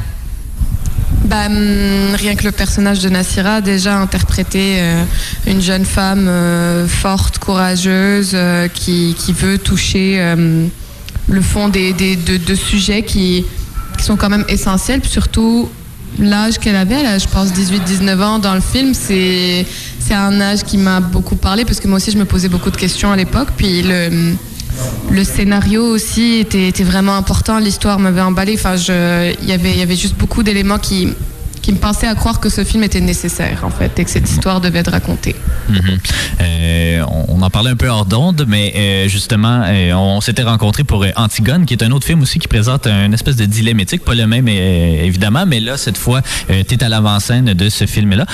Bah, hum, rien que le personnage de Nassira, déjà interpréter euh, une jeune femme euh, forte, courageuse, euh, qui, veut toucher euh, le fond des, de, sujets qui, qui sont quand même essentiels, surtout l'âge qu'elle avait, là, je pense 18-19 ans dans le film, c'est un âge qui m'a beaucoup parlé parce que moi aussi je me posais beaucoup de questions à l'époque, puis le le scénario aussi était, vraiment important. L'histoire m'avait emballé. Enfin, il y avait juste beaucoup d'éléments qui, qui me pensaient à croire que ce film était nécessaire, en fait, et que cette histoire devait être racontée. Mhm. Euh, on, en parlait un peu hors d'onde, mais euh, justement, euh, on s'était rencontrés pour Antigone, qui est un autre film aussi qui présente un espèce de dilemme éthique, pas le même évidemment, mais là, cette fois, tu es à l'avant-scène de ce film-là.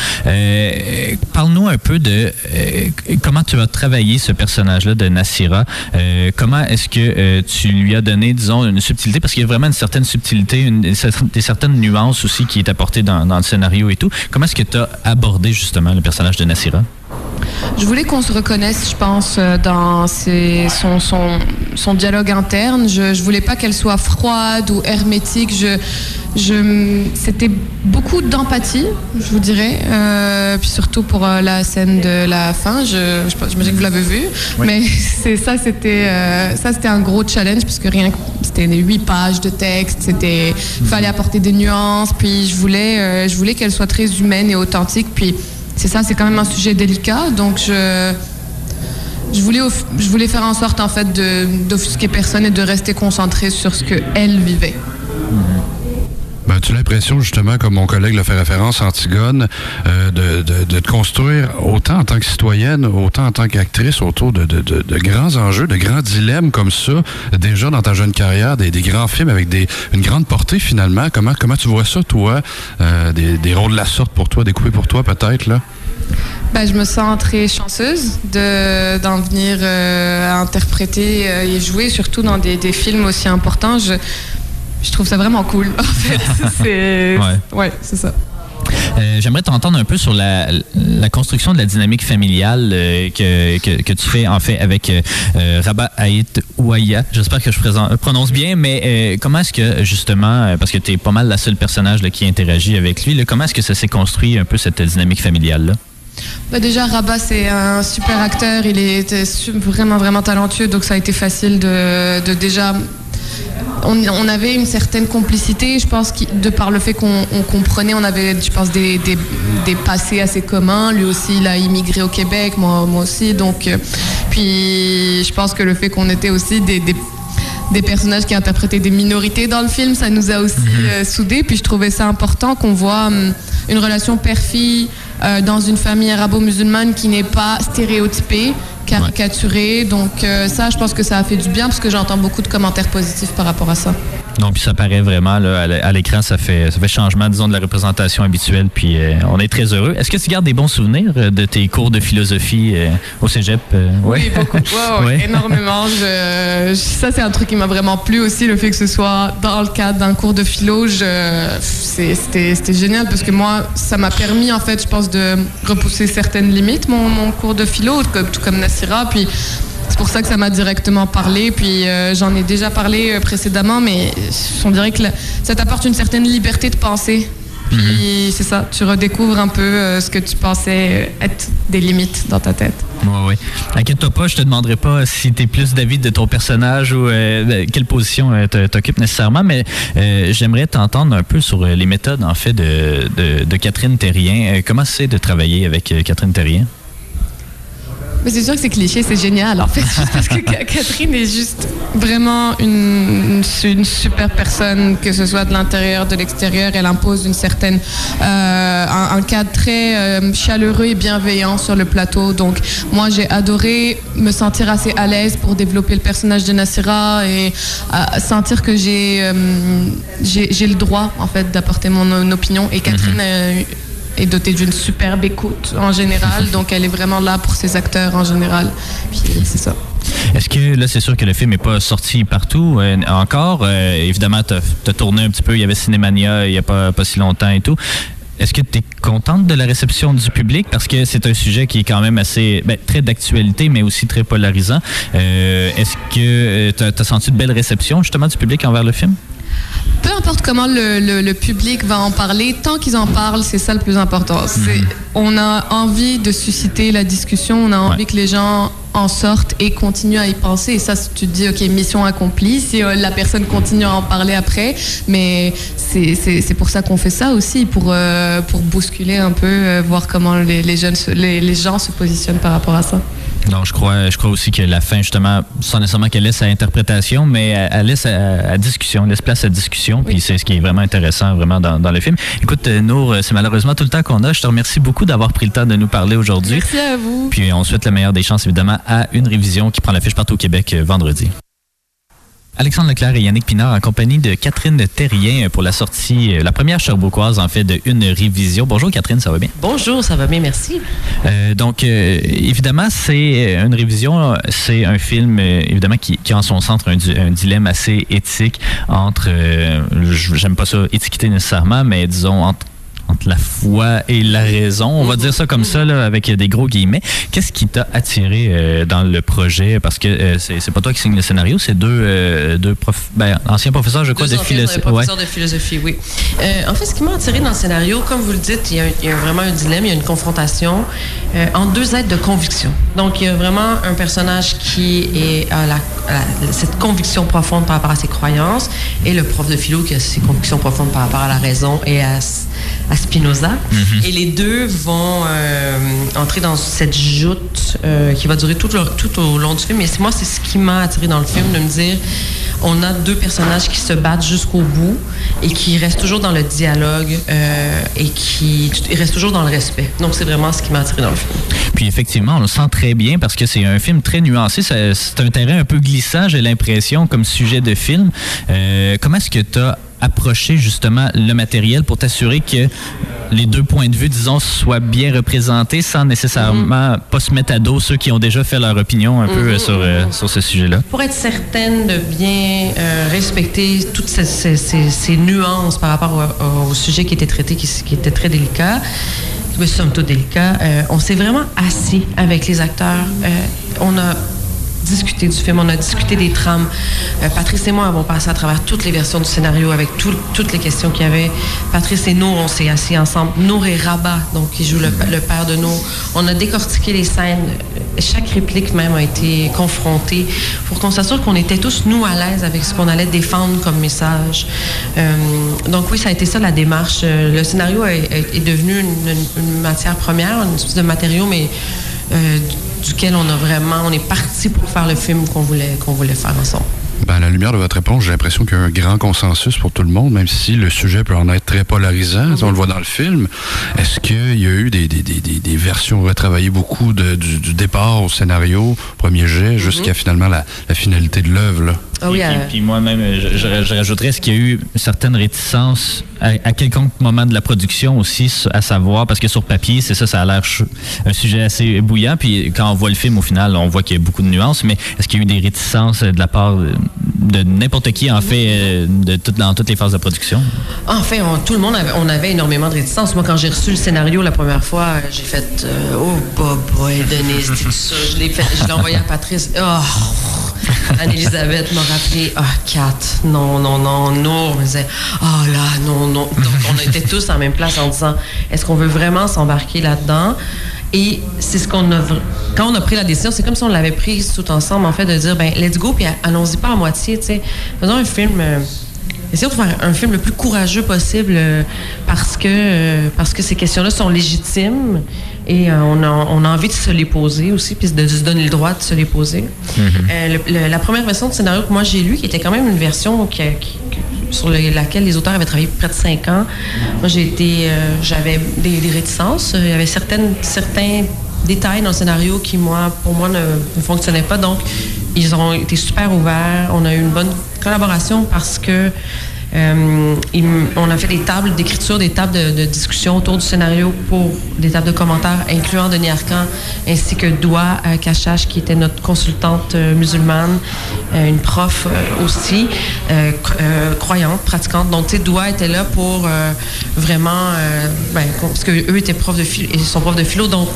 Parle-nous un peu de comment tu as travaillé ce personnage-là de Nassira. Comment est-ce que tu lui as donné, disons, une subtilité, parce qu'il y a vraiment une certaine subtilité, une, cer- des certaines nuances aussi qui est apportée dans, dans le scénario et tout. Comment est-ce que tu as abordé justement le personnage de Nassira? Je voulais qu'on se reconnaisse, je pense, euh, dans ses- son, son, son dialogue interne. Je, je voulais pas qu'elle soit froide ou hermétique. Je, je, c'était beaucoup d'empathie, je vous dirais. Euh, puis surtout pour euh, la scène de la fin, je, je j'imagine que vous l'avez vu. Mais <laughs> c'est ça, c'était euh, ça, c'était un gros challenge parce que rien, que- c'était des huit pages de texte. C'était, fallait apporter des nuances. Puis je voulais, euh, je voulais qu'elle soit très humaine et authentique. Puis c'est ça, c'est quand même un sujet délicat. Donc je voulais, faire en sorte en fait d'offusquer personne et de rester concentré sur ce que elle vivait. Ben, tu as l'impression, justement, comme mon collègue l'a fait référence, Antigone, euh, de, de, de te construire autant en tant que citoyenne, autant en tant qu'actrice autour de, de, grands enjeux, de grands dilemmes comme ça, déjà dans ta jeune carrière, des, des grands films avec des, une grande portée finalement? Comment, comment tu vois ça, toi, euh, des, des rôles de la sorte pour toi, découpés pour toi peut-être, là? Ben, je me sens très chanceuse de, d'en venir euh, interpréter et jouer, surtout dans des, des films aussi importants. Je trouve ça vraiment cool, en fait. <laughs> c'est, Ouais. ouais, c'est ça. Euh, J'aimerais t'entendre un peu sur la, la construction de la dynamique familiale euh, que, que, que tu fais en fait avec euh, Rabat Haït Ouaya. J'espère que je présente- prononce bien, mais comment est-ce que justement, parce que tu es pas mal la seule personnage là, qui interagit avec lui, là, comment est-ce que ça s'est construit un peu cette dynamique familiale-là? Bah déjà, Rabat, c'est un super acteur. Il est su- vraiment, vraiment talentueux. Donc, ça a été facile de, de déjà. On, on avait une certaine complicité, je pense, qui- de par le fait qu'on on comprenait, on avait, je pense, des, des, des passés assez communs. Lui aussi, il a immigré au Québec, moi, moi aussi. Donc, euh, puis, je pense que le fait qu'on était aussi des, des des personnages qui interprétaient des minorités dans le film, ça nous a aussi euh, soudés. Puis je trouvais ça important qu'on voit hum, une relation père-fille euh, dans une famille arabo-musulmane qui n'est pas stéréotypée, caricaturée. Donc euh, ça, je pense que ça a fait du bien parce que j'entends beaucoup de commentaires positifs par rapport à ça. Non, puis ça paraît vraiment là, à l'écran, ça fait, ça fait changement, disons, de la représentation habituelle. Puis euh, on est très heureux. Est-ce que tu gardes des bons souvenirs euh, de tes cours de philosophie euh, au cégep? euh, ouais? Oui, beaucoup. Ouais. Énormément. Je- je- ça, c'est un truc qui m'a vraiment plu aussi, le fait que ce soit dans le cadre d'un cours de philo. je- c'est- C'était c'était génial parce que moi, ça m'a permis, en fait, je pense, de repousser certaines limites, mon, mon cours de philo, tout comme Nassira. Puis c'est pour ça que ça m'a directement parlé. Puis euh, j'en ai déjà parlé euh, précédemment, mais on dirait que la- ça t'apporte une certaine liberté de penser. Puis c'est ça, tu redécouvres un peu euh, ce que tu pensais euh, être des limites dans ta tête. Oui, oui. Inquiète-toi pas, je te demanderai pas si tu es plus David de ton personnage ou euh, quelle position euh, t'occupes nécessairement, mais euh, j'aimerais t'entendre un peu sur euh, les méthodes, en fait, de, de, de Catherine Terrien. Euh, comment c'est de travailler avec euh, Catherine Terrien? Mais c'est sûr que c'est cliché, c'est génial en fait, <laughs> juste parce que Ca- Catherine est juste vraiment une, super personne, que ce soit de l'intérieur, de l'extérieur. Elle impose une certaine, euh, un, un cadre très euh, chaleureux et bienveillant sur le plateau. Donc moi j'ai adoré me sentir assez à l'aise pour développer le personnage de Nassira et euh, sentir que j'ai le droit en fait d'apporter mon, mon opinion. Et Catherine euh, est dotée d'une superbe écoute en général, <laughs> donc elle est vraiment là pour ses acteurs en général. Puis c'est ça. Est-ce que là, c'est sûr que le film n'est pas sorti partout euh, encore? Euh, évidemment, tu as, tourné un petit peu. Il y avait Cinémania il n'y a pas, pas si longtemps et tout. Est-ce que tu es contente de la réception du public? Parce que c'est un sujet qui est quand même assez ben, très d'actualité, mais aussi très polarisant. Euh, Est-ce que tu as, senti de belles réceptions justement du public envers le film? Comment le, le, le public va en parler, tant qu'ils en parlent, c'est ça le plus important. C'est- On a envie de susciter la discussion, on a envie que les gens en sortent et continuent à y penser. Et ça, tu te dis, OK, mission accomplie, si euh, la personne continue à en parler après. Mais c'est- pour ça qu'on fait ça aussi, pour, euh, pour bousculer un peu, euh, voir comment les, les, jeunes, les, les gens se positionnent par rapport à ça. Non, je crois, je crois aussi que la fin, justement, sans nécessairement qu'elle laisse à interprétation, mais elle elle laisse à, à discussion, laisse place à discussion, puis c'est ce qui est vraiment intéressant vraiment dans, dans le film. Écoute, euh, Nour, c'est malheureusement tout le temps qu'on a. Je te remercie beaucoup d'avoir pris le temps de nous parler aujourd'hui. Merci à vous. Puis on souhaite la meilleure des chances, évidemment, à une révision qui prend l'affiche partout au Québec euh, vendredi. Alexandre Leclerc et Yannick Pinard en compagnie de Catherine Terrien pour la sortie, euh, la première Sherbrookeoise en fait de une révision. Bonjour Catherine, ça va bien? Bonjour, ça va bien, merci. Euh, donc, euh, évidemment, c'est euh, une révision. C'est un film, euh, évidemment, qui, qui a en son centre un, un dilemme assez éthique entre, euh, j'aime pas ça étiqueter nécessairement, mais disons entre entre la foi et la raison. On va dire ça comme ça, là, avec des gros guillemets. Qu'est-ce qui t'a attiré euh, dans le projet? Parce que euh, c'est pas toi qui signe le scénario, c'est deux, euh, deux prof, ben, anciens professeurs, je crois, Deux de philosophie. professeurs de philosophie, oui. Euh, en fait, ce qui m'a attiré dans le scénario, comme vous le dites, il y a, il y a vraiment un dilemme, il y a une confrontation euh, entre deux êtres de conviction. Donc, il y a vraiment un personnage qui est à, la, à la- cette conviction profonde par rapport à ses croyances et le prof de philo qui a ses convictions profondes par rapport à la raison et à, à Spinoza. Et les deux vont euh, entrer dans cette joute euh, qui va durer tout, le- tout au long du film. Et c'est- moi, c'est ce qui m'a attiré dans le film, de me dire, on a deux personnages qui se battent jusqu'au bout et qui restent toujours dans le dialogue euh, et qui restent toujours dans le respect. Donc, c'est vraiment ce qui m'a attiré dans le film. Puis effectivement, on le sent très bien parce que c'est un film très nuancé. C'est un terrain un peu glissant, j'ai l'impression, comme sujet de film. Comment est-ce que tu as approché justement le matériel pour t'assurer que les deux points de vue, disons, soient bien représentés sans nécessairement pas se mettre à dos ceux qui ont déjà fait leur opinion un peu Mhm, euh, sur, euh, sur ce sujet-là? Pour être certaine de bien euh, respecter toutes ces, ces- ces- ces nuances par rapport au, au sujet qui était traité, qui, qui était très délicat, mais somme toute délicat, euh, on s'est vraiment assis avec les acteurs. On a discuté du film, on a discuté des trames. Euh, Patrice et moi avons passé à travers toutes les versions du scénario avec tout- toutes les questions qu'il y avait. Patrice et Nour, on s'est assis ensemble. Nour et Rabat, donc qui joue le, le père de Nour. On a décortiqué les scènes. Chaque réplique même a été confrontée pour qu'on s'assure qu'on était tous, nous, à l'aise avec ce qu'on allait défendre comme message. Euh, donc oui, ça a été ça la démarche. Euh, Le scénario est, est- est devenu une, une- une matière première, une espèce de matériau, mais duquel on a vraiment, on est parti pour faire le film qu'on voulait, qu'on voulait faire ensemble. Ben, à la lumière de votre réponse, j'ai l'impression qu'il y a un grand consensus pour tout le monde, même si le sujet peut en être très polarisant. On le voit dans le film. Est-ce qu'il y a eu des, des, des, des, des versions retravaillées beaucoup de- du, du départ au scénario, premier jet, jusqu'à finalement la, la finalité de l'œuvre? là? Ah oui, Puis- euh, Puis moi-même, je, je- je rajouterais ce qu'il y a eu certaines réticences à, à quelconque moment de la production aussi, à savoir, parce que sur papier, c'est ça, ça a l'air un sujet assez bouillant. Puis quand on voit le film, au final, on voit qu'il y a beaucoup de nuances. Mais est-ce qu'il y a eu des réticences euh, de la part de, n'importe qui, en fait, euh, dans toutes les phases de production? Enfin, on- tout le monde avait, on avait énormément de réticence. Moi, quand j'ai reçu le scénario la première fois, j'ai fait euh, Oh, boy, boy, Denise, ça. Je l'ai fait, envoyé à Patrice. Oh, Anne-Elisabeth m'a rappelé Ah, Kat, non, non, non. Nour me disait Ah là, non, non. Donc, on était tous en même place en disant Est-ce qu'on veut vraiment s'embarquer là-dedans? Et c'est ce qu'on a. Quand on a pris la décision, c'est comme si on l'avait prise tout ensemble, en fait, de dire ben let's go, puis allons-y pas à moitié, tu sais. Faisons un film. euh, Essayons de faire un film le plus courageux possible euh, parce que euh, parce que ces questions-là sont légitimes et on, a, on a envie de se les poser aussi puis de se donner le droit de se les poser. Le- le- la première version de scénario que moi j'ai lu, qui était quand même une version qui- sur le- laquelle les auteurs avaient travaillé près de cinq ans. Moi j'ai été, euh, j'avais des, des réticences. Il y avait certaines certains détails dans le scénario qui moi pour moi ne, ne fonctionnaient pas donc ils ont été super ouverts. On a eu une bonne collaboration parce que euh, on a fait des tables d'écriture, des tables de, de discussion autour du scénario pour des tables de commentaires, incluant Denis Arcan, ainsi que Doua euh, Kachash, qui était notre consultante euh, musulmane, une prof aussi, cro- croyante, pratiquante. Donc, tu sais, Doua était là pour vraiment, ben, parce qu'eux étaient profs de philo, ils sont profs de philo, donc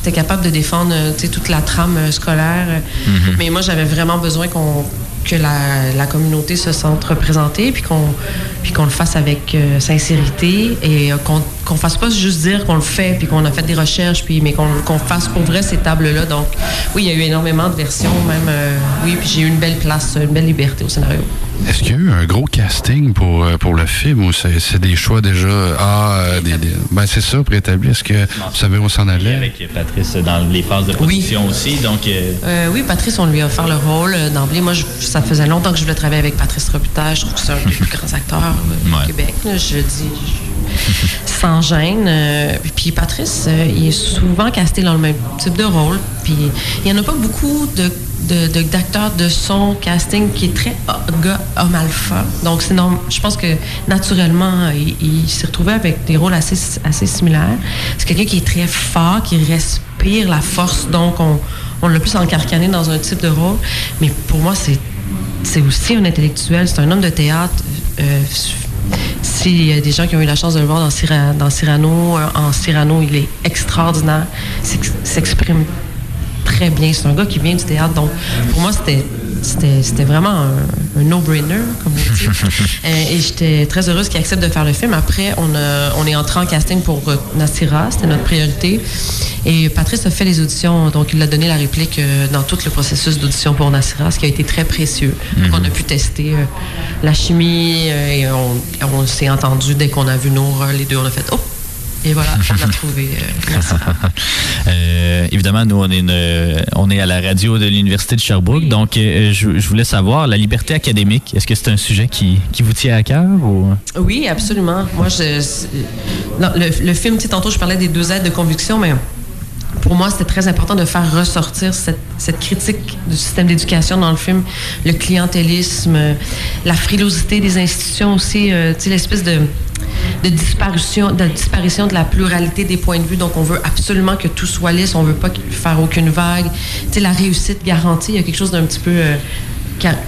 était capable de défendre toute la trame scolaire. Mhm. Mais moi, j'avais vraiment besoin qu'on que la, la communauté se sente représentée, puis qu'on puis qu'on le fasse avec euh, sincérité et euh, qu'on qu'on fasse pas juste dire qu'on le fait, puis qu'on a fait des recherches, puis mais qu'on qu'on fasse pour vrai ces tables-là. Donc, oui, il y a eu énormément de versions, même. euh, oui, puis j'ai eu une belle place, une belle liberté au scénario. Est-ce qu'il y a eu un gros casting pour, pour le film ou c'est c'est des choix déjà ah, des, des- ben c'est ça préétabli. Est-ce que vous savez où on s'en allait? Avec Patrice dans les phases de production aussi. Donc, euh, Euh, oui, Patrice, on lui a offert le rôle d'emblée. Moi, je- ça faisait longtemps que je voulais travailler avec Patrice Robitaille. Je trouve que c'est un des plus grands acteurs euh, Ouais. au Québec. là. Je dis je- sans gêne. Euh, puis Patrice, euh, il est souvent casté dans le même type de rôle. Puis il n'y en a pas beaucoup de de- de- d'acteurs de, son casting qui est très gars homme alpha. Donc, c'est norm- je pense que naturellement, il, il s'est retrouvé avec des rôles assez, assez similaires. C'est quelqu'un qui est très fort, qui respire la force. Donc, on, on l'a plus encarcané dans un type de rôle. Mais pour moi, c'est c'est aussi un intellectuel, c'est un homme de théâtre. Euh, S'il y a des gens qui ont eu la chance de le voir dans, Cyra- dans Cyrano, euh, en Cyrano, il est extraordinaire. S'exprime très bien. C'est un gars qui vient du théâtre. Donc, pour moi, c'était. C'était vraiment un, no-brainer, <laughs> Euh, et j'étais très heureuse qu'il accepte de faire le film. Après, on, a- on est entré en casting pour euh, Nassira, c'était notre priorité. Et Patrice a fait les auditions, donc il a donné la réplique euh, dans tout le processus d'audition pour Nassira, ce qui a été très précieux. Donc, on a pu tester la chimie et on, on s'est entendu dès qu'on a vu Nour, euh, les deux, on a fait « Oh! » Et voilà, on a trouvé euh. <laughs> Euh, évidemment, nous, on est, une- on est à la radio de l'Université de Sherbrooke. Donc, euh, je, je voulais savoir, la liberté académique, est-ce que c'est un sujet qui, qui vous tient à cœur? Ou... Oui, absolument. Moi, je, non, le, le film, tu sais, tantôt, je parlais des deux aides de conviction, mais pour moi, c'était très important de faire ressortir cette, cette critique du système d'éducation dans le film, le clientélisme, euh, la frilosité des institutions aussi, euh, tu sais, l'espèce de, de disparition, de disparition de la pluralité des points de vue. Donc, on veut absolument que tout soit lisse, on veut pas faire aucune vague. Tu sais, la réussite garantie, il y a quelque chose d'un petit peu euh,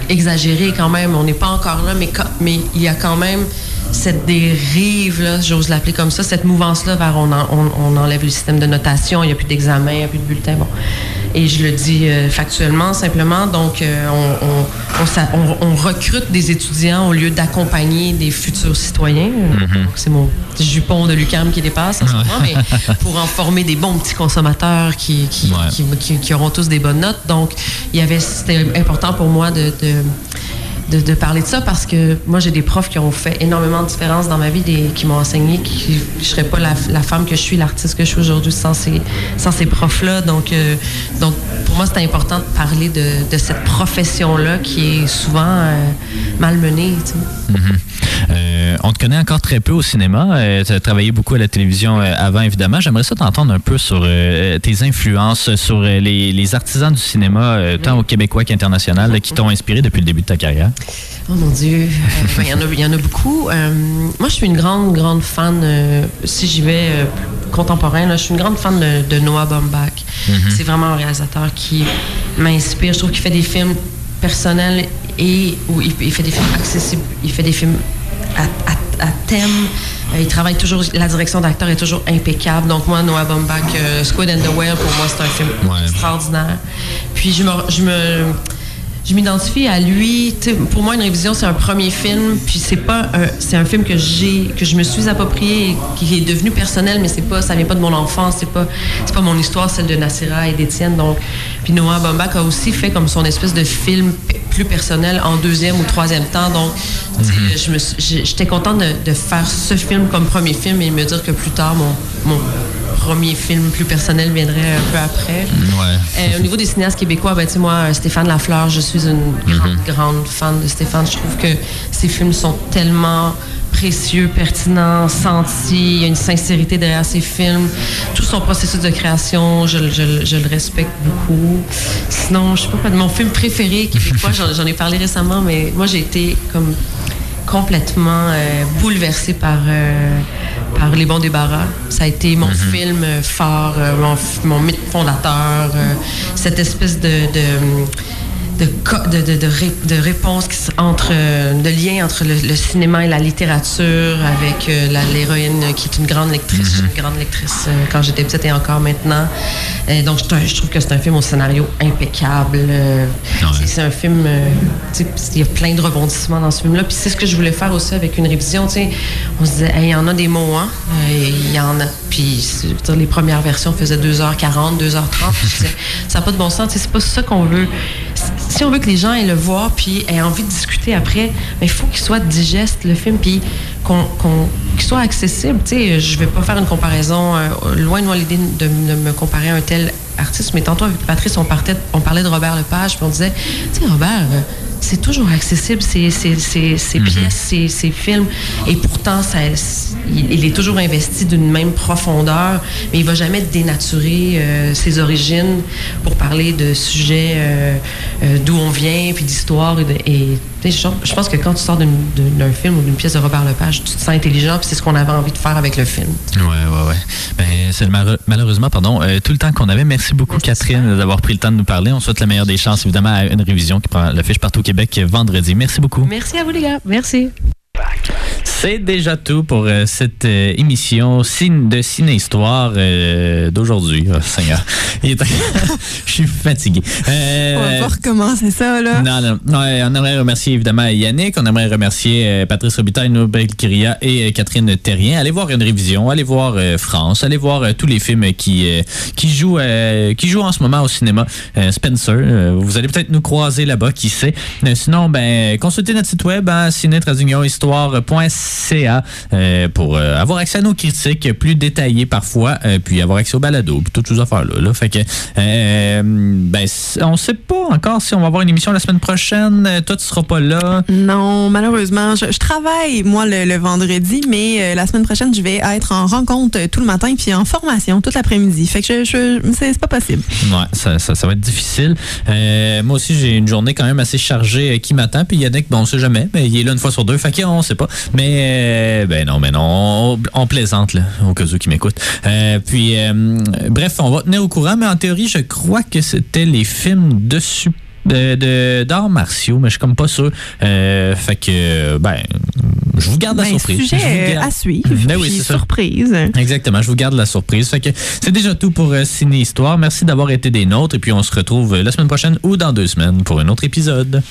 exagéré quand même. On n'est pas encore là, mais il y a quand même cette dérive, là, j'ose l'appeler comme ça, cette mouvance-là vers on, en- on, on enlève le système de notation, il n'y a plus d'examen, il n'y a plus de bulletin. Bon. Et je le dis euh, factuellement, simplement. Donc, euh, on, on- recrute des étudiants au lieu d'accompagner des futurs citoyens. Mhm. Donc, C'est mon petit jupon de Lucam qui dépasse en ce moment, mais pour en former des bons petits consommateurs qui, qui, qui- qui- qui auront tous des bonnes notes. Donc, il y avait, c'était important pour moi de, de de, de parler de ça parce que moi j'ai des profs qui ont fait énormément de différence dans ma vie, des, qui m'ont enseigné que je serais pas la, la femme que je suis, l'artiste que je suis aujourd'hui sans ces, sans ces profs-là. Donc, euh, donc pour moi c'était important de parler de, de cette profession-là qui est souvent euh, malmenée. tu sais. Mhm. Euh, on te connaît encore très peu au cinéma. tu as travaillé beaucoup à la télévision avant, évidemment. J'aimerais ça t'entendre un peu sur tes influences, sur les, les artisans du cinéma, tant au québécois qu'international, qui t'ont inspiré depuis le début de ta carrière. Oh mon Dieu, Euh, il y en a- il y, en a beaucoup. Euh, moi, je suis une grande, grande fan, euh, si j'y vais contemporain, là, je suis une grande fan de, de Noah Baumbach. Mhm. C'est vraiment un réalisateur qui m'inspire. Je trouve qu'il fait des films personnels et où il, il fait des films accessibles. Il fait des films à, à- à thème. Il travaille toujours, la direction d'acteur est toujours impeccable. Donc moi, Noah Baumbach, Squid and the Whale, pour moi, c'est un film extraordinaire. Puis je me, je me, je m'identifie à lui. Pour moi, une révision, c'est un premier film. Puis c'est pas, un- c'est un film que j'ai, que je me suis approprié, et qui est devenu personnel, mais c'est pas, ça vient pas de mon enfance. C'est pas, c'est pas mon histoire, celle de Nassira et d'Étienne. Donc, puis Noah Baumbach a aussi fait comme son espèce de film plus personnel en deuxième ou troisième temps. Donc, j'ai- j'étais contente de, de faire ce film comme premier film et me dire que plus tard, mon, mon premier film plus personnel viendrait un peu après. Euh, au niveau des cinéastes québécois, ben, moi, Stéphane Lafleur, je suis une grande, grande fan de Stéphane. Je trouve que ses films sont tellement précieux, pertinents, sentis. Il y a une sincérité derrière ses films. Tout son processus de création, je, je- je le respecte beaucoup. Sinon, je sais pas, mon film préféré québécois, j'en j'en ai parlé récemment, mais moi, j'ai été comme complètement euh, bouleversée par, euh, par Les Bons Débarras. Ça a été mon film euh, phare, euh, mon, mythe fondateur, cette espèce de, de, de, de, de, de ré- de réponse qui s- entre, euh, de lien entre le, le cinéma et la littérature avec euh, l'héroïne qui est une grande lectrice. Suis une grande lectrice euh, quand j'étais petite et encore maintenant. Et donc, je trouve que c'est un film au scénario impeccable. Euh, c'est- un film, euh, il y a plein de rebondissements dans ce film-là. Puis c'est ce que je voulais faire aussi avec une révision. tu sais. On se disait, Hey, il y en a des mots, hein? Euh, Il y en a. Puis les premières versions faisaient 2h40, 2h30. Puis je disais, ça n'a pas de bon sens. C'est pas ça qu'on veut. Si on veut que les gens aient le voir puis aient envie de discuter après, mais il faut qu'il soit digeste, le film, puis qu'on, soit accessible. Tu sais, je vais pas faire une comparaison, euh, loin de l'idée de, me comparer à un tel artiste, mais tantôt avec Patrice, on parlait de Robert Lepage, puis on disait, tu sais, Robert, euh, c'est toujours accessible, ces, ces, ces, ces pièces, ces, ces films, et pourtant, ça, il, il est toujours investi d'une même profondeur, mais il va jamais dénaturer euh, ses origines pour parler de sujets euh, euh, d'où on vient, puis d'histoire. Et, de- et, je, pense que quand tu sors d'un film ou d'une pièce de Robert Lepage, tu te sens intelligent, puis c'est ce qu'on avait envie de faire avec le film. Ouais, ouais, ouais. Ben, c'est malheureusement, pardon, euh, tout le temps qu'on avait. Merci beaucoup, Catherine, d'avoir pris le temps de nous parler. On souhaite la meilleure des chances, évidemment, à une révision qui prend l'affiche partout au Québec euh, vendredi. Merci beaucoup. Merci à vous, les gars. Merci. C'est déjà tout pour euh, cette euh, émission cine- de ciné-histoire euh, d'aujourd'hui. Oh, Seigneur, <laughs> je suis fatigué. On va pas recommencer ça, là. non, non, non, on aimerait remercier évidemment Yannick, on aimerait remercier Patrice Robitaille, Nobel Kiria et Catherine Terrien. Allez voir une révision, allez voir France, allez voir tous les films qui, qui, jouent, qui jouent en ce moment au cinéma. Spencer, vous allez peut-être nous croiser là-bas, qui sait. Sinon, ben, consultez notre site web, hein, ciné-histoire.ca euh, pour euh, avoir accès à nos critiques plus détaillées parfois, euh, puis avoir accès au balado, puis toutes ces affaires-là. Là. Fait que, ben, on sait pas encore si on va avoir une émission la semaine prochaine. Toi, tu seras pas là. Non, malheureusement, je, je travaille, moi, le, le vendredi, mais la semaine prochaine, je vais être en rencontre tout le matin puis en formation tout l'après-midi. Fait que je, je, c'est pas possible. Ouais, ça, ça, ça va être difficile. Moi aussi, j'ai une journée quand même assez chargée qui m'attend. Puis Yannick, bon, on sait jamais, mais il est là une fois sur deux. Fait qu'on sait pas. Mais, euh, ben non, mais non, on, on plaisante, là, au cas où qui m'écoute. Euh, puis, euh, bref, on va tenir au courant, mais en théorie, je crois que c'était les films de de, d'arts martiaux, mais je suis comme pas sûr. Euh, fait que, ben, je vous garde la Ben, surprise. sujet, Je vous garde- à suivre, Ben oui, c'est surprise. Exactement, je vous garde la surprise. Fait que c'est déjà tout pour euh, Ciné Histoire. Merci d'avoir été des nôtres et puis on se retrouve la semaine prochaine ou dans deux semaines pour un autre épisode.